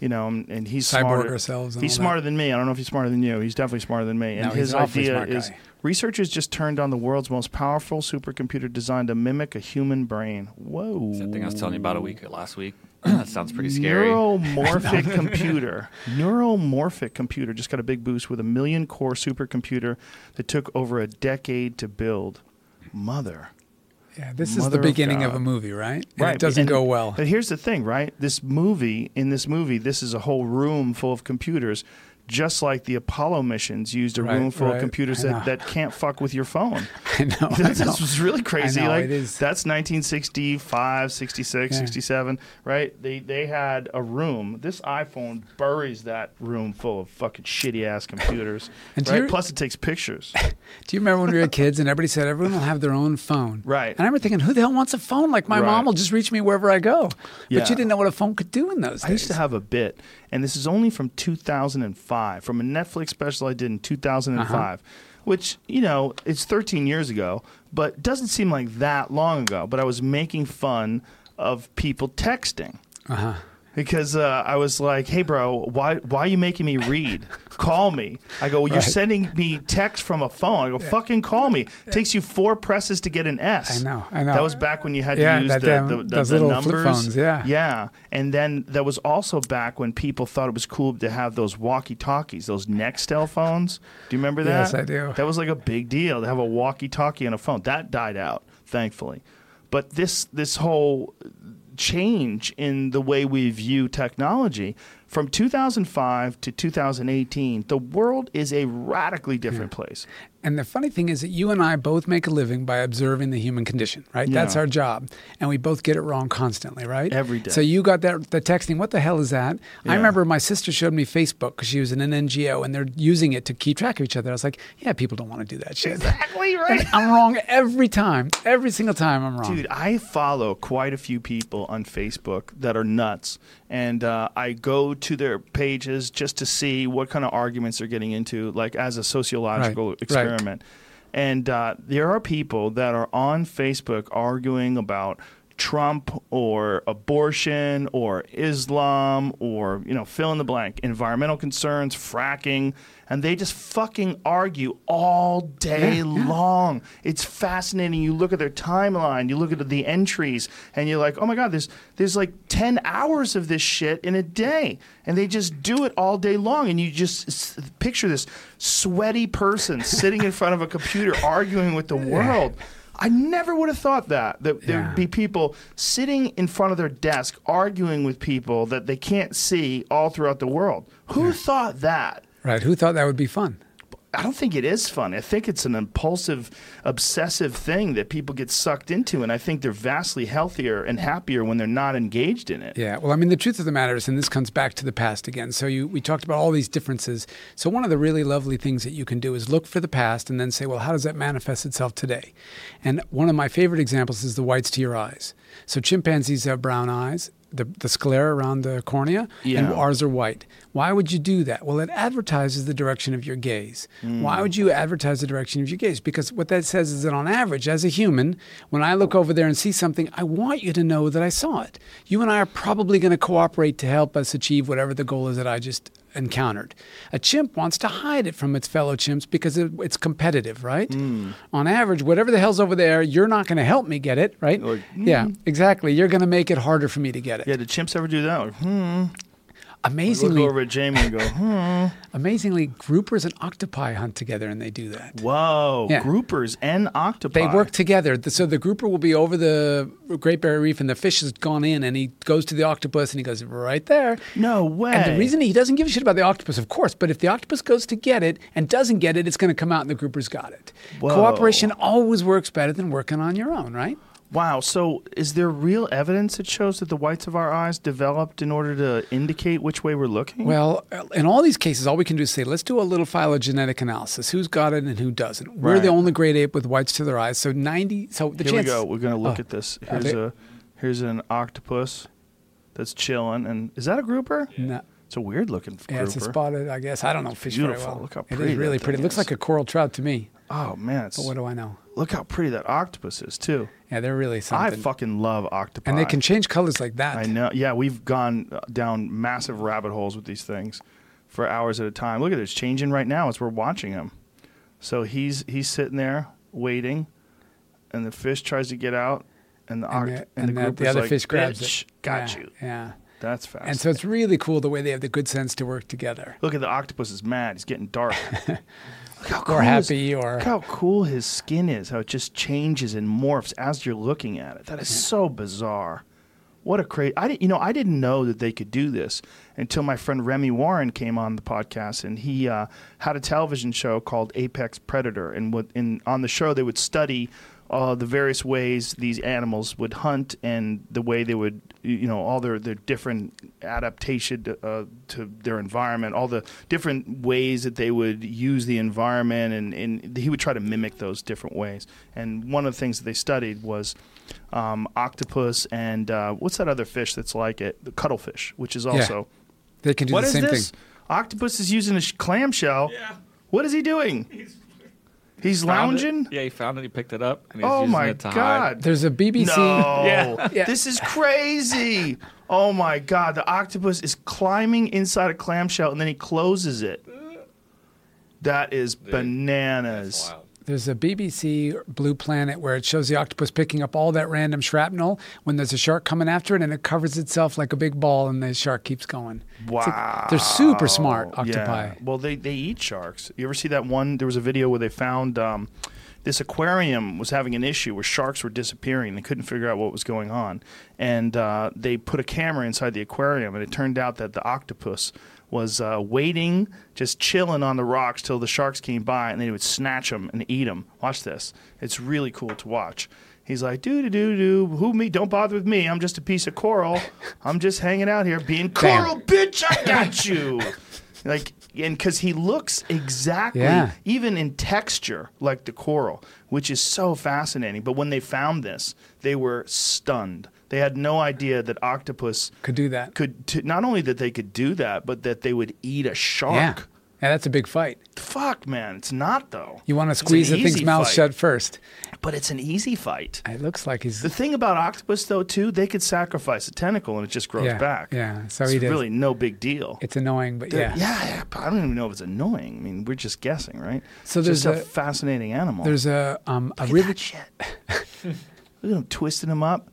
you know, and, and he's Cyborg smarter. ourselves and He's all that. smarter than me. I don't know if he's smarter than you. He's definitely smarter than me. And No, his idea is researchers just turned on the world's most powerful supercomputer designed to mimic a human brain. Whoa! That thing I was telling you about a week last week. that sounds pretty scary. Neuromorphic computer. Neuromorphic computer just got a big boost with a million core supercomputer that took over a decade to build. Mother. yeah, this is the beginning of, God. a movie, right? And Right. it doesn't and- go well. But here's the thing, right? This movie, in this movie, this is a whole room full of computers, just like the Apollo missions used a Right, room full right. of computers that, that can't fuck with your phone. I know. I That's know. was really crazy. I know, like that's 1965, 66, Yeah. 67, right? They they had a room. This iPhone buries that room full of fucking shitty ass computers. And right? you- Plus it takes pictures. Do you remember when we were kids and everybody said everyone will have their own phone? Right. And I remember thinking, who the hell wants a phone? Like my Right. mom will just reach me wherever I go. Yeah. But you didn't know what a phone could do in those days. I used to have a bit, and this is only from 2005, from a Netflix special I did in 2005, Uh-huh. which, you know, it's 13 years ago, but doesn't seem like that long ago. But I was making fun of people texting. Uh-huh. Because uh, I was like, "Hey, bro, why why are you making me read? Call me." I go, well, "You're Right. sending me text from a phone." I go, "Fucking call me." takes you four presses to get an S. I know, I know. That was back when you had Yeah, to use that the, the, the, those the little numbers. flip phones, yeah. yeah. And then that was also back when people thought it was cool to have those walkie-talkies, those Nextel phones. Do you remember that? Yes, I do. That was like a big deal to have a walkie-talkie on a phone. That died out, thankfully. But this this whole change in the way we view technology. From 2005 to 2018 the world is a radically different mm. place And the funny thing is that you and I both make a living by observing the human condition, right? That's our job. And we both get it wrong constantly, right? Every day. So you got that the texting, what the hell is that? Yeah. I remember my sister showed me Facebook because she was in an NGO and they're using it to keep track of each other. I was like, yeah, people don't want to do that shit. exactly And I'm wrong every time. Every single time I'm wrong. Dude, I follow quite a few people on Facebook that are nuts, and uh, I go to their pages just to see what kind of arguments they're getting into, like as a sociological Right, right. Experiment. And uh, there are people that are on Facebook arguing about Trump or abortion or Islam or you know fill in the blank environmental concerns fracking and they just fucking argue all day Yeah, yeah. long it's fascinating you look at their timeline you look at the entries and you're like oh my god there's there's like 10 hours of this shit in a day and they just do it all day long and you just s- picture this sweaty person sitting in front of a computer arguing with the world I never would have thought that that Yeah. there'd be people sitting in front of their desk arguing with people that they can't see all throughout the world. Who thought that? Right. Who thought that would be fun? I don't think it is fun. I think it's an impulsive, obsessive thing that people get sucked into, and I think they're vastly healthier and happier when they're not engaged in it. Yeah, well, I mean, the truth of the matter is, and this comes back to the past again. So you, we talked about all these differences. So one of the really lovely things that you can do is look for the past and then say, well, how does that manifest itself today? And one of my favorite examples is the whites to your eyes. So chimpanzees have brown eyes, the, the sclera around the cornea, yeah. and ours are white. Why would you do that? Well, it advertises the direction of your gaze. Why would you advertise the direction of your gaze? Because what that says is that on average, as a human, when I look over there and see something, I want you to know that I saw it. You and I are probably going to cooperate to help us achieve whatever the goal is that I just encountered. A chimp wants to hide it from its fellow chimps because it, it's competitive, right? On average, whatever the hell's over there, you're not going to help me get it, right? Like, Yeah, exactly. You're going to make it harder for me to get it. Yeah, did chimps ever do that? Like, hmm. We'll Amazingly, go over Jamie and go, hmm. Amazingly, groupers and octopi hunt together and they do that. Whoa, Yeah. groupers and octopi. They work together. So the grouper will be over the Great Barrier Reef and the fish has gone in and he goes to the octopus and he goes, right there. No way. And the reason he doesn't give a shit about the octopus, of course, but if the octopus goes to get it and doesn't get it, it's going to come out and the grouper's got it. Whoa. Cooperation always works better than working on your own, right? Wow. So, is there real evidence that shows that the whites of our eyes developed in order to indicate which way we're looking? Well, in all these cases, all we can do is say, let's do a little phylogenetic analysis. Who's got it and who doesn't? We're the only great ape with whites to their eyes. So 90, so the here chance. we go. We're gonna look Oh. at this. Here's they- a here's an octopus that's chilling, and is that a grouper? No. It's a weird looking grouper. Yeah, it's a spotted, I guess. I don't know fish very beautiful. well. Look how pretty is really pretty. It looks is. like a coral trout to me. Oh man, it's, But what do I know? look how pretty that octopus is too. Yeah, they're really something. I fucking love octopi. and they can change colors like that. I know. Yeah, we've gone uh, down massive rabbit holes with these things for hours at a time. Look at it; it's changing right now as we're watching him. So he's he's sitting there waiting, and the fish tries to get out, and the And, oct- the, and, and the, the, group the is other like, fish grabs "Bitch, it. Got Yeah, you. Yeah. That's fast. And so it's really cool the way they have the good sense to work together. look at the octopus is mad. He's getting dark. look how Or cool his- happy or Look how cool his skin is. How it just changes and morphs as you're looking at it. That is so bizarre. What a crazy! I didn't, you know, I didn't know that they could do this until my friend Remi Warren came on the podcast, and he uh, had a television show called Apex Predator, and what in on the show they would study uh, the various ways these animals would hunt and the way they would, you know, all their their different adaptation to, uh, to their environment, all the different ways that they would use the environment, and, and he would try to mimic those different ways. And one of the things that they studied was um, octopus and uh, what's that other fish that's like it? The cuttlefish, which is also they can do what the is same this? thing. Octopus is using a sh- clamshell. Yeah. What is he doing? He's Found it. lounging. Yeah, he found it. He picked it up. And he's Oh using my it to hide. god! There's a BBC. No, Yeah. Yeah. this is crazy. Oh my god, the octopus is climbing inside a clamshell and then he closes it. That is bananas. There's a BBC Blue Planet where it shows the octopus picking up all that random shrapnel when there's a shark coming after it, and it covers itself like a big ball, and the shark keeps going. It's like- Wow. they're super smart octopi. Yeah. Well, they, they eat sharks. You ever see that one? There was a video where they found um, this aquarium was having an issue where sharks were disappearing. They couldn't figure out what was going on. And uh, they put a camera inside the aquarium, and it turned out that the octopus was uh, waiting, just chilling on the rocks till the sharks came by, and they would snatch them and eat them. Watch this. It's really cool to watch. He's like, doo doo doo doo, who me? Don't bother with me. I'm just a piece of coral. I'm just hanging out here being coral, bitch. I got you. like, and because he looks exactly, Yeah. even in texture, like the coral, which is so fascinating. But when they found this, they were stunned. They had no idea that octopus Could do that. could t- not only that they could do that, but that they would eat a shark. Yeah. Yeah, that's a big fight. Fuck, man, it's not though. You want to squeeze the thing's mouth fight. shut first. but it's an easy fight. It looks like he's. The thing about octopus, though, too, they could sacrifice a tentacle and it just grows yeah, back. Yeah, so it's he does. really no big deal. It's annoying, but They're- yeah. yeah, yeah, but I don't even know if it's annoying. I mean, we're just guessing, right? So It's just there's a, a- fascinating animal. There's a um a really shit. Look at him twisting him up.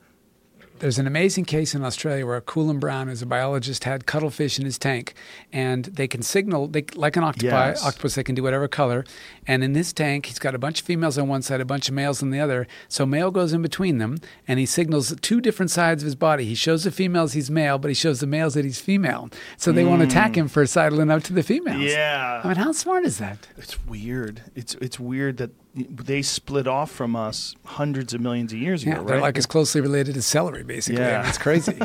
There's an amazing case in Australia where a Culum Brown, who's a biologist, had cuttlefish in his tank, and they can signal they, like an octopi, Yes. octopus. They can do whatever color, and in this tank, he's got a bunch of females on one side, a bunch of males on the other. So male goes in between them, and he signals two different sides of his body. He shows the females he's male, but he shows the males that he's female. So they won't attack him for sidling up to the females. Mm. Yeah. I mean, how smart is that? It's weird. It's it's weird that they split off from us hundreds of millions of years Yeah, ago, they're right? like as closely related as celery, basically. I Yeah. mean, it's crazy.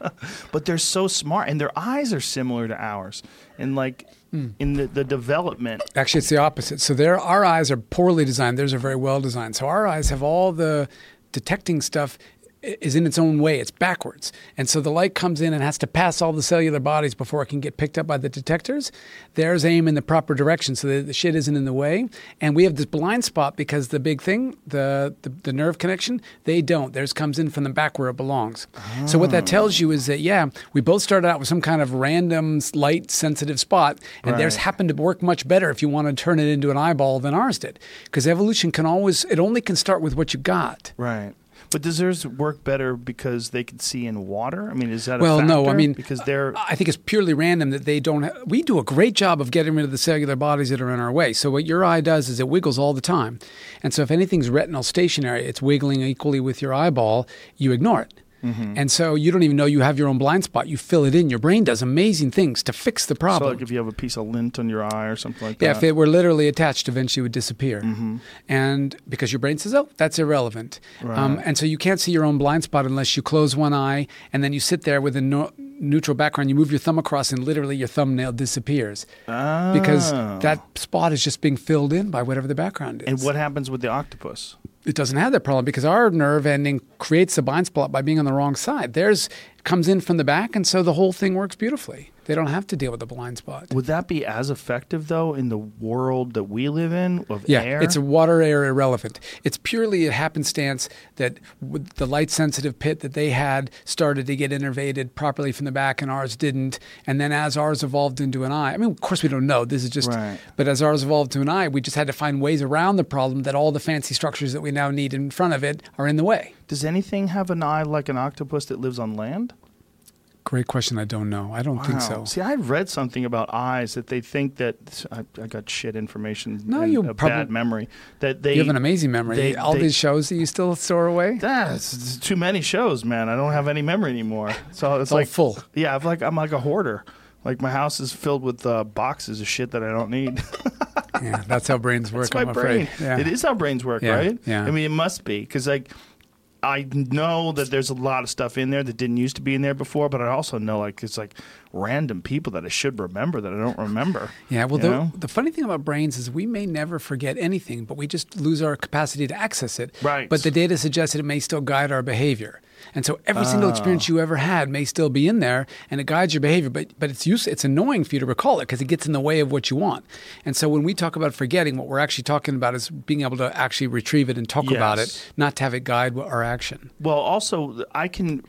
but they're so smart, and their eyes are similar to ours, and like Hmm. in the, the development. Actually, it's the opposite. So there, our eyes are poorly designed. Theirs are very well designed. So our eyes have all the detecting stuff is in its own way. It's backwards, and so the light comes in and has to pass all the cellular bodies before it can get picked up by the detectors. Theirs aim in the proper direction, so that the shit isn't in the way. And we have this blind spot because the big thing, the the, the nerve connection, they don't. Theirs comes in from the back where it belongs. So what that tells you is that yeah, we both started out with some kind of random light sensitive spot, and theirs happened to work much better if you want to turn it into an eyeball than ours did. Because evolution can always, it only can start with what you got. Right. But does theirs work better because they can see in water? I mean, is that a Well, no, I mean, because they're I think it's purely random that they don't. Ha- we do a great job of getting rid of the cellular bodies that are in our way. So what your eye does is it wiggles all the time, and so if anything's retinal stationary, it's wiggling equally with your eyeball. You ignore it. Mm-hmm. And so you don't even know you have your own blind spot. You fill it in. Your brain does amazing things to fix the problem. so like if you have a piece of lint on your eye or something like that. Yeah, if it were literally attached, eventually it would disappear. Mm-hmm. And because your brain says, oh, that's irrelevant. Um, and so you can't see your own blind spot unless you close one eye and then you sit there with a no- neutral background. You move your thumb across and literally your thumbnail disappears because Oh. that spot is just being filled in by whatever the background is. And what happens with the octopus? It doesn't have that problem because our nerve ending creates the blind spot by being on the wrong side. Theirs comes in from the back, and so the whole thing works beautifully. They don't have to deal with the blind spot. Would that be as effective though in the world that we live in of Yeah, air? it's water air irrelevant. It's purely a happenstance that the light sensitive pit that they had started to get innervated properly from the back and ours didn't. And then as ours evolved into an eye, I mean, of course we don't know. This is just, Right. but as ours evolved to an eye, we just had to find ways around the problem that all the fancy structures that we now need in front of it are in the way. Does anything have an eye like an octopus that lives on land? Great question. I don't know. I don't think so. See, I read something about eyes that they think that I, I got shit information. No, you a probably- bad memory. That they you have an amazing memory. they- all they- these shows that you still store away. That's too many shows, man. I don't have any memory anymore. So it's like full. Yeah, I'm like I'm like a hoarder. Like my house is filled with uh, boxes of shit that I don't need. yeah, that's how brains work. It's my I'm brain. afraid. Yeah. It is how brains work, Yeah, right? yeah. I mean, it must be because like I know that there's a lot of stuff in there that didn't used to be in there before, but I also know like it's like random people that I should remember that I don't remember. Yeah, well, the, the funny thing about brains is we may never forget anything, but we just lose our capacity to access it. Right. But the data suggests that it may still guide our behavior. And so every single Ah. experience you ever had may still be in there and it guides your behavior, but, but it's use, it's annoying for you to recall it because it gets in the way of what you want. And so when we talk about forgetting, what we're actually talking about is being able to actually retrieve it and talk about it, not to have it guide our action. Well, also I can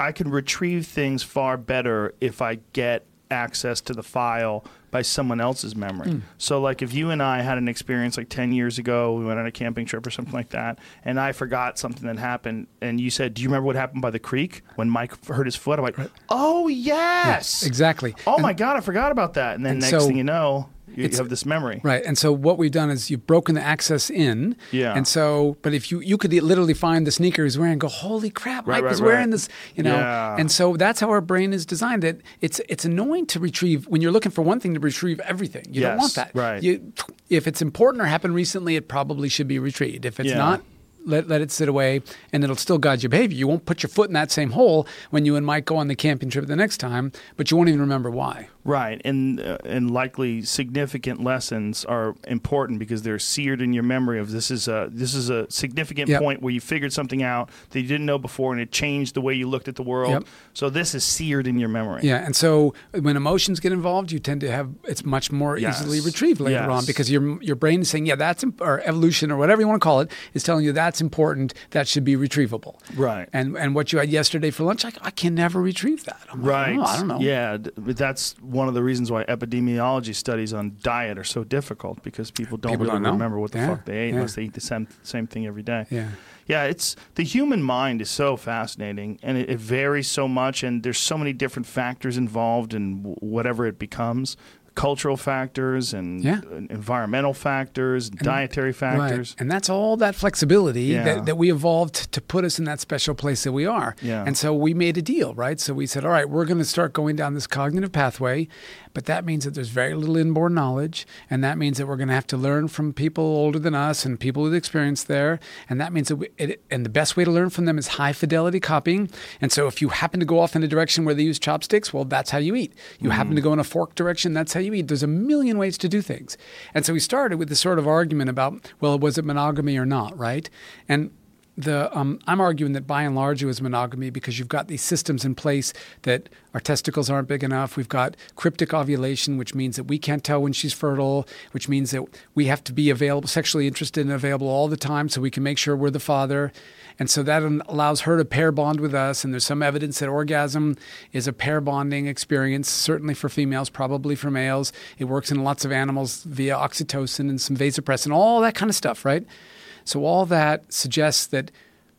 I can retrieve things far better if I get access to the file by someone else's memory. Hmm. So like if you and I had an experience like 10 years ago, we went on a camping trip or something like that, and I forgot something that happened and you said, "Do you remember what happened by the creek when Mike hurt his foot?" I'm like, "Oh, yes." Exactly. Oh And- my god, I forgot about that. And then And next so thing you know, you, it's- have this memory. Right. And so what we've done is you've broken the access in. Yeah. And so, but if you you could literally find the sneaker he's wearing, and go, holy crap, Right, Mike right, was wearing this, you know. Yeah. And so that's how our brain is designed. It it's it's annoying to retrieve when you're looking for one thing to retrieve everything. You don't want that. right. You, if it's important or happened recently, it probably should be retrieved. If it's Yeah. not. Let, let it sit away and it'll still guide your behavior. You won't put your foot in that same hole when you and Mike go on the camping trip the next time, but you won't even remember why. Right, and uh, and likely significant lessons are important because they're seared in your memory. Of this is a this is a significant Yep. point where you figured something out that you didn't know before, and it changed the way you looked at the world. Yep. So this is seared in your memory. Yeah, and so when emotions get involved, you tend to have it's much more Yes. easily retrieved later Yes. on because your your brain is saying, yeah, that's imp- or evolution or whatever you want to call it is telling you that's important, that should be retrievable. Right. And and what you had yesterday for lunch, I, I can never retrieve that. I'm like, Right. "Oh, I don't know. Yeah, that's one of the reasons why epidemiology studies on diet are so difficult because people don't People really don't remember what the Yeah, fuck they ate yeah. unless they eat the same same thing every day. Yeah. Yeah, it's the human mind is so fascinating, and it, it varies so much, and there's so many different factors involved in w- whatever it becomes. Cultural factors and Yeah. environmental factors, dietary factors. Right. And that's all that flexibility Yeah. that, that we evolved to put us in that special place that we are. Yeah. And so we made a deal, right? So we said, all right, we're going to start going down this cognitive pathway, but that means that there's very little inborn knowledge. And that means that we're going to have to learn from people older than us and people with experience there. And that means that we, it, and the best way to learn from them is high fidelity copying. And so if you happen to go off in a direction where they use chopsticks, well, that's how you eat. You mm-hmm. happen to go in a fork direction, that's how you eat. There's a million ways to do things. And so we started with this sort of argument about, well, was it monogamy or not, right? And the um, I'm arguing that by and large it was monogamy because you've got these systems in place that our testicles aren't big enough. We've got cryptic ovulation, which means that we can't tell when she's fertile, which means that we have to be available, sexually interested and available all the time, so we can make sure we're the father. And so that allows her to pair bond with us. And there's some evidence that orgasm is a pair bonding experience, certainly for females, probably for males. It works in lots of animals via oxytocin and some vasopressin, all that kind of stuff, right? So all that suggests that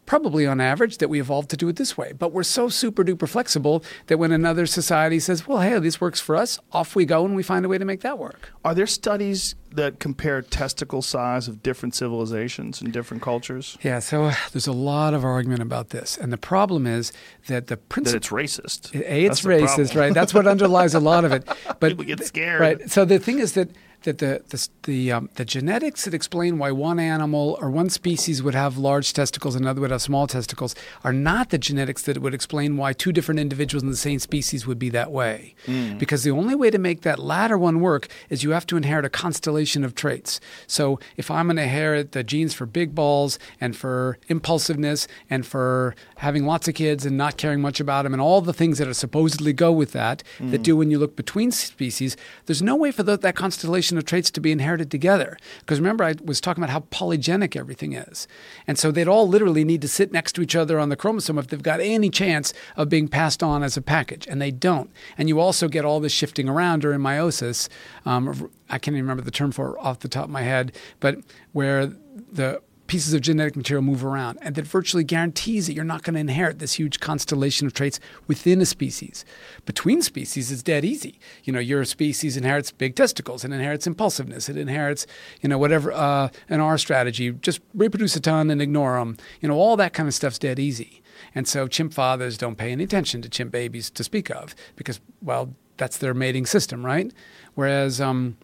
probably on average that we evolved to do it this way. But we're so super duper flexible that when another society says, well, hey, this works for us, off we go and we find a way to make that work. Are there studies that compare testicle size of different civilizations and different cultures? Yeah, so uh, there's a lot of argument about this. And the problem is that the That principle. it's racist. A, it's That's racist, right? That's what underlies a lot of it. But People get scared. right? So the thing is that that the the the, um, the genetics that explain why one animal or one species would have large testicles and another would have small testicles are not the genetics that would explain why two different individuals in the same species would be that way. Because the only way to make that latter one work is you have to inherit a constellation of traits. So if I'm going to inherit the genes for big balls and for impulsiveness and for having lots of kids and not caring much about them and all the things that are supposedly go with that that do when you look between species, there's no way for tho- that constellation of traits to be inherited together. Because remember, I was talking about how polygenic everything is. And so they'd all literally need to sit next to each other on the chromosome if they've got any chance of being passed on as a package. And they don't. And you also get all this shifting around during meiosis. Um, I can't even remember the term for off the top of my head, but where the pieces of genetic material move around, and that virtually guarantees that you're not going to inherit this huge constellation of traits within a species. Between species, it's dead easy. You know, your species inherits big testicles, it inherits impulsiveness, it inherits, you know, whatever, uh, an R strategy, just reproduce a ton and ignore them. You know, all that kind of stuff's dead easy. And so chimp fathers don't pay any attention to chimp babies to speak of because, well, that's their mating system, right? Whereas, um,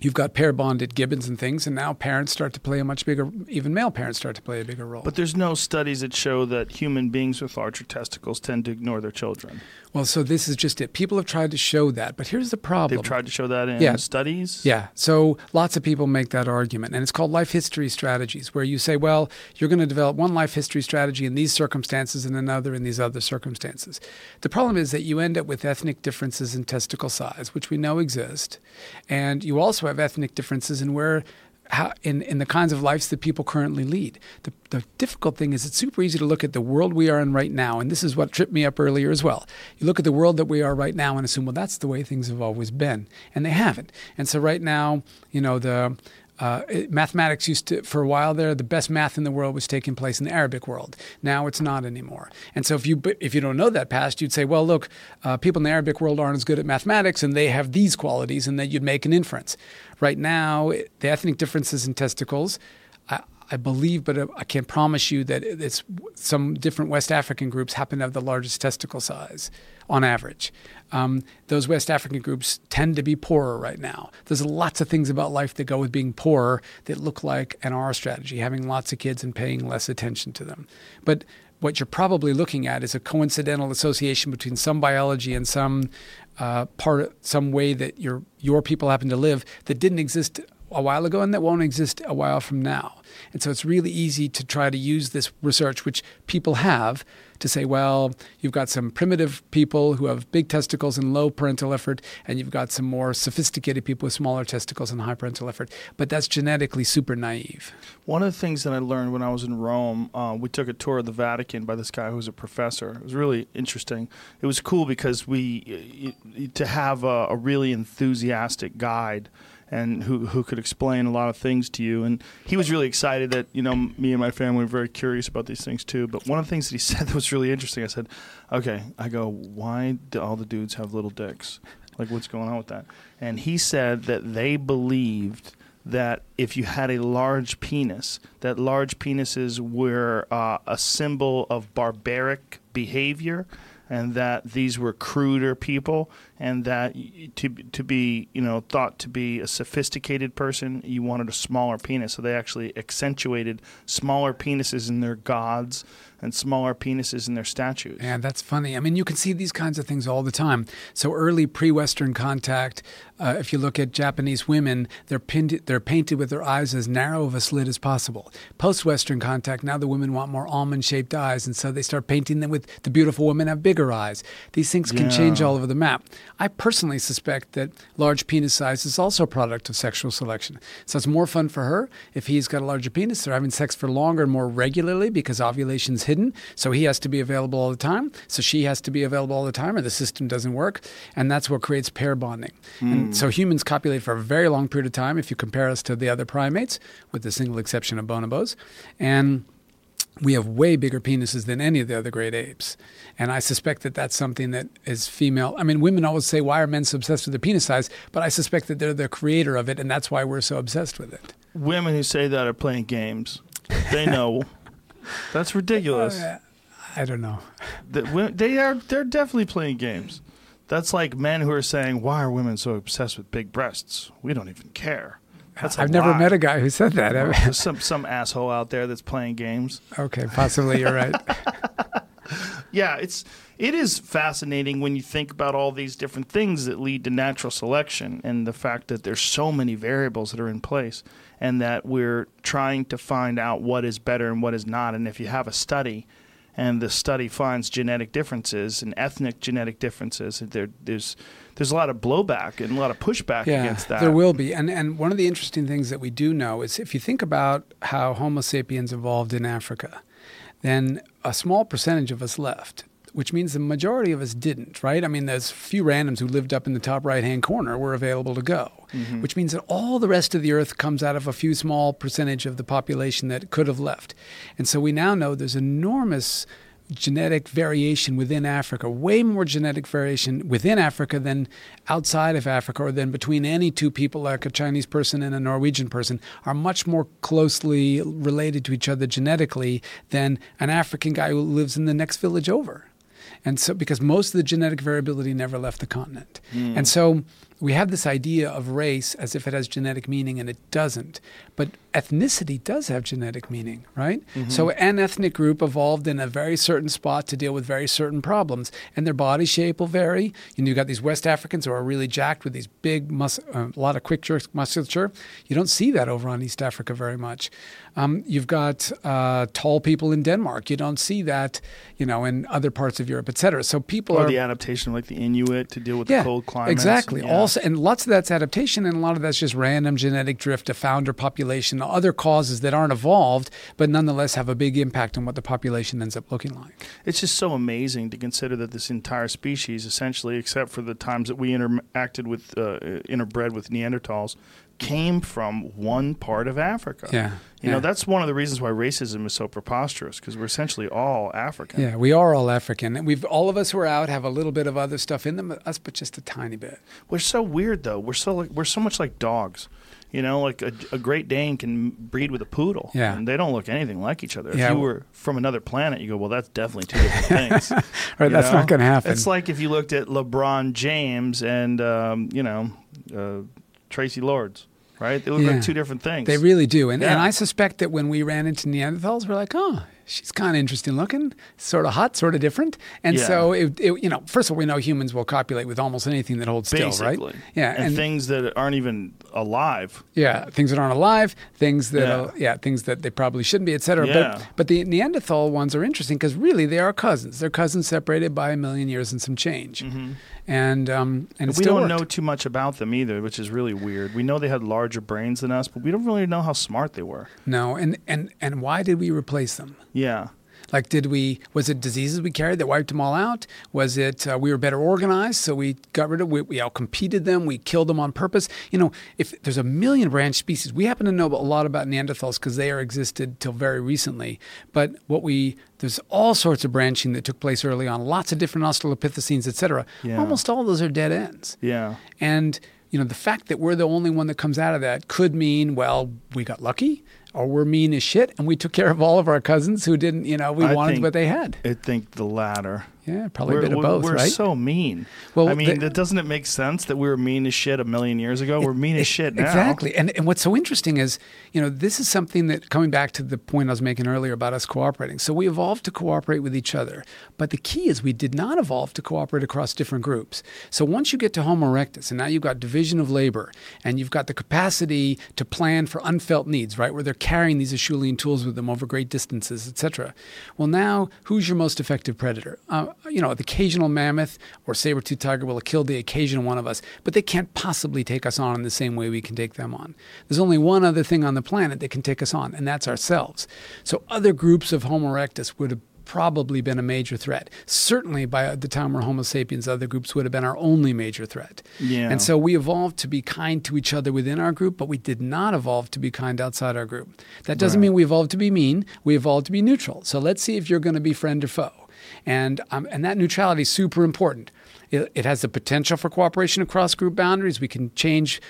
you've got pair bonded gibbons and things, and now parents start to play a much bigger, even male parents start to play a bigger role. But there's no studies that show that human beings with larger testicles tend to ignore their children. well, so this is just it. People have tried to show that, but here's the problem. They've tried to show that in Yeah. studies. Yeah. So lots of people make that argument. And it's called life history strategies, where you say, well, you're going to develop one life history strategy in these circumstances and another in these other circumstances. The problem is that you end up with ethnic differences in testicle size, which we know exist. And you also have ethnic differences and where. How, in, in the kinds of lives that people currently lead. The, the difficult thing is it's super easy to look at the world we are in right now, and this is what tripped me up earlier as well. You look at the world that we are right now and assume, well, that's the way things have always been, and they haven't. And so right now, you know, the uh, it- mathematics used to, for a while there, the best math in the world was taking place in the Arabic world. Now it's not anymore. And so if you if you don't know that past, you'd say, well, look, uh, people in the Arabic world aren't as good at mathematics, and they have these qualities, and then you'd make an inference. Right now, the ethnic differences in testicles. I, believe, but I can't promise you that it's some different West African groups happen to have the largest testicle size on average. Um, those West African groups tend to be poorer right now. There's lots of things about life that go with being poorer that look like an R strategy, having lots of kids and paying less attention to them. But what you're probably looking at is a coincidental association between some biology and some uh, part, some way that your your people happen to live that didn't exist a while ago and that won't exist a while from now. And so it's really easy to try to use this research, which people have, to say, well, you've got some primitive people who have big testicles and low parental effort, and you've got some more sophisticated people with smaller testicles and high parental effort. But that's genetically super naive. One of the things that I learned when I was in Rome, uh, we took a tour of the Vatican by this guy who was a professor. It was really interesting. It was cool because we to have a, a really enthusiastic guide and who who could explain a lot of things to you. And he was really excited that you know me and my family were very curious about these things too. But one of the things that he said that was really interesting, I said, "Okay," I go, "Why do all the dudes have little dicks? Like, what's going on with that?" And he said that they believed that if you had a large penis, that large penises were uh, a symbol of barbaric behavior, and that these were cruder people, and that to to be you know thought to be a sophisticated person, you wanted a smaller penis. So they actually accentuated smaller penises in their gods and smaller penises in their statues. Yeah, that's funny. I mean, you can see these kinds of things all the time. So early pre-Western contact, uh, if you look at Japanese women, they're pinned, they're painted with their eyes as narrow of a slit as possible. Post-Western contact, now the women want more almond-shaped eyes, and so they start painting them with the beautiful women have bigger eyes. These things can change all over the map. I personally suspect that large penis size is also a product of sexual selection. So it's more fun for her if he's got a larger penis. They're having sex for longer and more regularly because ovulation's hidden. So he has to be available all the time. So she has to be available all the time, or the system doesn't work. And that's what creates pair bonding. And hmm. so humans copulate for a very long period of time if you compare us to the other primates, with the single exception of bonobos. And we have way bigger penises than any of the other great apes. And I suspect that that's something that is female. I mean, women always say, why are men so obsessed with their penis size? But I suspect that they're the creator of it, and that's why we're so obsessed with it. Women who say that are playing games. They know. That's ridiculous. I don't know. they are they're definitely playing games. That's like men who are saying, "Why are women so obsessed with big breasts? We don't even care." That's I've never lie. met a guy who said that. There's some some asshole out there that's playing games. okay, possibly you're right. Yeah, it's it is fascinating when you think about all these different things that lead to natural selection and the fact that there's so many variables that are in place and that we're trying to find out what is better and what is not. And if you have a study and the study finds genetic differences and ethnic genetic differences, there, there's there's a lot of blowback and a lot of pushback against that. There will be. And, and one of the interesting things that we do know is if you think about how Homo sapiens evolved in Africa, then a small percentage of us left, which means the majority of us didn't, right? I mean, there's a few randoms who lived up in the top right hand corner were available to go, Mm-hmm. which means that all the rest of the earth comes out of a few small percentage of the population that could have left. And so we now know there's enormous genetic variation within Africa, way more genetic variation within Africa than outside of Africa or than between any two people, like a Chinese person and a Norwegian person, are much more closely related to each other genetically than an African guy who lives in the next village over. And so, because most of the genetic variability never left the continent. And so, we have this idea of race as if it has genetic meaning, and it doesn't. But ethnicity does have genetic meaning, right? So, an ethnic group evolved in a very certain spot to deal with very certain problems, and their body shape will vary. You know, you got these West Africans who are really jacked with these big, mus- uh, a lot of quick jerk musculature. You don't see that over on East Africa very much. Um, you've got uh, tall people in Denmark. You don't see that, you know, in other parts of Europe, et cetera. So people or are the adaptation of like the Inuit to deal with yeah, the cold climates. Exactly. Yeah. Also, and lots of that's adaptation, and a lot of that's just random genetic drift, a founder population, other causes that aren't evolved, but nonetheless have a big impact on what the population ends up looking like. It's just so amazing to consider that this entire species, essentially, except for the times that we interacted with, uh, interbred with Neanderthals, came from one part of Africa. Yeah. You yeah. know, that's one of the reasons why racism is so preposterous because we're essentially all African. Yeah, we are all African, and we've all of us who are out have a little bit of other stuff in them, us, but just a tiny bit. We're so weird though. We're so like we're so much like dogs. You know, like a, a Great Dane can breed with a poodle. Yeah. And they don't look anything like each other. If Yeah. you were from another planet, you go, well, that's definitely two different things. Right, You that's know? not going to happen. It's like if you looked at LeBron James and, um, you know, uh, Traci Lords, right? They look Yeah. like two different things. They really do. And, and I suspect that when we ran into Neanderthals, we're like, oh, she's kind of interesting looking, sort of hot, sort of different. And Yeah. so, it, it, you know, first of all, we know humans will copulate with almost anything that holds still, right? Yeah. And, things that aren't even alive. Yeah, things that aren't alive, things that Yeah. yeah, things that they probably shouldn't be, et cetera. Yeah. But but the Neanderthal ones are interesting because really they are cousins. They're cousins separated by a million years and some change, and um and we don't worked. know too much about them either, which is really weird. We know they had larger brains than us, but we don't really know how smart they were. No, and and and why did we replace them? Yeah. Like, did we? Was it diseases we carried that wiped them all out? Was it uh, we were better organized, so we got rid of? We, we outcompeted them. We killed them on purpose. You know, if there's a million branch species, we happen to know a lot about Neanderthals because they are existed till very recently. But what we there's all sorts of branching that took place early on. Lots of different Australopithecines, et cetera. Yeah. Almost all those are dead ends. Yeah. And you know, the fact that we're the only one that comes out of that could mean, well, we got lucky, or we're mean as shit, and we took care of all of our cousins who didn't, you know, we I wanted what they had. I think the latter. Yeah, probably we're, a bit of both, we're right? so mean. Well, I mean, the- doesn't it make sense that we were mean as shit a million years ago? We're mean as shit now. Exactly. And, and what's so interesting is, you know, this is something that coming back to the point I was making earlier about us cooperating. So we evolved to cooperate with each other. But the key is we did not evolve to cooperate across different groups. So once you get to Homo erectus and now you've got division of labor and you've got the capacity to plan for unfelt needs, right, where they're carrying these Acheulean tools with them over great distances, etc. Well, now who's your most effective predator? Uh, Uh, you know, the occasional mammoth or saber-toothed tiger will kill the occasional one of us, but they can't possibly take us on in the same way we can take them on. There's only one other thing on the planet that can take us on, and that's ourselves. So other groups of Homo erectus would have probably been a major threat. Certainly by the time we're Homo sapiens, other groups would have been our only major threat. Yeah. And so we evolved to be kind to each other within our group, but we did not evolve to be kind outside our group. That doesn't Right. mean we evolved to be mean. We evolved to be neutral. So let's see if you're going to be friend or foe. And, um, and that neutrality is super important. It, it has the potential for cooperation across group boundaries. We can change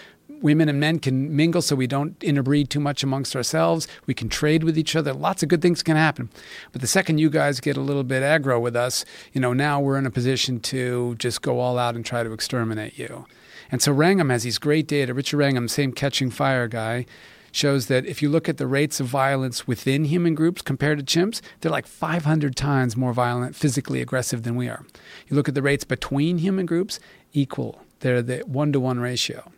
women and men can mingle so we don't interbreed too much amongst ourselves. We can trade with each other. Lots of good things can happen. But the second you guys get a little bit aggro with us, you know, now we're in a position to just go all out and try to exterminate you. And so Wrangham has these great data. Richard Wrangham, same catching fire guy, shows that if you look at the rates of violence within human groups compared to chimps, they're like 500 times more violent, physically aggressive than we are. You look at the rates between human groups, equal. They're the one to one ratio.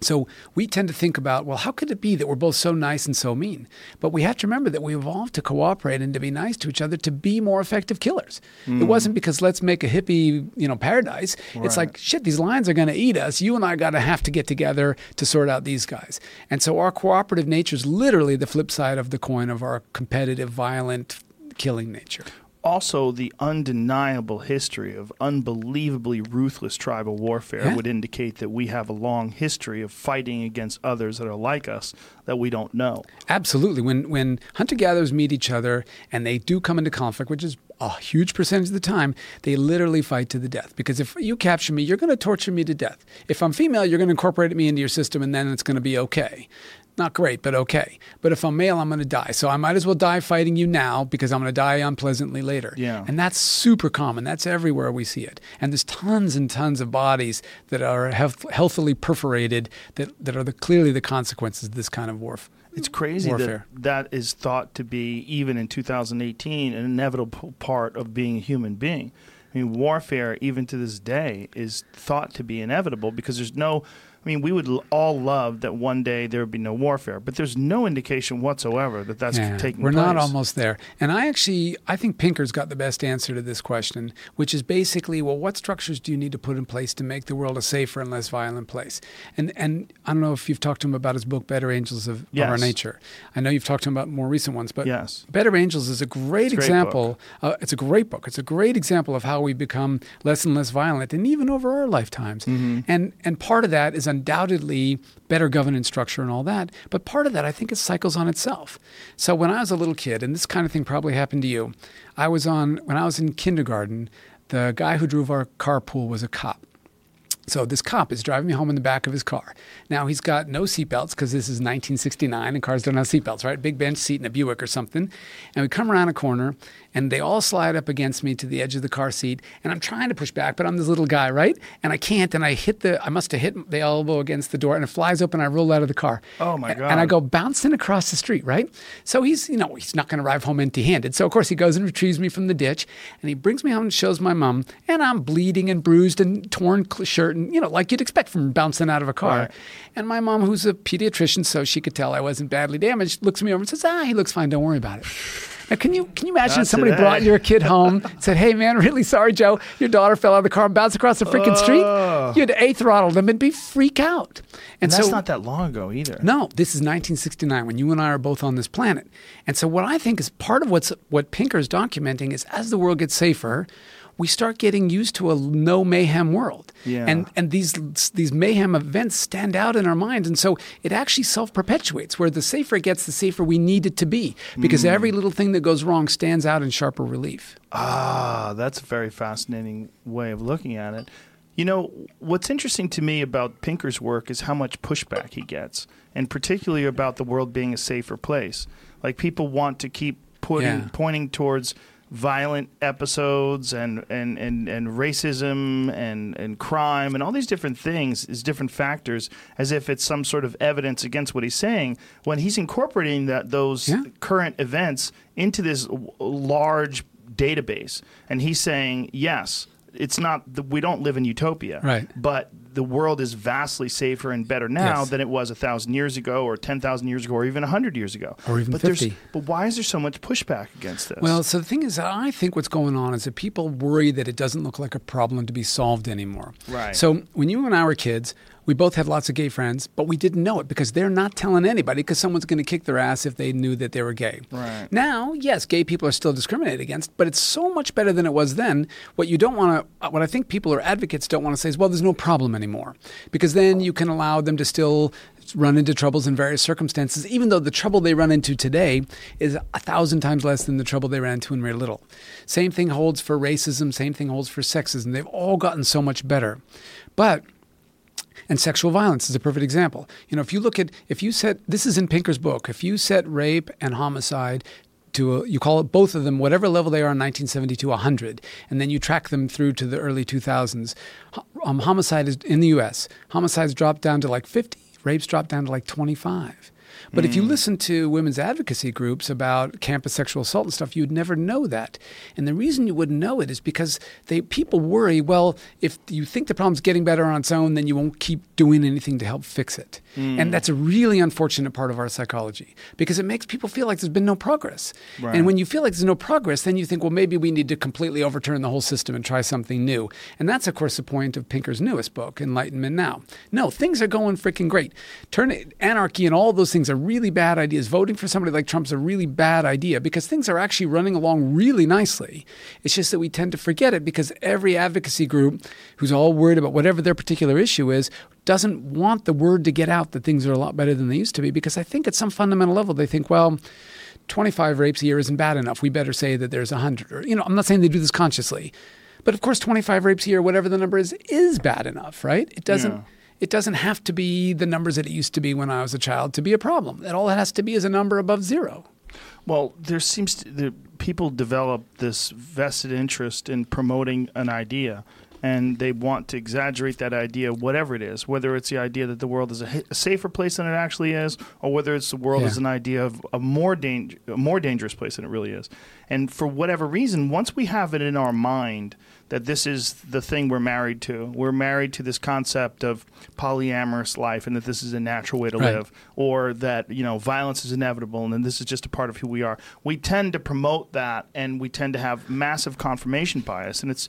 So we tend to think about, well, how could it be that we're both so nice and so mean? But we have to remember that we evolved to cooperate and to be nice to each other to be more effective killers. It hmm. wasn't because let's make a hippie, you know, paradise. It's like shit, these lions are going to eat us. You and I got to have to get together to sort out these guys. And so our cooperative nature is literally the flip side of the coin of our competitive, violent, killing nature. Also, the undeniable history of unbelievably ruthless tribal warfare Yeah. would indicate that we have a long history of fighting against others that are like us that we don't know. Absolutely. When when hunter gatherers meet each other and they do come into conflict, which is a huge percentage of the time, they literally fight to the death. Because if you capture me, you're going to torture me to death. If I'm female, you're going to incorporate me into your system, and then it's going to be okay. Not great, but okay. But if I'm male, I'm going to die. So I might as well die fighting you now because I'm going to die unpleasantly later. Yeah. And that's super common. That's everywhere we see it. And there's tons and tons of bodies that are health, healthily perforated that, that are the, clearly the consequences of this kind of warfare. It's crazy Warfare. that that is thought to be, even in 2018, an inevitable part of being a human being. I mean, warfare, even to this day, is thought to be inevitable because there's no. I mean, we would all love that one day there would be no warfare, but there's no indication whatsoever that that's Yeah, taking we're place. not almost there. And I actually, I think Pinker's got the best answer to this question, which is basically, well, what structures do you need to put in place to make the world a safer and less violent place? And and I don't know if you've talked to him about his book, Better Angels of, of Our Yes. Nature. I know you've talked to him about more recent ones, but Yes. Better Angels is a great It's a great example. Uh, it's a great book. It's a great example of how we become less and less violent, and even over our lifetimes. Mm-hmm. And and part of that is undoubtedly better governance structure and all that. But part of that, I think, is cycles on itself. So when I was a little kid, and this kind of thing probably happened to you, I was on when I was in kindergarten. The guy who drove our carpool was a cop. So this cop is driving me home in the back of his car. Now he's got no seatbelts because this is 1969 and cars don't have seatbelts, right? Big bench seat in a Buick or something. And we come around a corner and they all slide up against me to the edge of the car seat. And I'm trying to push back, but I'm this little guy, right? And I can't. And I hit the, I must have hit the elbow against the door and it flies open. I roll out of the car. Oh, my god And I go bouncing across the street, right? So he's, you know, he's not going to arrive home empty handed. So of course he goes and retrieves me from the ditch and he brings me home and shows my mom. And I'm bleeding and bruised and torn shirt and, you know, like you'd expect from bouncing out of a car. Right. And my mom, who's a pediatrician, so she could tell I wasn't badly damaged, looks me over and says, ah, he looks fine. Don't worry about it. Now, can you can you imagine Not somebody today. brought your kid home, said, "Hey, man, really sorry, Joe, your daughter fell out of the car and bounced across the freaking street." Oh. You'd a throttle them and be freak out. And, And that's so, not that long ago either. no, this is 1969 when you and I are both on this planet. And so what I think is part of what's what Pinker's documenting is as the world gets safer, we start getting used to a no mayhem world. Yeah. And and these these mayhem events stand out in our minds and so it actually self-perpetuates where the safer it gets the safer we need it to be because Hmm. every little thing that goes wrong stands out in sharper relief. Ah, that's a very fascinating way of looking at it. You know, what's interesting to me about Pinker's work is how much pushback he gets, and particularly about the world being a safer place. Like people want to keep putting Yeah. pointing towards violent episodes and, and, and, and racism and, and crime and all these different things is different factors as if it's some sort of evidence against what he's saying when he's incorporating that those Yeah. current events into this large database and he's saying yes it's not the, we don't live in utopia Right. but the world is vastly safer and better now Yes. than it was a thousand years ago or 10,000 years ago or even 100 years ago Or even but 50. but why is there so much pushback against this Well, so the thing is, I think what's going on is that people worry that it doesn't look like a problem to be solved anymore. Right. So when you and I were kids, we both had lots of gay friends, but we didn't know it because they're not telling anybody because someone's going to kick their ass if they knew that they were gay. Right. Now, yes, gay people are still discriminated against, but it's so much better than it was then. What you don't want to, uh, what I think people or advocates don't want to say is, well, there's no problem anymore, because then you can allow them to still run into troubles in various circumstances, even though the trouble they run into today is a thousand times less than the trouble they ran into when we were little. Same thing holds for racism, same thing holds for sexism. They've all gotten so much better. But and sexual violence is a perfect example. You know, if you look at, if you set, this is in Pinker's book, if you set rape and homicide to, a, you call it both of them, whatever level they are in 1970 to 100, and then you track them through to the early 2000s, ho- um, homicide is in the US, homicides dropped down to like 50, rapes dropped down to like 25. But if you mm. listen to women's advocacy groups about campus sexual assault and stuff, you'd never know that. And the reason you wouldn't know it is because they people worry, well, if you think the problem's getting better on its own, then you won't keep doing anything to help fix it. And mm. that's a really unfortunate part of our psychology because it makes people feel like there's been no progress. Right. And when you feel like there's no progress, then you think, well, maybe we need to completely overturn the whole system and try something new. And that's, of course, the point of Pinker's newest book, Enlightenment Now. No, things are going freaking great. Turn it, anarchy and all those things are really bad ideas. Voting for somebody like Trump's a really bad idea because things are actually running along really nicely. It's just that we tend to forget it because every advocacy group who's all worried about whatever their particular issue is doesn't want the word to get out that things are a lot better than they used to be because I think at some fundamental level they think, well, 25 rapes a year isn't bad enough. We better say that there's 100. Or, you know, I'm not saying they do this consciously, but of course, 25 rapes a year, whatever the number is, is bad enough, right? It doesn't. Yeah. It doesn't have to be the numbers that it used to be when I was a child to be a problem. That all it has to be is a number above zero. Well, there seems to the people develop this vested interest in promoting an idea, and they want to exaggerate that idea, whatever it is, whether it's the idea that the world is a, safer place than it actually is, or whether it's the world Yeah. is an idea of a more danger, a more dangerous place than it really is. And for whatever reason, once we have it in our mind that this is the thing we're married to, we're married to this concept of polyamorous life, and that this is a natural way to Right. live or that you know violence is inevitable and then this is just a part of who we are. We tend to promote that and we tend to have massive confirmation bias and it's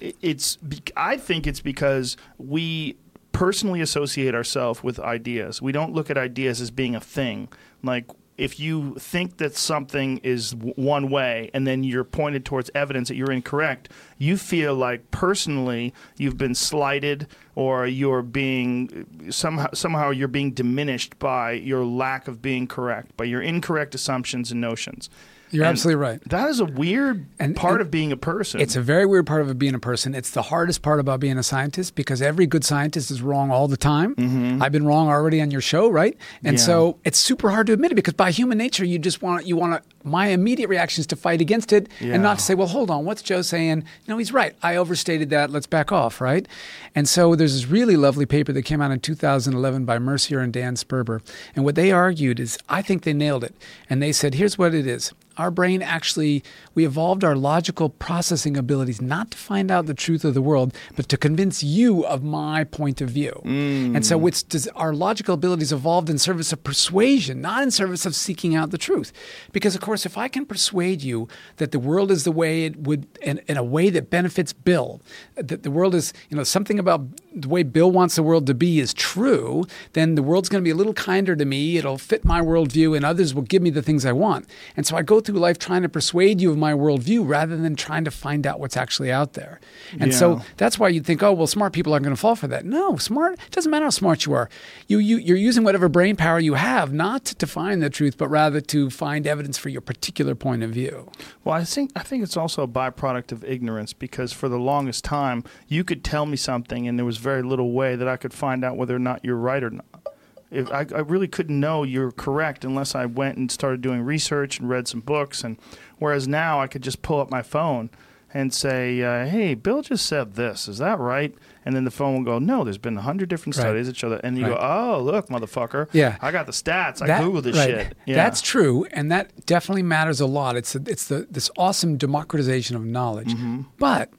it's i think it's because we personally associate ourselves with ideas. We don't look at ideas as being a thing. Like if you think that something is w- one way and then you're pointed towards evidence that you're incorrect, you feel like personally you've been slighted or you're being somehow somehow you're being diminished by your lack of being correct, by your incorrect assumptions and notions. You're And absolutely right. That is a weird And- part and of being a person. It's a very weird part of being a person. It's the hardest part about being a scientist because every good scientist is wrong all the time. Mm-hmm. I've been wrong already on your show, right? And Yeah. so it's super hard to admit it because by human nature, you just want you want to. My immediate reaction is to fight against it and not to say, "Well, hold on, what's Joe saying? No, he's right. I overstated that. Let's back off." Right? And so there's this really lovely paper that came out in 2011 by Mercier and Dan Sperber, and what they argued is, I think they nailed it. And they said, "Here's what it is." Our brain actually we evolved our logical processing abilities not to find out the truth of the world, but to convince you of my point of view. Mm. And so it's does our logical abilities evolved in service of persuasion, not in service of seeking out the truth. Because of course, if I can persuade you that the world is the way it would in, in a way that benefits Bill, that the world is, you know, something about the way Bill wants the world to be is true, then the world's going to be a little kinder to me. It'll fit my worldview, and others will give me the things I want. And so I go through life trying to persuade you of my worldview rather than trying to find out what's actually out there. And so that's why you'd think, oh, well, smart people aren't going to fall for that. No, smart, it doesn't matter how smart you are. You, you, you're using whatever brain power you have, not to find the truth, but rather to find evidence for your particular point of view. Well, I think I think it's also a byproduct of ignorance because for the longest time you could tell me something and there was very little way that I could find out whether or not you're right or not. If I, I really couldn't know you're correct unless I went and started doing research and read some books. And whereas now I could just pull up my phone and say, uh, "Hey, Bill just said this. Is that right?" And then the phone will go, "No, there's been a hundred different Right. studies that show that." And you Right. go, "Oh, look, motherfucker! Yeah. I got the stats. I That- googled this right. shit." Yeah. That's true, and that definitely matters a lot. It's it's the this awesome democratization of knowledge. Mm-hmm. But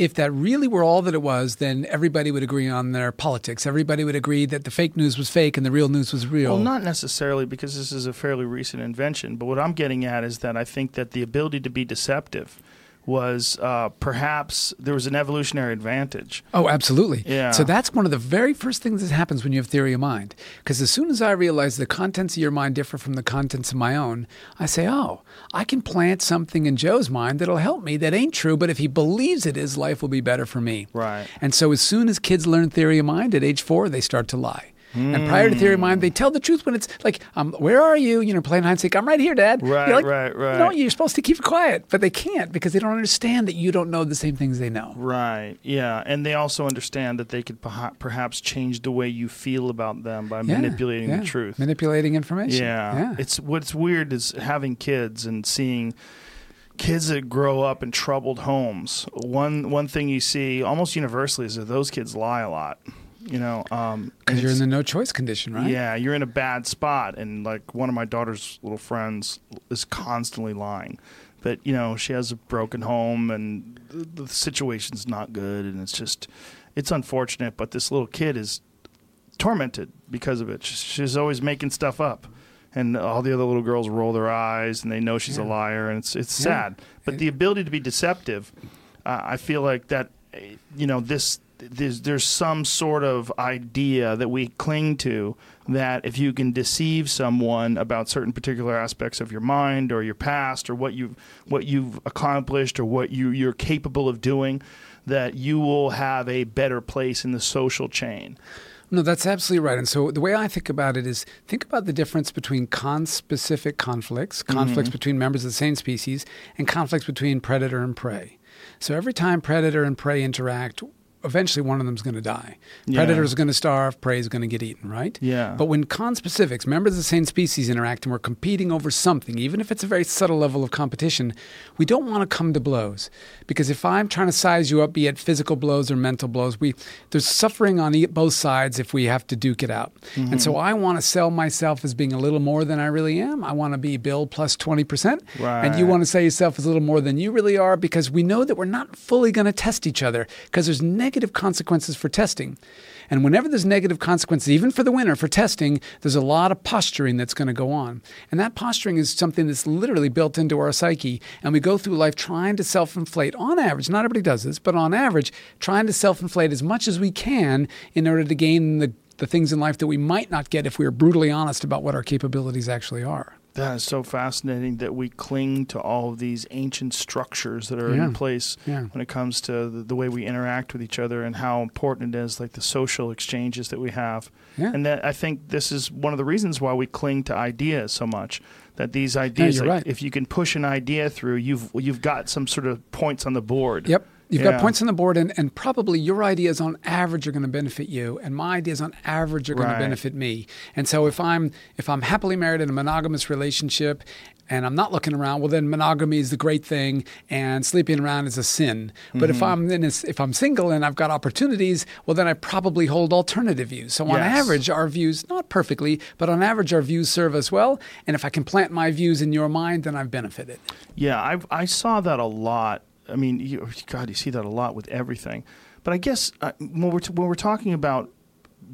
if that really were all that it was, then everybody would agree on their politics. Everybody would agree that the fake news was fake and the real news was real. Well, not necessarily because this is a fairly recent invention, but what I'm getting at is that I think that the ability to be deceptive was uh, perhaps there was an evolutionary advantage. Oh, absolutely. Yeah. So that's one of the very first things that happens when you have theory of mind. Because as soon as I realize the contents of your mind differ from the contents of my own, I say, oh, I can plant something in Joe's mind that'll help me that ain't true, but if he believes it is, life will be better for me. Right. And so as soon as kids learn theory of mind at age four, they start to lie. And prior to theory of mind, they tell the truth when it's like, um, "Where are you?" You know, playing hide and seek. I'm right here, Dad. Right, You're like, right, right. No, you're supposed to keep it quiet, but they can't because they don't understand that you don't know the same things they know. Right. Yeah, and they also understand that they could perhaps change the way you feel about them by Yeah, manipulating yeah. the truth. Manipulating information. Yeah. Yeah. It's what's weird is having kids and seeing kids that grow up in troubled homes. One one thing you see almost universally is that those kids lie a lot. You know, um, Because you're in the no choice condition, right? Yeah, you're in a bad spot, and like one of my daughter's little friends is constantly lying. But you know, she has a broken home, and the, the situation's not good, and it's just, it's unfortunate. But this little kid is tormented because of it. She's, she's always making stuff up, and all the other little girls roll their eyes, and they know she's a liar, and it's it's Yeah. sad. But It- the ability to be deceptive, uh, I feel like that, you know, this there's there's some sort of idea that we cling to that if you can deceive someone about certain particular aspects of your mind or your past or what you what you've accomplished or what you you're capable of doing that you will have a better place in the social chain. No, that's absolutely right. And so the way I think about it is think about the difference between conspecific conflicts, conflicts Mm-hmm. between members of the same species, and conflicts between predator and prey. So every time predator and prey interact, eventually one of them's going to die. Yeah. Predator's going to starve, prey is going to get eaten, right? Yeah. But when conspecifics, members of the same species, interact and we're competing over something, even if it's a very subtle level of competition, we don't want to come to blows. Because if I'm trying to size you up, be it physical blows or mental blows, we there's suffering on both sides if we have to duke it out. And so mm-hmm. I want to sell myself as being a little more than I really am. I want to be Bill plus 20%. And you want to sell yourself as a little more than you really are because we know that we're not fully going to test each other because there's negative consequences for testing. And whenever there's negative consequences, even for the winner, for testing, there's a lot of posturing that's going to go on. And that posturing is something that's literally built into our psyche. And we go through life trying to self inflate, on average, not everybody does this, but on average, trying to self inflate as much as we can in order to gain the, the things in life that we might not get if we are brutally honest about what our capabilities actually are. That is so fascinating that we cling to all of these ancient structures that are Yeah. in place Yeah. when it comes to the, the way we interact with each other and how important it is, like the social exchanges that we have. Yeah. And that I think this is one of the reasons why we cling to ideas so much. That these ideas, like, right. if you can push an idea through, you've you've got some sort of points on the board. Yep. You've Yeah. got points on the board, and, and probably your ideas on average are going to benefit you, and my ideas on average are going Right. to benefit me. And so if I'm if I'm happily married in a monogamous relationship, and I'm not looking around, well then monogamy is the great thing, and sleeping around is a sin. But Mm-hmm. if I'm in a, if I'm single and I've got opportunities, well then I probably hold alternative views. So on Yes. average, our views not perfectly, but on average our views serve us well. And if I can plant my views in your mind, then I've benefited. Yeah, I I saw that a lot. I mean, you, God, you see that a lot with everything. But I guess uh, when we're t- when we're talking about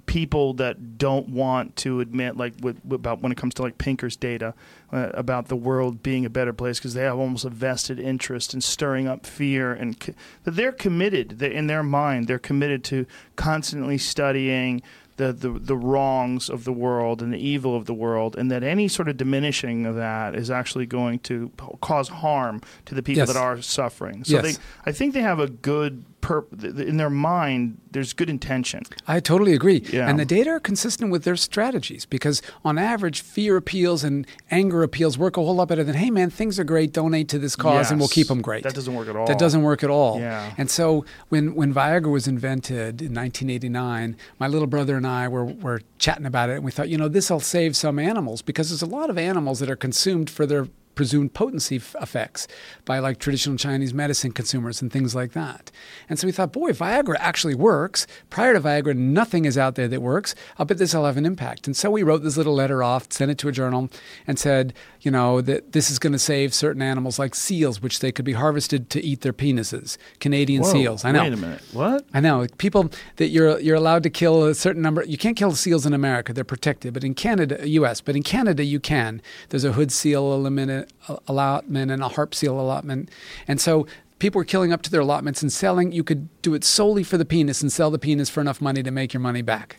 people that don't want to admit, like with, about when it comes to like Pinker's data uh, about the world being a better place because they have almost a vested interest in stirring up fear and co- that they're committed. They, in their mind, they're committed to constantly studying the, the the wrongs of the world and the evil of the world, and that any sort of diminishing of that is actually going to cause harm to the people Yes. that are suffering. So Yes. they, I think they have a good perp- th- th- in their mind. There's good intention. I totally agree. Yeah. And the data are consistent with their strategies because, on average, fear appeals and anger appeals work a whole lot better than, hey, man, things are great, donate to this cause and we'll keep them great. That doesn't work at all. That doesn't work at all. Yeah. And so when, when Viagra was invented in 1989, my little brother and I were, were chatting about it and we thought, you know, this will save some animals because there's a lot of animals that are consumed for their presumed potency f- effects by like traditional Chinese medicine consumers and things like that. And so we thought, boy, Viagra actually works. Prior to Viagra, nothing is out there that works. I'll bet this will have an impact. And so we wrote this little letter off, sent it to a journal, and said, you know, that this is going to save certain animals like seals, which they could be harvested to eat their penises. Canadian Whoa, seals. I know. Wait a minute. What? I know people that you're you're allowed to kill a certain number. You can't kill seals in America; they're protected. But in Canada, U.S., but in Canada, you can. There's a hood seal allotment, allotment and a harp seal allotment, and so people were killing up to their allotments and selling. You could do it solely for the penis and sell the penis for enough money to make your money back.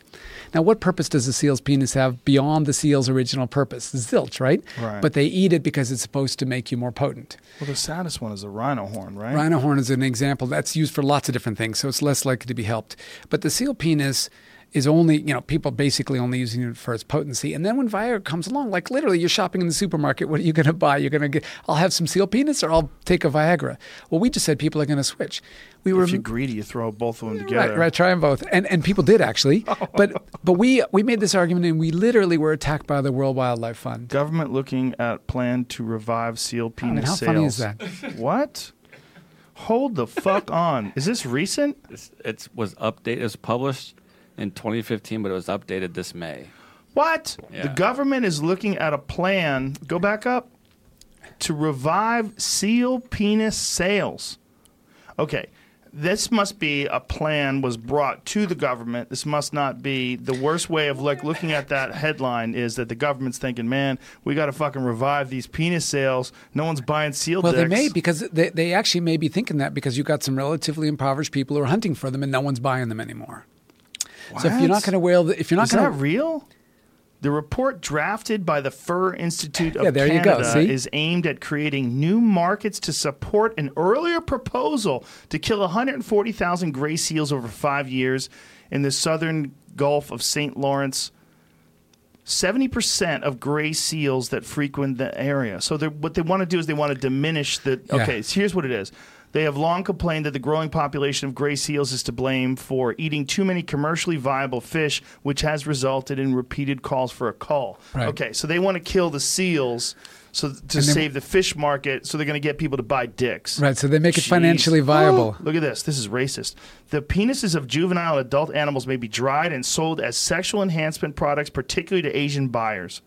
Now, what purpose does the seal's penis have beyond the seal's original purpose? The zilch, right? Right. But they eat it because it's supposed to make you more potent. Well, the saddest one is a rhino horn, right? Rhino horn is an example that's used for lots of different things, so it's less likely to be helped. But the seal penis is only, you know, people basically only using it for its potency. And then when Viagra comes along, like literally you're shopping in the supermarket, what are you going to buy? You're going to get, I'll have some seal penis or I'll take a Viagra. Well, we just said people are going to switch. We were If you're greedy, you throw both of them together. Right, right, try them both, and and people did actually, oh. but but we we made this argument, and we literally were attacked by the World Wildlife Fund. Government looking at plan to revive seal I mean, penis how sales. funny is that? What? Hold the fuck on. Is this recent? It's, it's was updated. It was published in 2015, but it was updated this May. What? The government is looking at a plan. Go back up to revive seal penis sales. Okay. This must be a plan was brought to the government. This must not be the worst way of like looking at that headline is that the government's thinking, man, we got to fucking revive these penis sales. No one's buying seal Well, dicks. they may because they they actually may be thinking that because you've got some relatively impoverished people who are hunting for them, and no one's buying them anymore. So if you're not going to whale, the, if you're not Is going that to real? The report drafted by the Fur Institute of Yeah, there you go, Canada see? is aimed at creating new markets to support an earlier proposal to kill 140,000 gray seals over five years in the southern Gulf of St. Lawrence. 70% of gray seals that frequent the area. So what they want to do is they want to diminish the. Okay, so here's what it is. They have long complained that the growing population of gray seals is to blame for eating too many commercially viable fish, which has resulted in repeated calls for a cull. Right. Okay, so they want to kill the seals so to they- save the fish market, so they're going to get people to buy dicks. right, so they make it Jeez. financially viable. Look at this. This is racist. The penises of juvenile and adult animals may be dried and sold as sexual enhancement products, particularly to Asian buyers.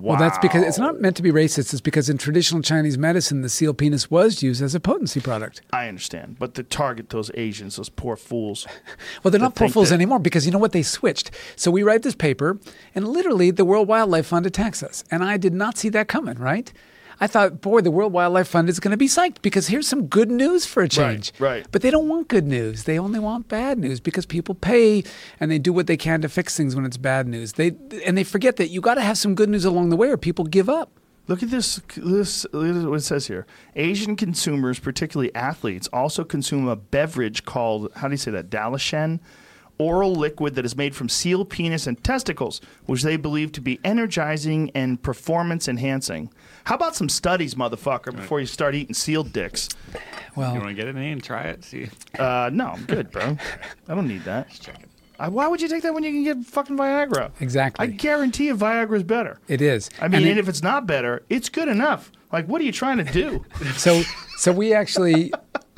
Well, that's because it's not meant to be racist. It's because in traditional Chinese medicine, the seal penis was used as a potency product. I understand, but to target those Asians, those poor fools. Well, they're not poor fools that- anymore because you know what? They switched. So we write this paper, and literally the World Wildlife Fund attacks us. And I did not see that coming, right? I thought, boy, the World Wildlife Fund is going to be psyched because here's some good news for a change. right. right. But they don't want good news. They only want bad news because people pay and they do what they can to fix things when it's bad news. They and they forget that you got to have some good news along the way or people give up. Look at this. This look at what it says here. Asian consumers, particularly athletes, also consume a beverage called how do you say that? Dalashen, oral liquid that is made from seal penis and testicles, which they believe to be energizing and performance enhancing. How about some studies, motherfucker, before you start eating sealed dicks? Well you Well, want to get it in and try it? See, Uh, no, I'm good, bro. I don't need that. I, why would you take that when you can get fucking Viagra? Exactly. I guarantee you Viagra's better. it is. I mean, And and if it's not better, it's good enough. Like, what are you trying to do? So, so we actually,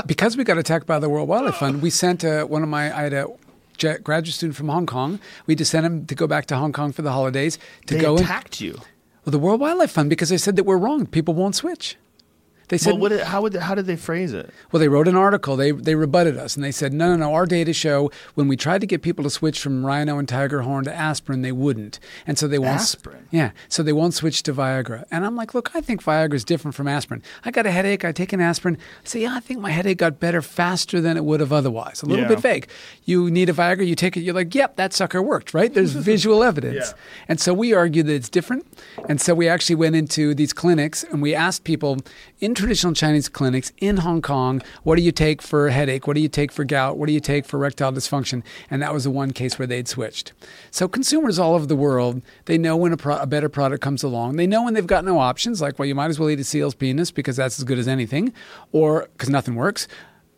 because we got attacked by the World Wildlife Fund, we sent uh, one of my, I had a j- graduate student from Hong Kong. We just sent him to go back to Hong Kong for the holidays to they go and, attacked you. Well, the World Wildlife Fund because they said that we're wrong. People won't switch. They said, Well, what, how, would, how did they phrase it? Well, they wrote an article. They they rebutted us, and they said, no, no, no. Our data show when we tried to get people to switch from rhino and tiger horn to aspirin, they wouldn't, and so they won't. Aspirin? Yeah, so they won't switch to Viagra. And I'm like, look, I think Viagra is different from aspirin. I got a headache. I take an aspirin. I say, yeah, I think my headache got better faster than it would have otherwise. A little Yeah. bit vague. You need a Viagra. You take it. You're like, yep, that sucker worked. Right? There's visual evidence. Yeah. And so we argued that it's different. And so we actually went into these clinics and we asked people in traditional Chinese clinics in Hong Kong, what do you take for headache? What do you take for gout? What do you take for erectile dysfunction? And that was the one case where they'd switched. So consumers all over the world, they know when a, pro- a better product comes along. They know when they've got no options, like, well, you might as well eat a seal's penis because that's as good as anything, or because nothing works.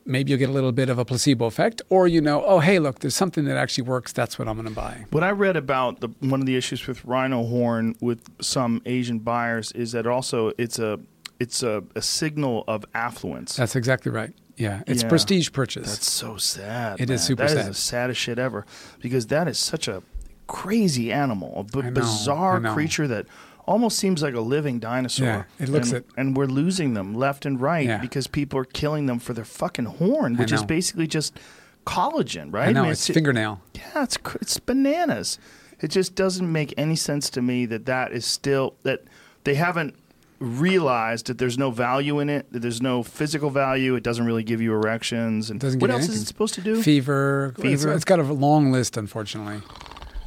Maybe you'll get a little bit of a placebo effect, or you know, oh, hey, look, there's something that actually works. That's what I'm going to buy. What I read about the one of the issues with rhino horn with some Asian buyers is that also it's a it's a, a signal of affluence. That's exactly right. Yeah, it's Yeah. prestige purchase. That's so sad. It is man. super That is sad. the saddest shit ever because that is such a crazy animal, a b- I know, bizarre creature that almost seems like a living dinosaur. Yeah, it looks and, it. and we're losing them left and right Yeah. because people are killing them for their fucking horn, which is basically just collagen, right? I know mean, it's fingernail. yeah, it's it's bananas. It just doesn't make any sense to me that that is still that they haven't realized that there's no value in it. That there's no physical value. It doesn't really give you erections. And Doesn't what else is it supposed to do? Fever. It's- Fever. it's got a long list, unfortunately.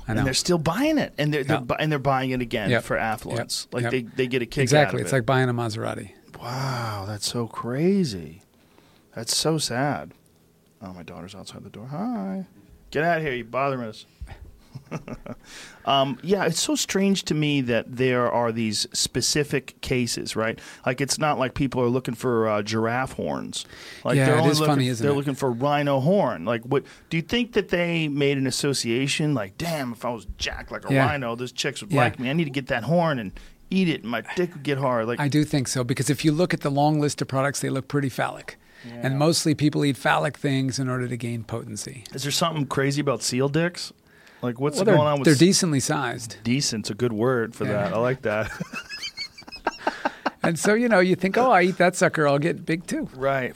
I know. and they're still buying it, and they're, they're Yeah. bu- and they're buying it again Yep. for affluence. Yep. Like Yep. they, they get a kick exactly. out of It's it. like buying a Maserati. wow, that's so crazy. That's so sad. Oh, my daughter's outside the door. Hi, get out of here! You're bothering us. um, yeah, it's so strange to me that there are these specific cases, right? Like it's not like people are looking for uh, giraffe horns. Like Yeah, they're it is looking, funny, isn't They're it? looking for rhino horn. Like, what do you think that they made an association? Like, damn, if I was jacked like a Yeah. rhino, those chicks would Yeah. like me. I need to get that horn and eat it, and my dick would get hard. Like, I do think so because if you look at the long list of products, they look pretty phallic. Yeah. And mostly people eat phallic things in order to gain potency. is there something crazy about seal dicks? Like, what's Well, going on with they're decently sized. decent's a good word for Yeah. that. I like that. And so, you know, you think, oh, I eat that sucker, I'll get big too. right.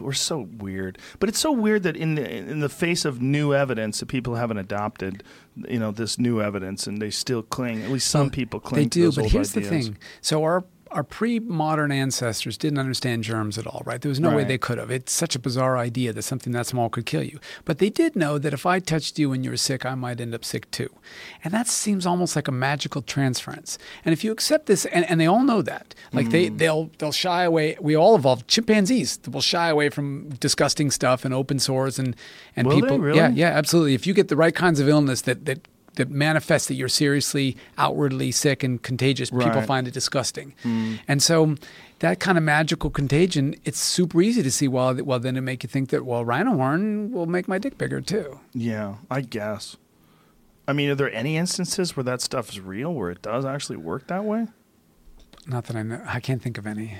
We're so weird. But it's so weird that in the in the face of new evidence that people haven't adopted, you know, this new evidence and they still cling. At least some Well, people cling They to do, but here's ideas. the thing. So our our pre-modern ancestors didn't understand germs at all, right? There was no way they could have. It's such a bizarre idea that something that small could kill you. But they did know that if I touched you and you were sick, I might end up sick too. And that seems almost like a magical transference. And if you accept this, and, and they all know that, like they Mm. they'll they'll shy away. We all evolved. Chimpanzees will shy away from disgusting stuff and open sores and and Will they? people. Really? Yeah, yeah, absolutely. If you get the right kinds of illness that that that manifests that you're seriously outwardly sick and contagious, people find it disgusting. Hmm. And so that kind of magical contagion, it's super easy to see. Well, well, then it make you think that well, rhino horn will make my dick bigger too. Yeah, I guess. I mean, are there any instances where that stuff is real, where it does actually work that way? Not that I know, I can't think of any.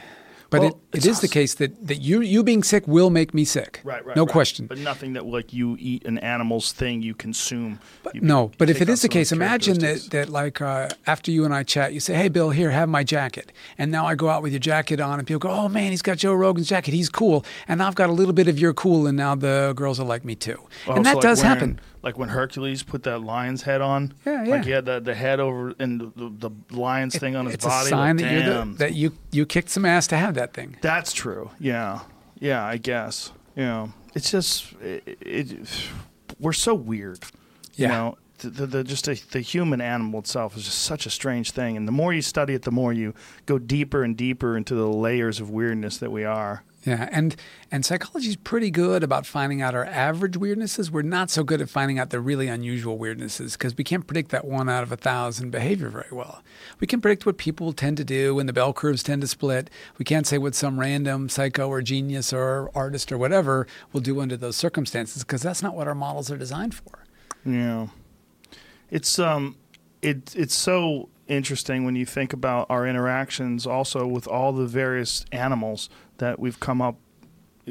But Well, it, it is the case that, that you you being sick will make me sick. Right, right. No question. But nothing that like you eat an animal's thing, you consume. But you no, but if it is the case, imagine that, that like uh, after you and I chat, you say, "Hey, Bill, here, have my jacket," and now I go out with your jacket on, and people go, "Oh man, he's got Joe Rogan's jacket. He's cool." And I've got a little bit of your cool, and now the girls are like me too. Oh, and that like does wearing- happen. Like when Hercules put that lion's head on. Yeah, yeah. Like he had the, the head over and the, the, the lion's thing on his it's body. a sign like, that the, that you you kicked some ass to have that thing. That's true. Yeah. Yeah, I guess. Yeah. It's just it, it we're so weird. You Yeah. know, the, the, the just a, the human animal itself is just such a strange thing, and the more you study it, the more you go deeper and deeper into the layers of weirdness that we are. Yeah, and and psychology is pretty good about finding out our average weirdnesses. We're not so good at finding out the really unusual weirdnesses because we can't predict that one out of a thousand behavior very well. We can predict what people tend to do when the bell curves tend to split. We can't say what some random psycho or genius or artist or whatever will do under those circumstances because that's not what our models are designed for. Yeah, it's um, it it's so interesting when you think about our interactions also with all the various animals that we've come up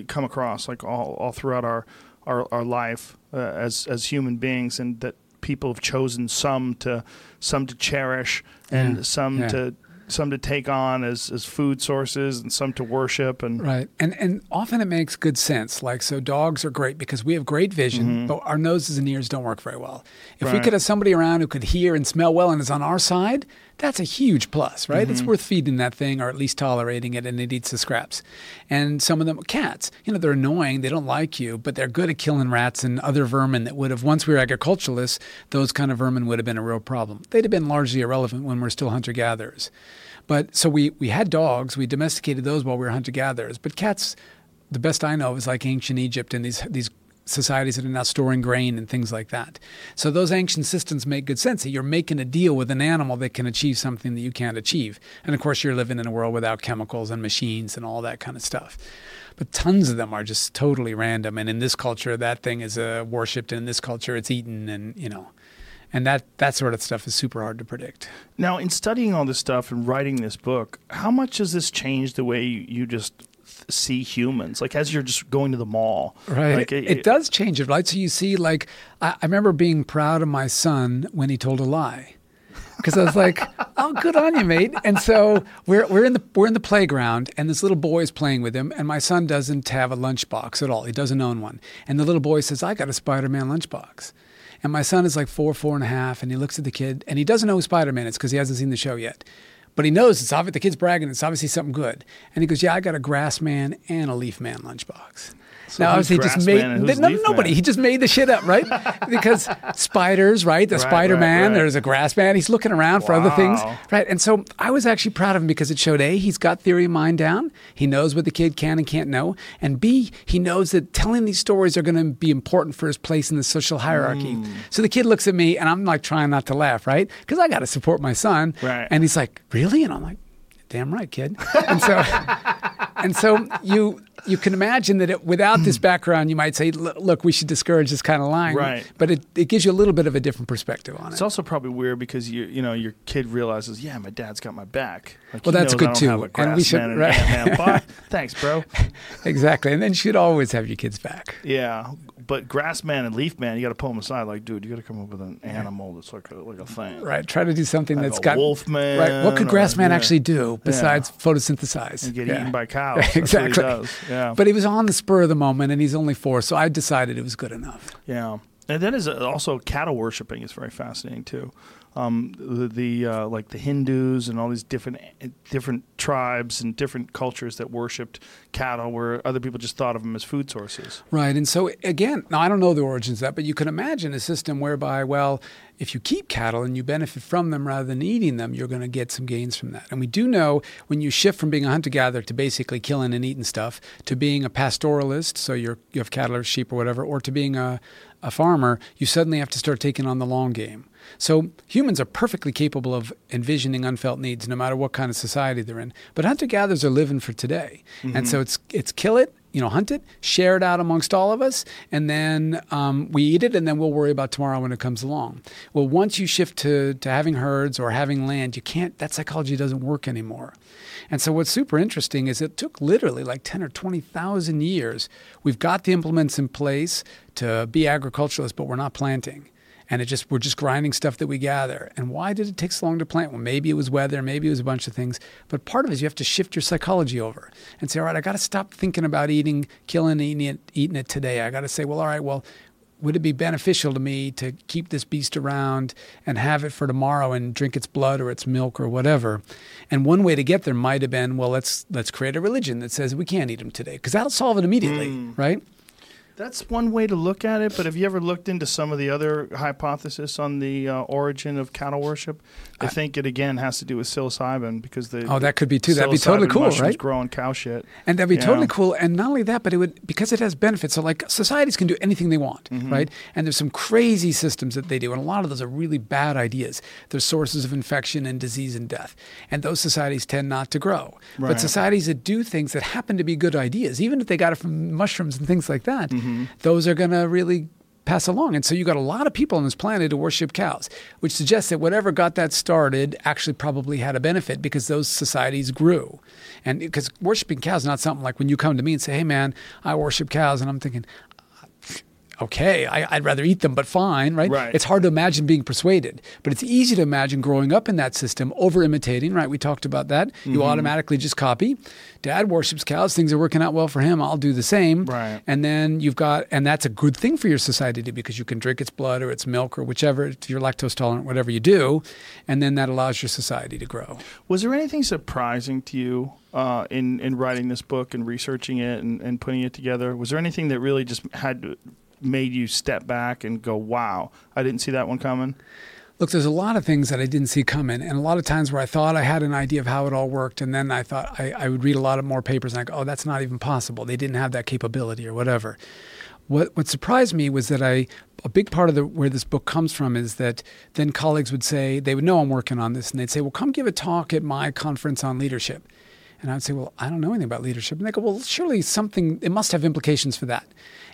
come across like all, all throughout our our, our life uh, as as human beings and that people have chosen some to some to cherish and Yeah, some yeah. to some to take on as, as food sources and some to worship and Right. And and often it makes good sense. Like so dogs are great because we have great vision, but our noses and ears don't work very well. If we Mm-hmm. Could have somebody around who could hear and smell well and is on our side, that's a huge plus, right? Mm-hmm. It's worth feeding that thing or at least tolerating it and it eats the scraps. And some of them cats, you know, they're annoying, they don't like you, but they're good at killing rats and other vermin that would have once we were agriculturalists, those kind of vermin would have been a real problem. They'd have been largely irrelevant when we're still hunter gatherers. But so we, we had dogs, we domesticated those while we were hunter gatherers. But cats, the best I know is like ancient Egypt and these these societies that are now storing grain and things like that. So those ancient systems make good sense. that You're making a deal with an animal that can achieve something that you can't achieve. And of course you're living in a world without chemicals and machines and all that kind of stuff. But tons of them are just totally random. And in this culture, that thing is uh, worshipped, and in this culture, it's eaten, and you know, and that that sort of stuff is super hard to predict. Now, in studying all this stuff and writing this book, how much has this changed the way you, just see humans? Like as you're just going to the mall, Right. Like, it, it does change it, right? So you see, like, I, I remember being proud of my son when he told a lie. Because I was like, "Oh, good on you, mate!" And so we're we're in the we're in the playground, and this little boy is playing with him, and my son doesn't have a lunchbox at all. He doesn't own one. And the little boy says, "I got a Spider-Man lunchbox." And my son is like four, four and a half, and he looks at the kid, and he doesn't know who Spider-Man is because he hasn't seen the show yet. But he knows it's obvious. The kid's bragging. It's obviously something good. And he goes, "Yeah, I got a Grass Man and a Leaf Man lunchbox." So now, obviously, he just made no, nobody. Man? He just made the shit up, right? because spiders, right? The Right, Spider Man. right, right. There's a Grass Man. He's looking around for other things, right? And so I was actually proud of him because it showed a he's got theory of mind down. He knows what the kid can and can't know, and b he knows that telling these stories are going to be important for his place in the social hierarchy. Mm. So the kid looks at me, and I'm like trying not to laugh, right? Because I got to support my son, Right. And he's like, "Really?" And I'm like, "Damn right, kid." And so and so you you can imagine that it, without this mm. background, you might say, "Look, we should discourage this kind of lying." Right. But it, it gives you a little bit of a different perspective on it. It's also probably weird because you you know your kid realizes, yeah, my dad's got my back. Like, Well, that's good I don't too. And we should- and right. Thanks, bro. exactly. And then you should always have your kids back. Yeah, but Grass Man and Leaf Man, you got to pull them aside. Like, dude, you got to come up with an animal that's like a like a thing. Right. Try to do something Like that's got wolf man Right. What could or- Grassman yeah. actually do besides photosynthesize? And get Yeah. eaten by cows. Exactly. He does. Yeah. But he was on the spur of the moment, and he's only four, so I decided it was good enough. Yeah, and then is uh, also cattle worshiping is very fascinating too. Um, the, the uh, like the Hindus and all these different different tribes and different cultures that worshipped cattle, where other people just thought of them as food sources. Right. And so, again, now I don't know the origins of that, but you can imagine a system whereby, well, if you keep cattle and you benefit from them rather than eating them, you're going to get some gains from that. And we do know when you shift from being a hunter gatherer to basically killing and eating stuff to being a pastoralist, so you're, you have cattle or sheep or whatever, or to being a, a farmer, you suddenly have to start taking on the long game. So humans are perfectly capable of envisioning unfelt needs, no matter what kind of society they're in. But hunter gatherers are living for today, and so it's it's kill it, you know, hunt it, share it out amongst all of us, and then um, we eat it, and then we'll worry about tomorrow when it comes along. Well, once you shift to to having herds or having land, you can't. That psychology doesn't work anymore. And so what's super interesting is it took literally like ten or twenty thousand years. We've got the implements in place to be agriculturalists, but we're not planting and it just we're just grinding stuff that we gather. And why did it take so long to plant? Well, maybe it was weather, maybe it was a bunch of things. But part of it is you have to shift your psychology over and say, all right, I got to stop thinking about eating, killing, eating it, eating it today. I got to say, well, all right, well. Would it be beneficial to me to keep this beast around and have it for tomorrow and drink its blood or its milk or whatever? And one way to get there might have been, well, let's let's create a religion that says we can't eat them today because that'll solve it immediately, mm. right? That's one way to look at it, but have you ever looked into some of the other hypotheses on the uh, origin of cattle worship? I, think it again has to do with psilocybin because the oh that could be too. That'd be totally cool, right? Growing cow shit, and that'd be Yeah. totally cool. And not only that, but it would because it has benefits. So like societies can do anything they want, Mm-hmm. right? And there's some crazy systems that they do, and a lot of those are really bad ideas. They're sources of infection and disease and death, and those societies tend not to grow. Right. But societies that do things that happen to be good ideas, even if they got it from mushrooms and things like that, Mm-hmm. Mm-hmm. those are going to really pass along. And so you got a lot of people on this planet who worship cows, which suggests that whatever got that started actually probably had a benefit because those societies grew. And because worshiping cows is not something like when you come to me and say, hey, man, I worship cows. And I'm thinking, okay, I, I'd rather eat them, but fine, right? Right. It's hard to imagine being persuaded, but it's easy to imagine growing up in that system, over imitating, right? We talked about that. You Mm-hmm. automatically just copy. Dad worships cows, things are working out well for him, I'll do the same. Right. And then you've got, and that's a good thing for your society to do because you can drink its blood or its milk or whichever, if you're lactose tolerant, whatever you do. And then that allows your society to grow. Was there anything surprising to you uh, in in writing this book and researching it and, and putting it together? Was there anything that really just had made you step back and go, "Wow, I didn't see that one coming"? Look, there's a lot of things that I didn't see coming, and a lot of times where I thought I had an idea of how it all worked, and then I thought I, I would read a lot of more papers and I go, oh, that's not even possible. They didn't have that capability or whatever. What what surprised me was that I a big part of the where this book comes from is that then colleagues would say they would know I'm working on this, and they'd say, well, come give a talk at my conference on leadership. And I would say, well, I don't know anything about leadership. And they go, well, surely something, it must have implications for that.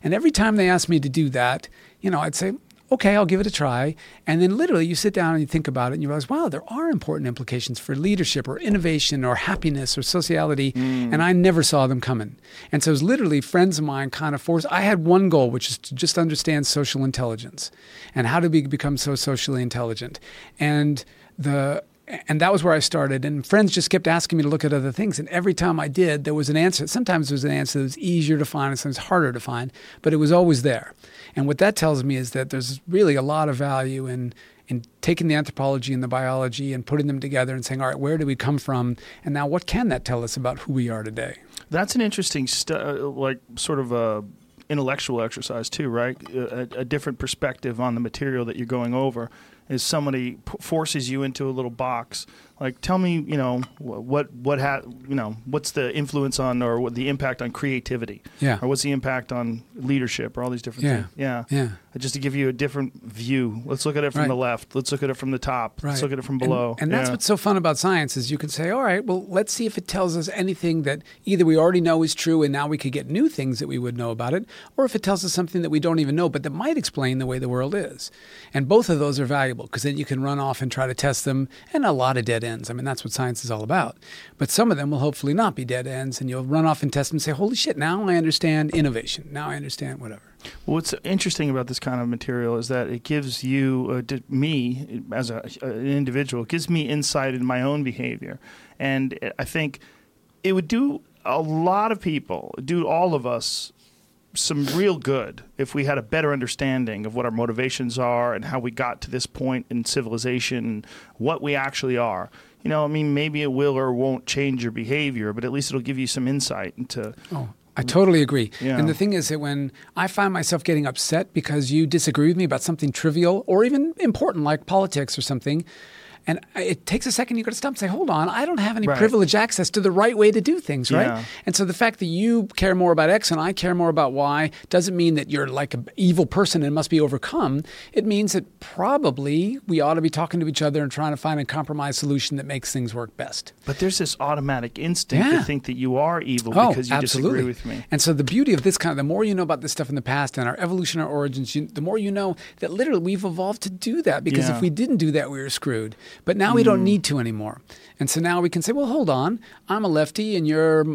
And every time they asked me to do that, you know, I'd say, okay, I'll give it a try. And then literally you sit down and you think about it and you realize, wow, there are important implications for leadership or innovation or happiness or sociality. Mm. And I never saw them coming. And so it was literally friends of mine kind of forced. I had one goal, which is to just understand social intelligence and how do we become so socially intelligent. And the and that was where I started. And friends just kept asking me to look at other things. And every time I did, there was an answer. Sometimes there was an answer that was easier to find, and sometimes harder to find, but it was always there. And what that tells me is that there's really a lot of value in in taking the anthropology and the biology and putting them together and saying, all right, where do we come from? And now what can that tell us about who we are today? That's an interesting, stu- uh, like sort of a intellectual exercise too, right? A, a different perspective on the material that you're going over. Is somebody p- forces you into a little box? Like, tell me, you know, what what ha- you know, what's the influence on or what the impact on creativity? Yeah. Or what's the impact on leadership or all these different Yeah. things? Yeah. Yeah. Uh, just to give you a different view. Let's look at it from Right. the left. Let's look at it from the top. Let's look at it from And- below. And, that's Yeah. what's so fun about science is you can say, all right, well, let's see if it tells us anything that either we already know is true and now we could get new things that we would know about it, or if it tells us something that we don't even know but that might explain the way the world is. And both of those are valuable because then you can run off and try to test them and a lot of dead ends. I mean, that's what science is all about. But some of them will hopefully not be dead ends and you'll run off and test them and say, holy shit, now I understand innovation. Now I understand whatever. Well, What's interesting about this kind of material is that it gives you, uh, me as a, an individual, it gives me insight in my own behavior, and I think it would do a lot of people, do all of us, some real good if we had a better understanding of what our motivations are and how we got to this point in civilization, what we actually are. You know, I mean, maybe it will or won't change your behavior, but at least it'll give you some insight into. Oh, I totally agree. Yeah. And the thing is that when I find myself getting upset because you disagree with me about something trivial or even important like politics or something, and it takes a second, you got to stop and say, hold on, I don't have any Right. privileged access to the right way to do things, right? Yeah. And so the fact that you care more about X and I care more about Y doesn't mean that you're like an evil person and must be overcome. It means that probably we ought to be talking to each other and trying to find a compromise solution that makes things work best. But there's this automatic instinct Yeah. to think that you are evil Oh, because you absolutely. disagree with me. And so the beauty of this kind of the more you know about this stuff in the past and our evolution, our origins, you, the more you know that literally we've evolved to do that. Because Yeah. If we didn't do that, we were screwed. But now we don't need to anymore. And so now we can say, well, hold on, I'm a lefty and you're.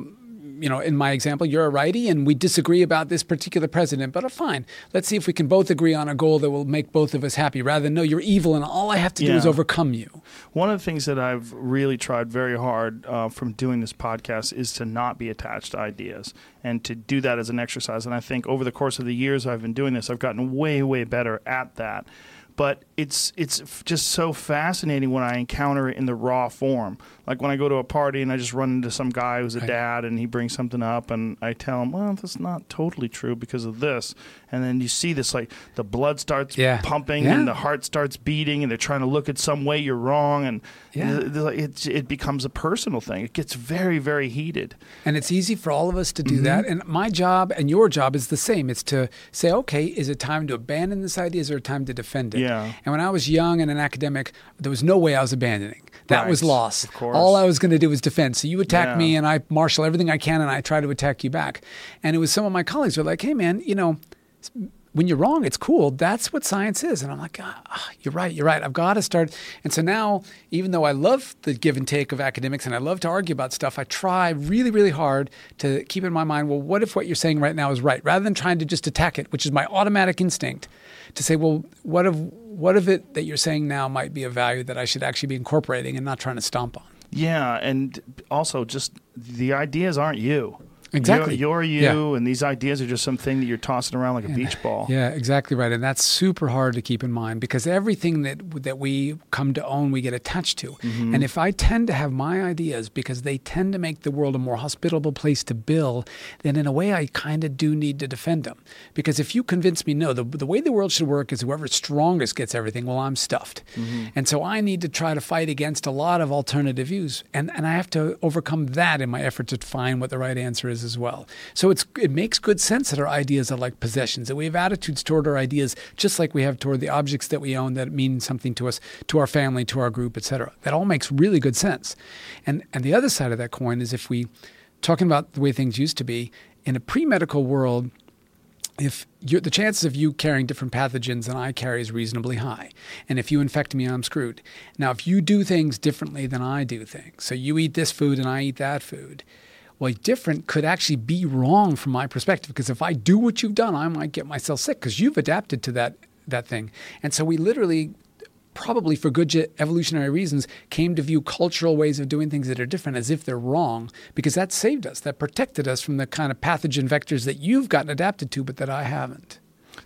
You know, in my example, you're a righty, and we disagree about this particular president. But uh, fine, let's see if we can both agree on a goal that will make both of us happy, rather than no, you're evil, and all I have to do is overcome you. One of the things that I've really tried very hard uh, from doing this podcast is to not be attached to ideas and to do that as an exercise. And I think over the course of the years I've been doing this, I've gotten way, way better at that. But it's it's just so fascinating when I encounter it in the raw form. Like when I go to a party and I just run into some guy who's a dad and he brings something up and I tell him, well, that's not totally true because of this. And then you see this like the blood starts Yeah. pumping Yeah. and the heart starts beating and they're trying to look at some way you're wrong and Yeah. it it becomes a personal thing. It gets very very heated. And it's easy for all of us to do Mm-hmm. that. And my job and your job is the same. It's to say, okay, is it time to abandon this idea? Is there time to defend it? Yeah. And when I was young and an academic, there was no way I was abandoning. That Right. was loss. Of course. All I was going to do was defend. So you attack Yeah. me and I marshal everything I can and I try to attack you back. And it was some of my colleagues were like, hey, man, you know, when you're wrong, it's cool. That's what science is. And I'm like, ah, you're right, you're right. I've got to start. And so now, even though I love the give and take of academics and I love to argue about stuff, I try really, really hard to keep in my mind, well, what if what you're saying right now is right? Rather than trying to just attack it, which is my automatic instinct, to say, well, what if what if it that you're saying now might be a value that I should actually be incorporating and not trying to stomp on? Yeah, and also just the ideas aren't you. Exactly. You're, you're you, and these ideas are just something that you're tossing around like a beach ball. Yeah, exactly right, and that's super hard to keep in mind because everything that that we come to own, we get attached to. Mm-hmm. And if I tend to have my ideas because they tend to make the world a more hospitable place to build, then in a way, I kind of do need to defend them. Because if you convince me, no, the the way the world should work is whoever's strongest gets everything. Well, I'm stuffed, Mm-hmm. and so I need to try to fight against a lot of alternative views, and and I have to overcome that in my effort to find what the right answer is as well. So it's it makes good sense that our ideas are like possessions, that we have attitudes toward our ideas just like we have toward the objects that we own that mean something to us, to our family, to our group, etc. That all makes really good sense. And and the other side of that coin is if we talking about the way things used to be in a pre-medical world if the chances of you carrying different pathogens than I carry is reasonably high. And if you infect me, I'm screwed. Now, if you do things differently than I do things, so you eat this food and I eat that food, well, different could actually be wrong from my perspective because if I do what you've done, I might get myself sick because you've adapted to that that thing. And so we literally probably for good evolutionary reasons, came to view cultural ways of doing things that are different as if they're wrong, because that saved us, that protected us from the kind of pathogen vectors that you've gotten adapted to, but that I haven't.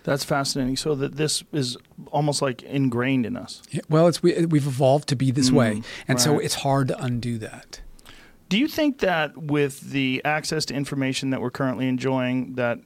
That's fascinating. So that this is almost like ingrained in us. Yeah, Well, it's we, we've evolved to be this mm, way, and so it's hard to undo that. Do you think that with the access to information that we're currently enjoying, that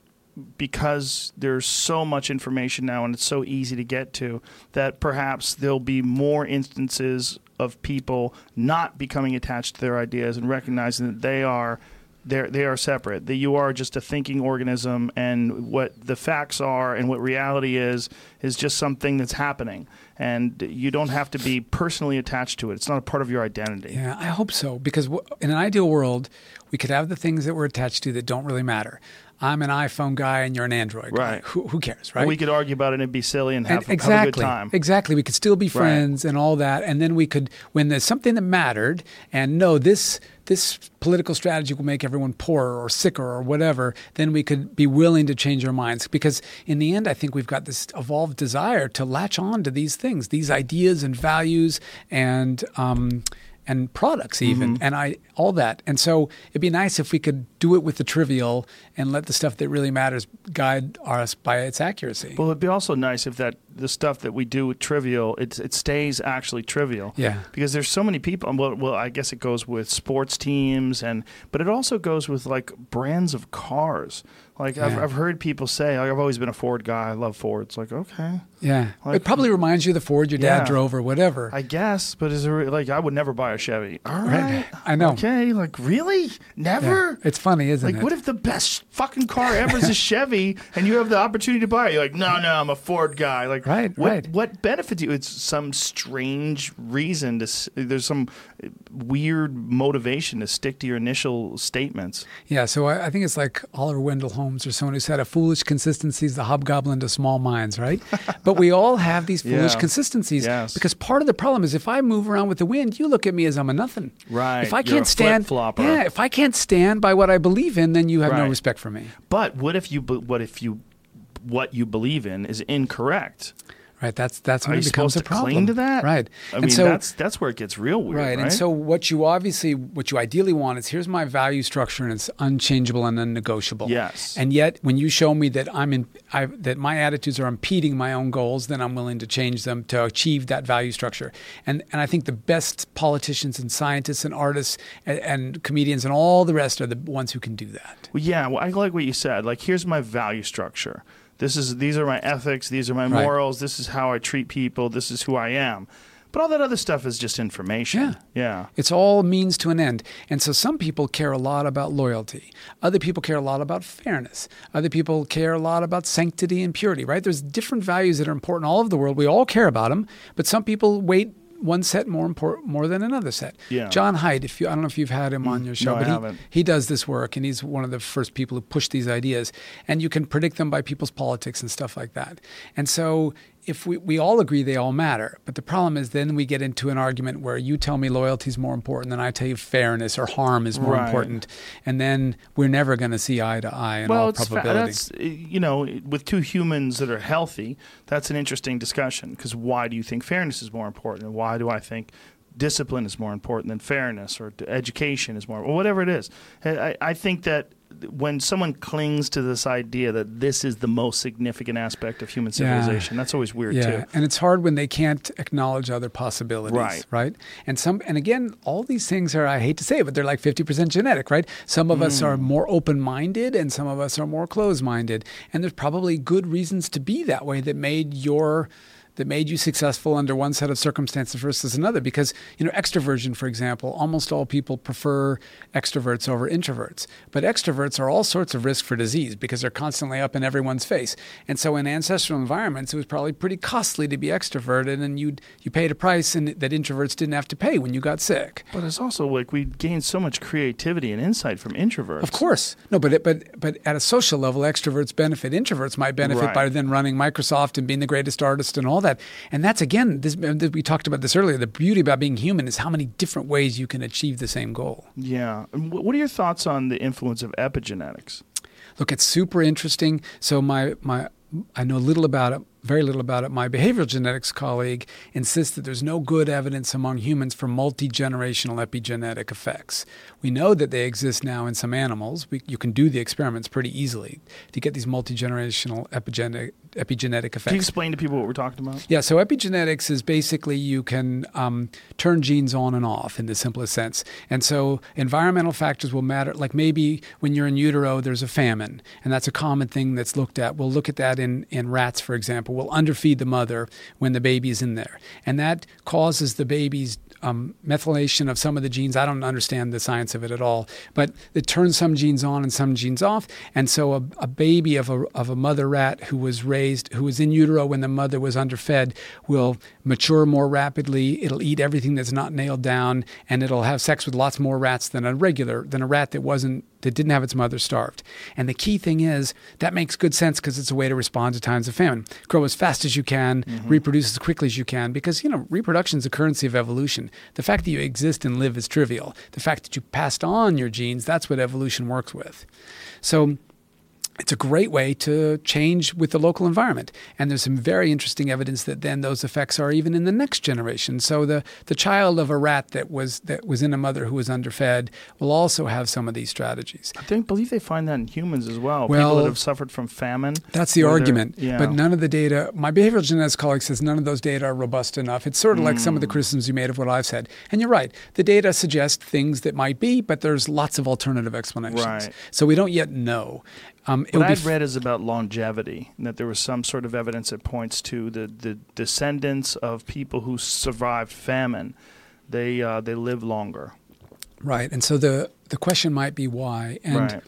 because there's so much information now and it's so easy to get to, that perhaps there'll be more instances of people not becoming attached to their ideas and recognizing that they are they're, they are separate. That you are just a thinking organism, and what the facts are and what reality is is just something that's happening, and you don't have to be personally attached to it. It's not a part of your identity. Yeah, I hope so. Because w- in an ideal world, we could have the things that we're attached to that don't really matter. I'm an iPhone guy and you're an Android guy. Right. Who, who cares, right? We could argue about it and it'd be silly and have, And- have exactly, a good time. Exactly. We could still be friends and all that, and then we could, when there's something that mattered, and no, this this political strategy will make everyone poorer or sicker or whatever, then we could be willing to change our minds. Because in the end, I think we've got this evolved desire to latch on to these things, these ideas and values and. Um, and products even Mm-hmm. and i all that and so it'd be nice if we could do it with the trivial and let the stuff that really matters guide us by its accuracy Well, it'd be also nice if that the stuff that we do with trivial, it it stays actually trivial. Yeah. Because there's so many people. Um, well, well, I guess it goes with sports teams, and but it also goes with like brands of cars. Like I've, I've heard people say, like, I've always been a Ford guy. I love Fords. Like, okay, Yeah. Like- it probably reminds you of the Ford your dad Yeah. drove or whatever. I guess. But is there like I would never buy a Chevy. All right, I know. Okay, like really, Yeah. never. It's funny, isn't Like, it? Like, what if the best fucking car ever is a Chevy, and you have the opportunity to buy it? You're like, no, no, I'm a Ford guy. Like, Right, what, right. What benefits you? It's some strange reason to. There's some weird motivation to stick to your initial statements. yeah, so I, I think it's like Oliver Wendell Holmes or someone who said, a foolish consistency is the hobgoblin to small minds, right? but we all have these foolish Yeah. consistencies Yes. because part of the problem is if I move around with the wind, you look at me as I'm a nothing. Right, If I can't stand, flip-flopper. yeah, if I can't stand by what I believe in, then you have no respect for me. But what if you? What if you? What you believe in is incorrect? Right? That's that's when Are it becomes a problem. cling to that? right? I and mean, so that's that's where it gets real weird, right? Right. And so what you obviously what you ideally want is here's my value structure and it's unchangeable and unnegotiable. Yes. And yet when you show me that I'm in I, that my attitudes are impeding my own goals, then I'm willing to change them to achieve that value structure. And and I think the best politicians and scientists and artists and, and comedians and all the rest are the ones who can do that. Well, yeah, well, I like what you said. Like, here's my value structure. This is these are my ethics. These are my Right. morals. This is how I treat people. This is who I am. But all that other stuff is just information. Yeah. Yeah. It's all means to an end. And so some people care a lot about loyalty. Other people care a lot about fairness. Other people care a lot about sanctity and purity, right? There's different values that are important all over the world. We all care about them, but some people weight one set more important more than another set. Yeah. Jon Haidt, if you I don't know if you've had him on mm, your show, no, I but haven't. he, he does this work and he's one of the first people who push these ideas. And you can predict them by people's politics and stuff like that. And so if we, we all agree they all matter, but the problem is then we get into an argument where you tell me loyalty is more important than I tell you fairness or harm is more Right. important, and then we're never going to see eye to eye in well, all fa- probability. that's uh, you know, with two humans that are healthy, that's an interesting discussion. Because why do you think fairness is more important, and why do I think discipline is more important than fairness, or education is more, or whatever it is? I- I think that when someone clings to this idea that this is the most significant aspect of human Yeah. civilization, that's always weird yeah, too. and it's hard when they can't acknowledge other possibilities, Right. Right. And some, and again, all these things are. I hate to say it, but they're like fifty percent genetic, right? Some of us Mm. are more open-minded, and some of us are more closed-minded. And there's probably good reasons to be that way that made your that made you successful under one set of circumstances versus another. Because you know, extroversion, for example, almost all people prefer extroverts over introverts. But extroverts are all sorts of risk for disease because they're constantly up in everyone's face. And so in ancestral environments, it was probably pretty costly to be extroverted, and you you paid a price and that introverts didn't have to pay when you got sick. But it's also like we gain so much creativity and insight from introverts. Of course, no, but it, but but at a social level, extroverts benefit. Introverts might benefit Right. by then running Microsoft and being the greatest artist and all that. And that's again, this, uh, we talked about this earlier. The beauty about being human is how many different ways you can achieve the same goal. Yeah. What are your thoughts on the influence of epigenetics? Look, it's super interesting. So my my I know little about it, very little about it. My behavioral genetics colleague insists that there's no good evidence among humans for multi-generational epigenetic effects. We know that they exist now in some animals. We, you can do the experiments pretty easily to get these multi-generational epigenetic epigenetic effects. Can you explain to people what we're talking about? Yeah, so epigenetics is basically you can um, turn genes on and off in the simplest sense. And so environmental factors will matter. Like maybe when you're in utero, there's a famine, and that's a common thing that's looked at. We'll look at that in, in rats, for example. We'll underfeed the mother when the baby's in there. And that causes the baby's um, methylation of some of the genes. I don't understand the science of it at all, but it turns some genes on and some genes off. And so a, a baby of a, of a mother rat who was raised, who was in utero when the mother was underfed, will mature more rapidly. It'll eat everything that's not nailed down, and it'll have sex with lots more rats than a regular, than a rat that wasn't that didn't have its mother starved. And the key thing is that makes good sense because it's a way to respond to times of famine. Grow as fast as you can, mm-hmm. reproduce as quickly as you can, because you know reproduction is the currency of evolution. The fact that you exist and live is trivial. The fact that you passed on your genes, that's what evolution works with. So it's a great way to change with the local environment. And there's some very interesting evidence that then those effects are even in the next generation. So the, the child of a rat that was that was in a mother who was underfed will also have some of these strategies. I think, believe they find that in humans as well. Well, people that have suffered from famine. That's the argument. Yeah. But none of the data, my behavioral genetics colleague says none of those data are robust enough. It's sort of like some of the Mm. criticisms you made of what I've said. And you're right. The data suggest things that might be, but there's lots of alternative explanations. Right. So we don't yet know. Um, what be I'd read is about longevity, and that there was some sort of evidence that points to the, the descendants of people who survived famine. They uh, they live longer. Right. And so the, the question might be why. And right.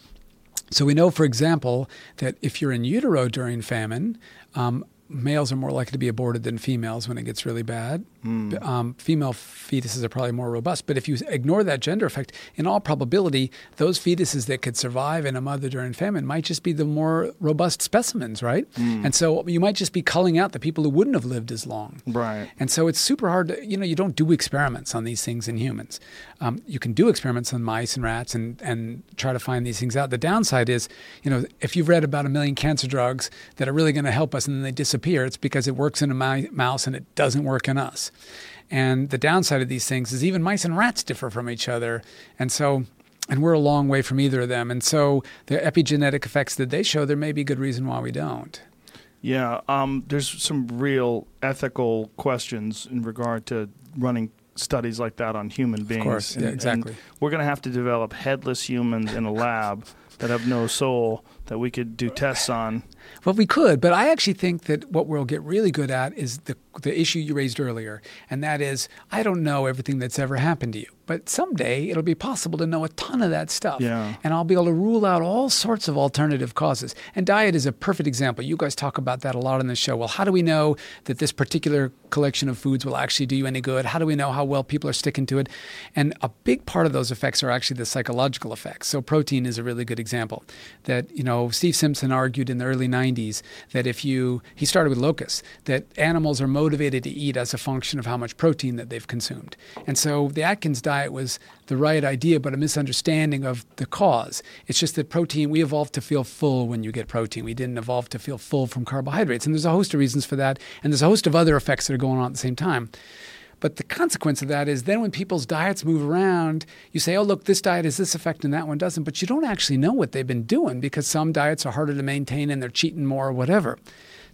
so we know, for example, that if you're in utero during famine, um, males are more likely to be aborted than females when it gets really bad. Hmm. Um, female fetuses are probably more robust. But if you ignore that gender effect, in all probability, those fetuses that could survive in a mother during famine might just be the more robust specimens, right? Hmm. And so you might just be culling out the people who wouldn't have lived as long. Right. And so it's super hard to, you know, you don't do experiments on these things in humans. Um, you can do experiments on mice and rats and, and try to find these things out. The downside is, you know, if you've read about a million cancer drugs that are really going to help us and then they disappear. It's because it works in a mouse and it doesn't work in us. And the downside of these things is even mice and rats differ from each other. And so, and we're a long way from either of them. And so, the epigenetic effects that they show, there may be good reason why we don't. Yeah, um, there's some real ethical questions in regard to running studies like that on human beings. Of course, yeah, exactly. we're going to have to develop headless humans in a lab that have no soul that we could do tests on. Well, we could, but I actually think that what we'll get really good at is the the issue you raised earlier, and that is I don't know everything that's ever happened to you, but someday it'll be possible to know a ton of that stuff. Yeah. And I'll be able to rule out all sorts of alternative causes. And diet is a perfect example. You guys talk about that a lot on the show. Well, how do we know that this particular collection of foods will actually do you any good? How do we know how well people are sticking to it? And a big part of those effects are actually the psychological effects. So protein is a really good example. That, you know, Steve Simpson argued in the early 90s that if you he started with locusts, that animals are motivated to eat as a function of how much protein that they've consumed. And so the Atkins diet was the right idea, but a misunderstanding of the cause. It's just that protein, we evolved to feel full when you get protein. We didn't evolve to feel full from carbohydrates. And there's a host of reasons for that. And there's a host of other effects that are going on at the same time. But the consequence of that is then when people's diets move around, you say, oh, look, this diet has this effect and that one doesn't. But you don't actually know what they've been doing because some diets are harder to maintain and they're cheating more or whatever.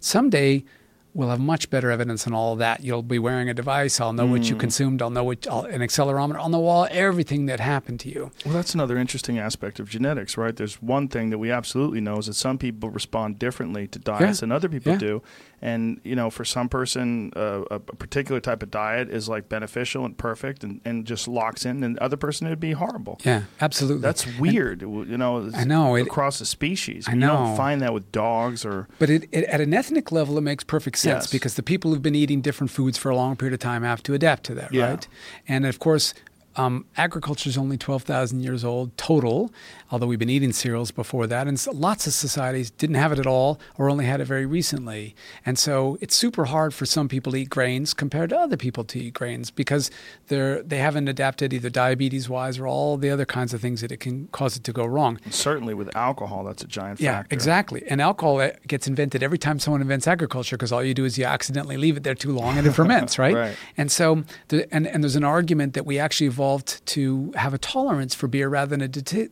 Someday, we'll have much better evidence on all of that. You'll be wearing a device. I'll know what you mm. consumed. I'll know what, I'll, an accelerometer on the wall, everything that happened to you. Well, that's another interesting aspect of genetics, right? There's one thing that we absolutely know is that some people respond differently to diets Yeah. than other people Yeah. do. And, you know, for some person, uh, a particular type of diet is like beneficial and perfect and, and just locks in, and other person it'd be horrible. Yeah, absolutely. That's weird, you know. I know, it- across the species. I You don't know. find that with dogs or But it, it, at an ethnic level, it makes perfect sense Yes. because the people who've been eating different foods for a long period of time have to adapt to that, Yeah. right? And of course, um, agriculture is only 12,000 years old total, although we've been eating cereals before that. And lots of societies didn't have it at all or only had it very recently. And so it's super hard for some people to eat grains compared to other people to eat grains because they're, they haven't adapted either diabetes wise or all the other kinds of things that it can cause it to go wrong. certainly with alcohol, that's a giant Yeah, factor. exactly. And alcohol uh, gets invented every time someone invents agriculture because all you do is you accidentally leave it there too long and it ferments, right? Right. And so, the, and, and there's an argument that we actually evolved to have a tolerance for beer rather than a dita-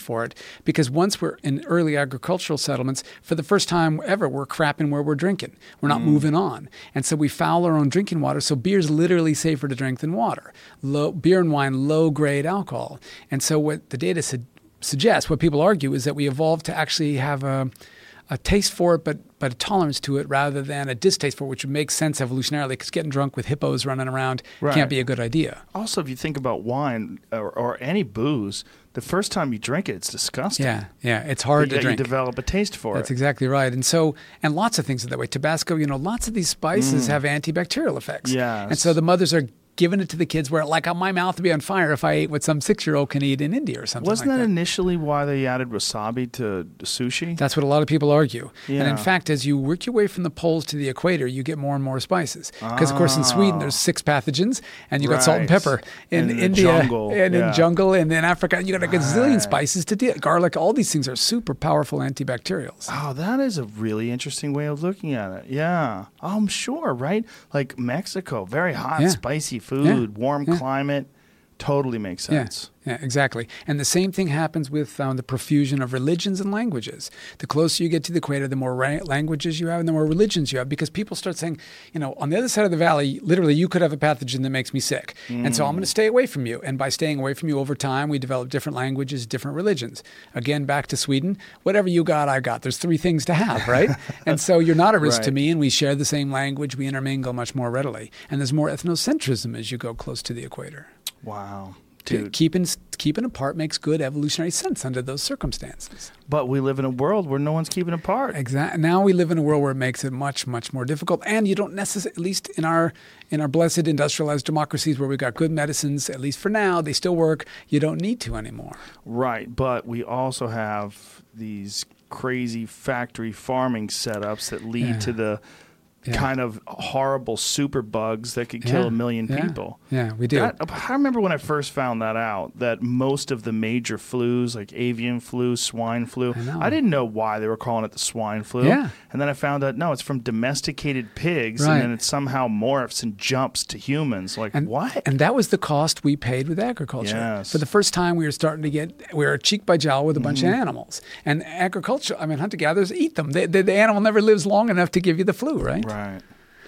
for it because once we're in early agricultural settlements, for the first time ever, we're crapping where we're drinking. We're not mm. moving on. And so we foul our own drinking water. So beer's literally safer to drink than water. Low, beer and wine, low grade alcohol. And so what the data su- suggests, what people argue, is that we evolved to actually have a, a taste for it, but but a tolerance to it rather than a distaste for it, which would make sense evolutionarily because getting drunk with hippos running around Right. can't be a good idea. Also, if you think about wine or, or any booze, the first time you drink it, it's disgusting. Yeah, yeah, it's hard But to drink. You develop a taste for That's it. That's exactly right. And so, and lots of things are that way. Tabasco, you know, lots of these spices mm. have antibacterial effects. Yeah. And so the mothers are giving it to the kids where, like, my mouth would be on fire if I ate what some six year old can eat in India or something Wasn't like that, that. initially why they added wasabi to sushi? That's what a lot of people argue. And in fact, as you work your way from the poles to the equator, you get more and more spices. Because, of course, in Sweden, ah. there's six pathogens, and you got salt and pepper. In in India, jungle, and yeah. in jungle, and in Africa, you got a gazillion Right. spices to deal. Garlic, all these things are super powerful antibacterials. Oh, that is a really interesting way of looking at it. Yeah. Oh, I'm sure, right? Like Mexico, very hot, Yeah. spicy food, warm Yeah. climate. Totally makes sense. Yeah, yeah, exactly. And the same thing happens with um, the profusion of religions and languages. The closer you get to the equator, the more ra- languages you have and the more religions you have because people start saying, you know, on the other side of the valley, literally, you could have a pathogen that makes me sick. And so I'm going to stay away from you. And by staying away from you over time, we develop different languages, different religions. Again, back to Sweden, whatever you got, I got. There's three things to have, right? and so you're not a risk to me, and we share the same language. We intermingle much more readily. And there's more ethnocentrism as you go close to the equator. Wow. Dude. Keeping keeping apart makes good evolutionary sense under those circumstances. But we live in a world where no one's keeping apart. Exactly. Now we live in a world where it makes it much much more difficult, and you don't necessarily, at least in our in our blessed industrialized democracies where we've got good medicines, at least for now, they still work. You don't need to anymore. Right. But we also have these crazy factory farming setups that lead Yeah. to the Yeah. kind of horrible super bugs that could kill Yeah, a million yeah. people. Yeah, we do. That, I remember when I first found that out that most of the major flus, like avian flu, swine flu, I know. didn't know why they were calling it the swine flu. Yeah. And then I found out no, it's from domesticated pigs, Right. and then it somehow morphs and jumps to humans. Like And, what? And that was the cost we paid with agriculture. Yes. For the first time, we were starting to get, we were cheek by jowl with a bunch Mm-hmm. of animals. And agriculture, I mean, hunter gatherers eat them. The, the, the animal never lives long enough to give you the flu, right? right.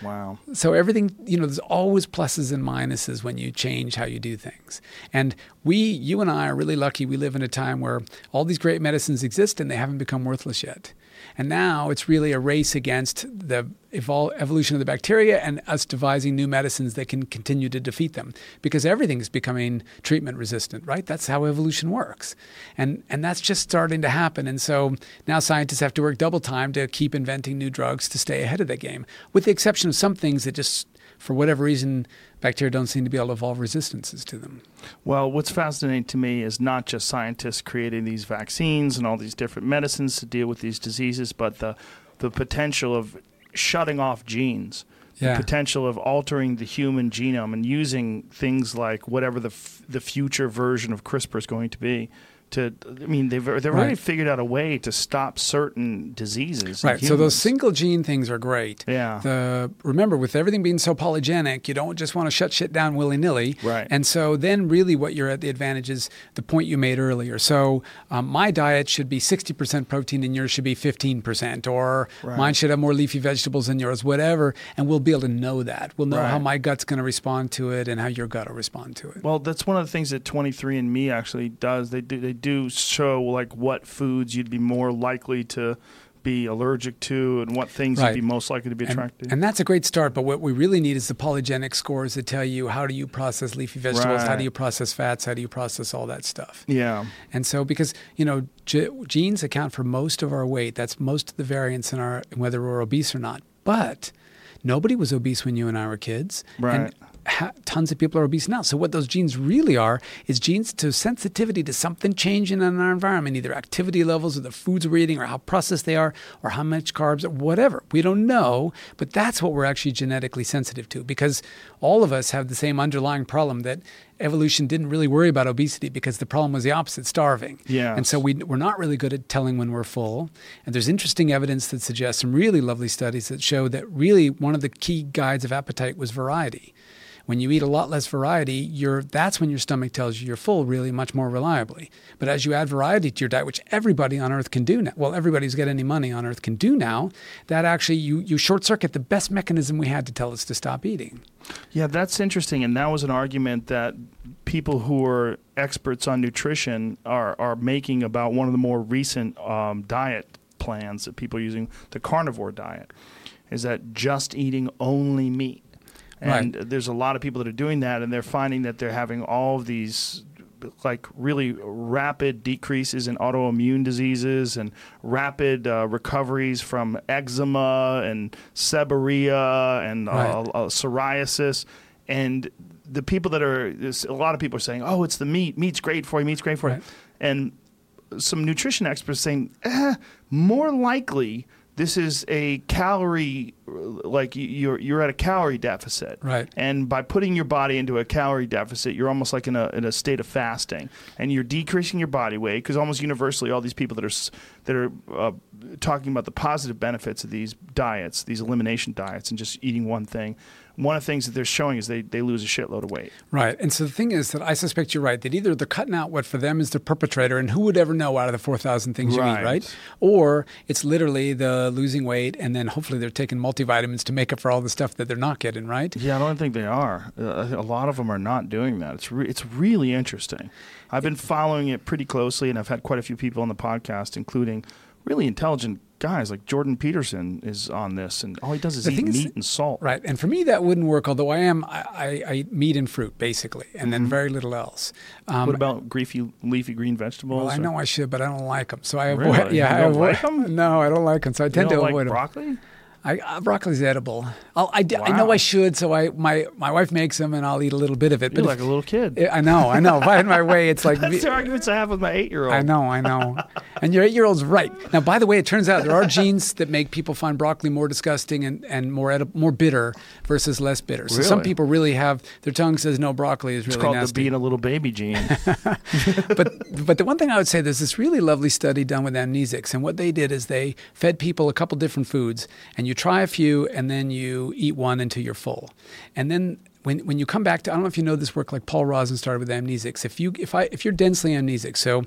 Wow. So everything, you know, there's always pluses and minuses when you change how you do things. And we, you and I are really lucky we live in a time where all these great medicines exist and they haven't become worthless yet. And now it's really a race against the evol- evolution of the bacteria and us devising new medicines that can continue to defeat them because everything is becoming treatment resistant, right? That's how evolution works. And, and that's just starting to happen. And so now scientists have to work double time to keep inventing new drugs to stay ahead of the game, with the exception of some things that just, for whatever reason, bacteria don't seem to be able to evolve resistances to them. Well, what's fascinating to me is not just scientists creating these vaccines and all these different medicines to deal with these diseases, but the the potential of shutting off genes, Yeah. the potential of altering the human genome and using things like whatever the f- the future version of CRISPR is going to be. To, I mean, they've they've already figured out a way to stop certain diseases. Right. So those single gene things are great. Yeah. The remember with everything being so polygenic, you don't just want to shut shit down willy nilly. Right. And so then really what you're at the advantage is the point you made earlier. So um, my diet should be 60% protein and yours should be 15%, or Right. mine should have more leafy vegetables than yours, whatever. And we'll be able to know that. We'll know how my gut's going to respond to it and how your gut will respond to it. Well, that's one of the things that 23andMe actually does. They do they do show like what foods you'd be more likely to be allergic to and what things Right. you'd be most likely to be And, attracted. and that's a great start, but what we really need is the polygenic scores that tell you how do you process leafy vegetables, how do you process fats, how do you process all that stuff. yeah. And so, because you know, ge- genes account for most of our weight. That's most of the variance in our whether we're obese or not. But nobody was obese when you and I were kids. Right. And ha- tons of people are obese now. So what those genes really are is genes to sensitivity to something changing in our environment, either activity levels or the foods we're eating or how processed they are or how much carbs or whatever. We don't know, but that's what we're actually genetically sensitive to because all of us have the same underlying problem that evolution didn't really worry about obesity because the problem was the opposite, starving. Yes. And so we, we're not really good at telling when we're full. And there's interesting evidence that suggests some really lovely studies that show that really one of the key guides of appetite was variety. When you eat a lot less variety, you're, that's when your stomach tells you you're full really much more reliably. But as you add variety to your diet, which everybody on earth can do now, well, everybody who's got any money on earth can do now, that actually you, you short circuit the best mechanism we had to tell us to stop eating. Yeah, that's interesting, and that was an argument that people who are experts on nutrition are are making about one of the more recent um, diet plans that people are using, the carnivore diet, is that just eating only meat. And there's a lot of people that are doing that, and they're finding that they're having all of these like really rapid decreases in autoimmune diseases and rapid uh, recoveries from eczema and seborrhea and uh, Right. uh, psoriasis. And the people that are, a lot of people are saying, oh, it's the meat. Meat's great for you. Meat's great for Right. you. And some nutrition experts saying, eh, more likely this is a calorie, like you- you're, you're at a calorie deficit. Right. And by putting your body into a calorie deficit, you're almost like in a, in a state of fasting, and you're decreasing your body weight because almost universally, all these people that are that are uh, talking about the positive benefits of these diets, these elimination diets, and just eating one thing. One of the things that they're showing is they, they lose a shitload of weight. Right. And so the thing is that I suspect you're right that either they're cutting out what for them is the perpetrator, and who would ever know out of the 4,000 things you Right. eat, right? Or it's literally the losing weight, and then hopefully they're taking multivitamins to make up for all the stuff that they're not getting, right? Yeah, I don't think they are. Uh, a lot of them are not doing that. It's re- it's really interesting. I've been following it pretty closely, and I've had quite a few people on the podcast, including really intelligent guys like Jordan Peterson is on this, and all he does is The eat thing is- meat and salt. Right. And for me, that wouldn't work, although I am, I, I, I eat meat and fruit, basically, and then very little else. Um, Mm-hmm. What about leafy leafy green vegetables? well, I or- know I should, but I don't like them. So I avoid. Really? Yeah, I avoid. like 'em? No, I don't like them. So I tend to like avoid them. broccoli? I, uh, broccoli's edible. I'll, I, d- I know Wow. I should, so I my my wife makes them, and I'll eat a little bit of it. You're if- like a little kid. I know, I know. If I had my way, it's like That's the arguments I have with my eight-year-old. I know, I know. And your eight year old's right. Now, by the way, it turns out there are genes that make people find broccoli more disgusting and, and more edib- more bitter versus less bitter. So some people really have their tongue says no broccoli is really It's really called the nasty. being a little baby gene. but but the one thing I would say there's this really lovely study done with amnesics, and what they did is they fed people a couple different foods, and you try a few, and then you eat one until you're full, and then. When, when you come back to I don't know if you know this work like Paul Rozin started with amnesics. If you if I if you're densely amnesic, so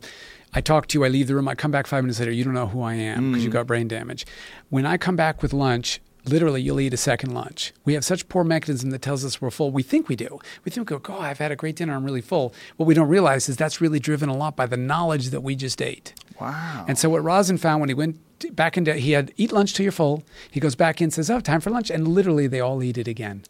I talk to you, I leave the room, I come back five minutes later, you don't know who I am because you've mm. got brain damage. When I come back with lunch, literally you'll eat a second lunch. We have such poor mechanism that tells us we're full. We think we do. We think, oh, I've had a great dinner, I'm really full. What we don't realize is that's really driven a lot by the knowledge that we just ate. Wow. And so what Rozin found when he went back into, he had eat lunch till you're full. He goes back in, says, "Oh, time for lunch," and literally they all eat it again.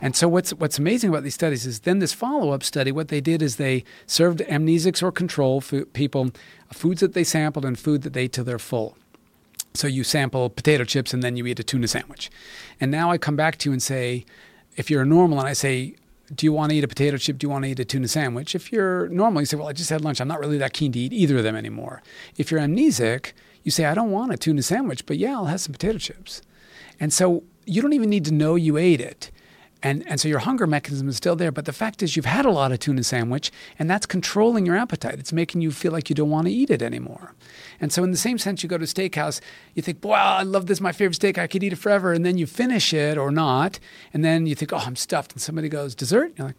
And so what's what's amazing about these studies is then this follow up study, what they did is they served amnesics or control fo- people foods that they sampled and food that they ate till they're full. So you sample potato chips and then you eat a tuna sandwich. And now I come back to you and say, if you're normal and I say, do you want to eat a potato chip? Do you want to eat a tuna sandwich? If you're normal, you say, well, I just had lunch. I'm not really that keen to eat either of them anymore. If you're amnesic, you say, I don't want a tuna sandwich, but yeah, I'll have some potato chips. And so you don't even need to know you ate it. And, and so your hunger mechanism is still there. But the fact is, you've had a lot of tuna sandwich, and that's controlling your appetite. It's making you feel like you don't want to eat it anymore. And so, in the same sense, you go to steakhouse, you think, wow, I love this, my favorite steak, I could eat it forever. And then you finish it or not. And then you think, oh, I'm stuffed. And somebody goes, dessert? You're like,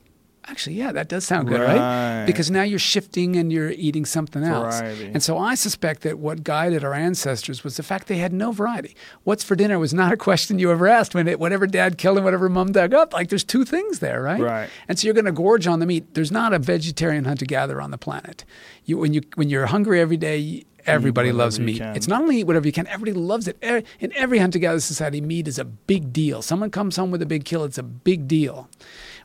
actually, yeah, that does sound good, right? Right. Because now you're shifting and you're eating something else. Variety. And so I suspect that what guided our ancestors was the fact they had no variety. What's for dinner was not a question you ever asked when it, whatever dad killed and whatever mom dug up. Like there's two things there, right? Right. And so you're going to gorge on the meat. There's not a vegetarian hunter gatherer on the planet. You, when you when you're hungry every day, everybody loves meat. can. It's not only eat whatever you can. Everybody loves it. In every hunter gatherer society, meat is a big deal. Someone comes home with a big kill. It's a big deal.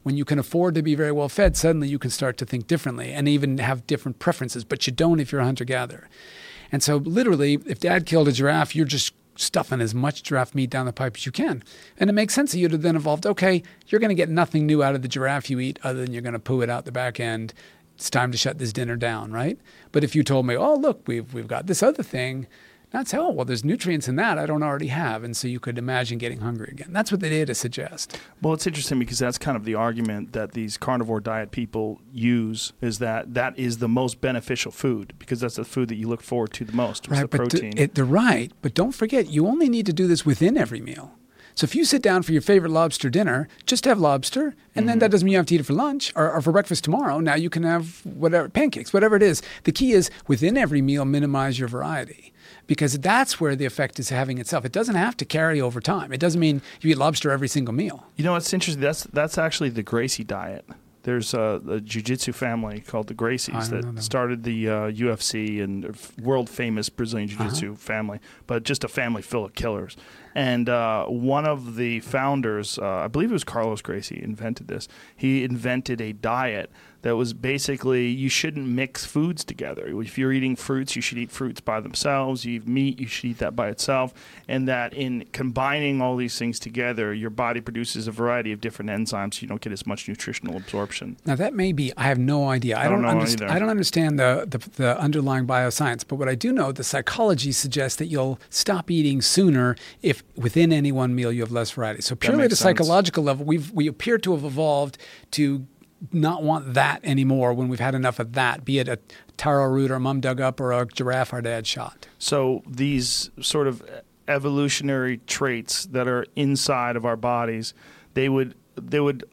When you can afford to be very well fed, suddenly you can start to think differently and even have different preferences. But you don't if you're a hunter gatherer. And so, literally, if dad killed a giraffe, you're just stuffing as much giraffe meat down the pipe as you can. And it makes sense that you'd have then evolved okay, you're going to get nothing new out of the giraffe you eat other than you're going to poo it out the back end. It's time to shut this dinner down, right? But if you told me, oh, look, we've, we've got this other thing, Say, oh, well, there's nutrients in that I don't already have. And so you could imagine getting hungry again. That's what the data suggest. Well, it's interesting because that's kind of the argument that these carnivore diet people use is that that is the most beneficial food because that's the food that you look forward to the most, is the but protein. it, they're right. But don't forget, you only need to do this within every meal. So if you sit down for your favorite lobster dinner, just have lobster, and then mm-hmm. that doesn't mean you have to eat it for lunch or, or for breakfast tomorrow. Now you can have whatever pancakes, whatever it is. The key is within every meal, minimize your variety. Because that's where the effect is having itself. It doesn't have to carry over time. It doesn't mean you eat lobster every single meal. You know, it's interesting. That's that's actually the Gracie diet. There's a, a jiu-jitsu family called the Gracies don't know them. that started the uh, UFC and world famous Brazilian jiu-jitsu Uh-huh. family, but just a family full of killers. And uh, one of the founders, uh, I believe it was Carlos Gracie, invented this. He invented a diet that was basically you shouldn't mix foods together. If you're eating fruits, you should eat fruits by themselves. You eat meat, you should eat that by itself. And that in combining all these things together, your body produces a variety of different enzymes. So you don't get as much nutritional absorption. Now that may be. I have no idea. I, don't know underst- either. I don't understand the, the the underlying bioscience, but what I do know, the psychology suggests that you'll stop eating sooner if within any one meal you have less variety. So purely at a psychological level, we've we appear to have evolved to not want that anymore when we've had enough of that, be it a taro root or a mum dug up or a giraffe our dad shot. So these sort of evolutionary traits that are inside of our bodies, they would they would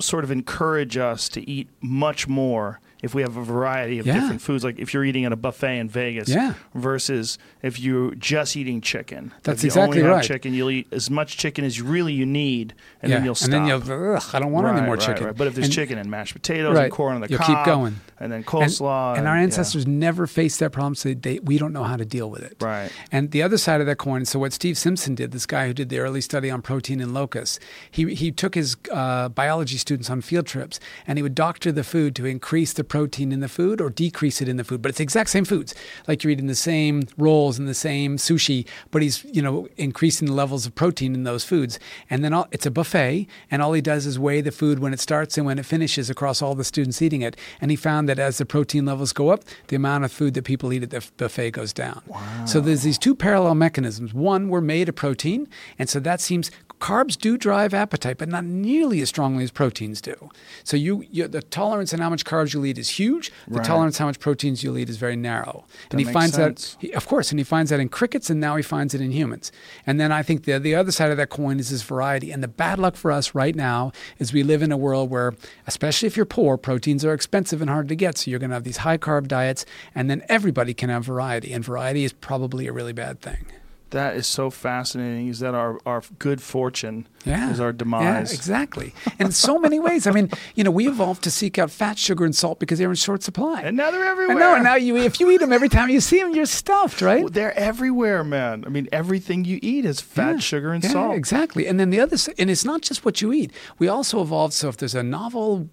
sort of encourage us to eat much more if we have a variety of Yeah. different foods. Like if you're eating at a buffet in Vegas, Yeah. versus if you're just eating chicken. That's exactly right. chicken, you'll eat as much chicken as you really you need, and yeah. then you'll stop. And then you'll, ugh, I don't want right, any more right, chicken. right. But if there's And- chicken and mashed potatoes and corn on the You'll cob, keep going. and then and, coleslaw, and our ancestors never faced that problem, so they, we don't know how to deal with it. Right. And the other side of that coin, so what Steve Simpson did, this guy who did the early study on protein in locusts, he, he took his uh, biology students on field trips and he would doctor the food to increase the protein in the food or decrease it in the food. But it's the exact same foods. Like you're eating the same rolls and the same sushi, but he's, you know, increasing the levels of protein in those foods. And then all, it's a buffet, and all he does is weigh the food when it starts and when it finishes across all the students eating it. And he found that as the protein levels go up, the amount of food that people eat at the buffet goes down. Wow. So there's these two parallel mechanisms. One, we're made of protein, and so that seems carbs do drive appetite, but not nearly as strongly as proteins do. So you, you the tolerance on how much carbs you'll eat is huge. The Right. tolerance how much proteins you'll eat is very narrow. and he finds sense. that, he, of course, and he finds that in crickets, and now he finds it in humans. And then I think the the other side of that coin is this variety. And the bad luck for us right now is we live in a world where, especially if you're poor, proteins are expensive and hard to get. So you're going to have these high carb diets, and then everybody can have variety, and variety is probably a really bad thing. That is so fascinating. Is that our, our good fortune Yeah. is our Yeah, demise? exactly. And in so many ways. I mean, you know, we evolved to seek out fat, sugar, and salt because they're in short supply. And now they're everywhere. know. And now you, if you eat them every time you see them, you're stuffed, right? Well, they're everywhere, man. I mean, everything you eat is fat, Yeah. sugar, and yeah, salt. Exactly. And then the other, and it's not just what you eat. We also evolved. So if there's a novel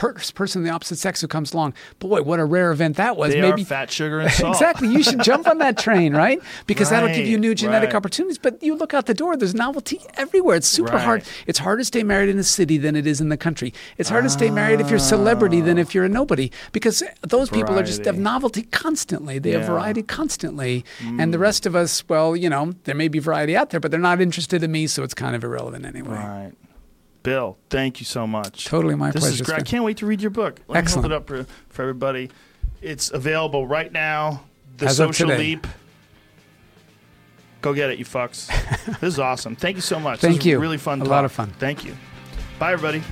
per- person of the opposite sex who comes along, boy, what a rare event that was. They Maybe are fat, sugar, and salt. exactly. You should jump on that train, right? Because that'll give you new genetic right. opportunities. But you look out the door, there's novelty everywhere. It's super hard. It's harder to stay married in the city than it is in the country. It's harder to stay married if you're a celebrity than if you're a nobody because those people are just have novelty constantly. They have variety constantly. And the mm. rest of us, well, you know, there may be variety out there, but they're not interested in me, so it's kind of irrelevant anyway. Right. Bill, thank you so much. Totally my this pleasure. Is great. I can't wait to read your book. Let Excellent. me hold it up for, for everybody. It's available right now. The As Social Leap. Go get it, you fucks. this is awesome. Thank you so much. Thank you. really fun. A talk. lot of fun. Thank you. Bye, everybody.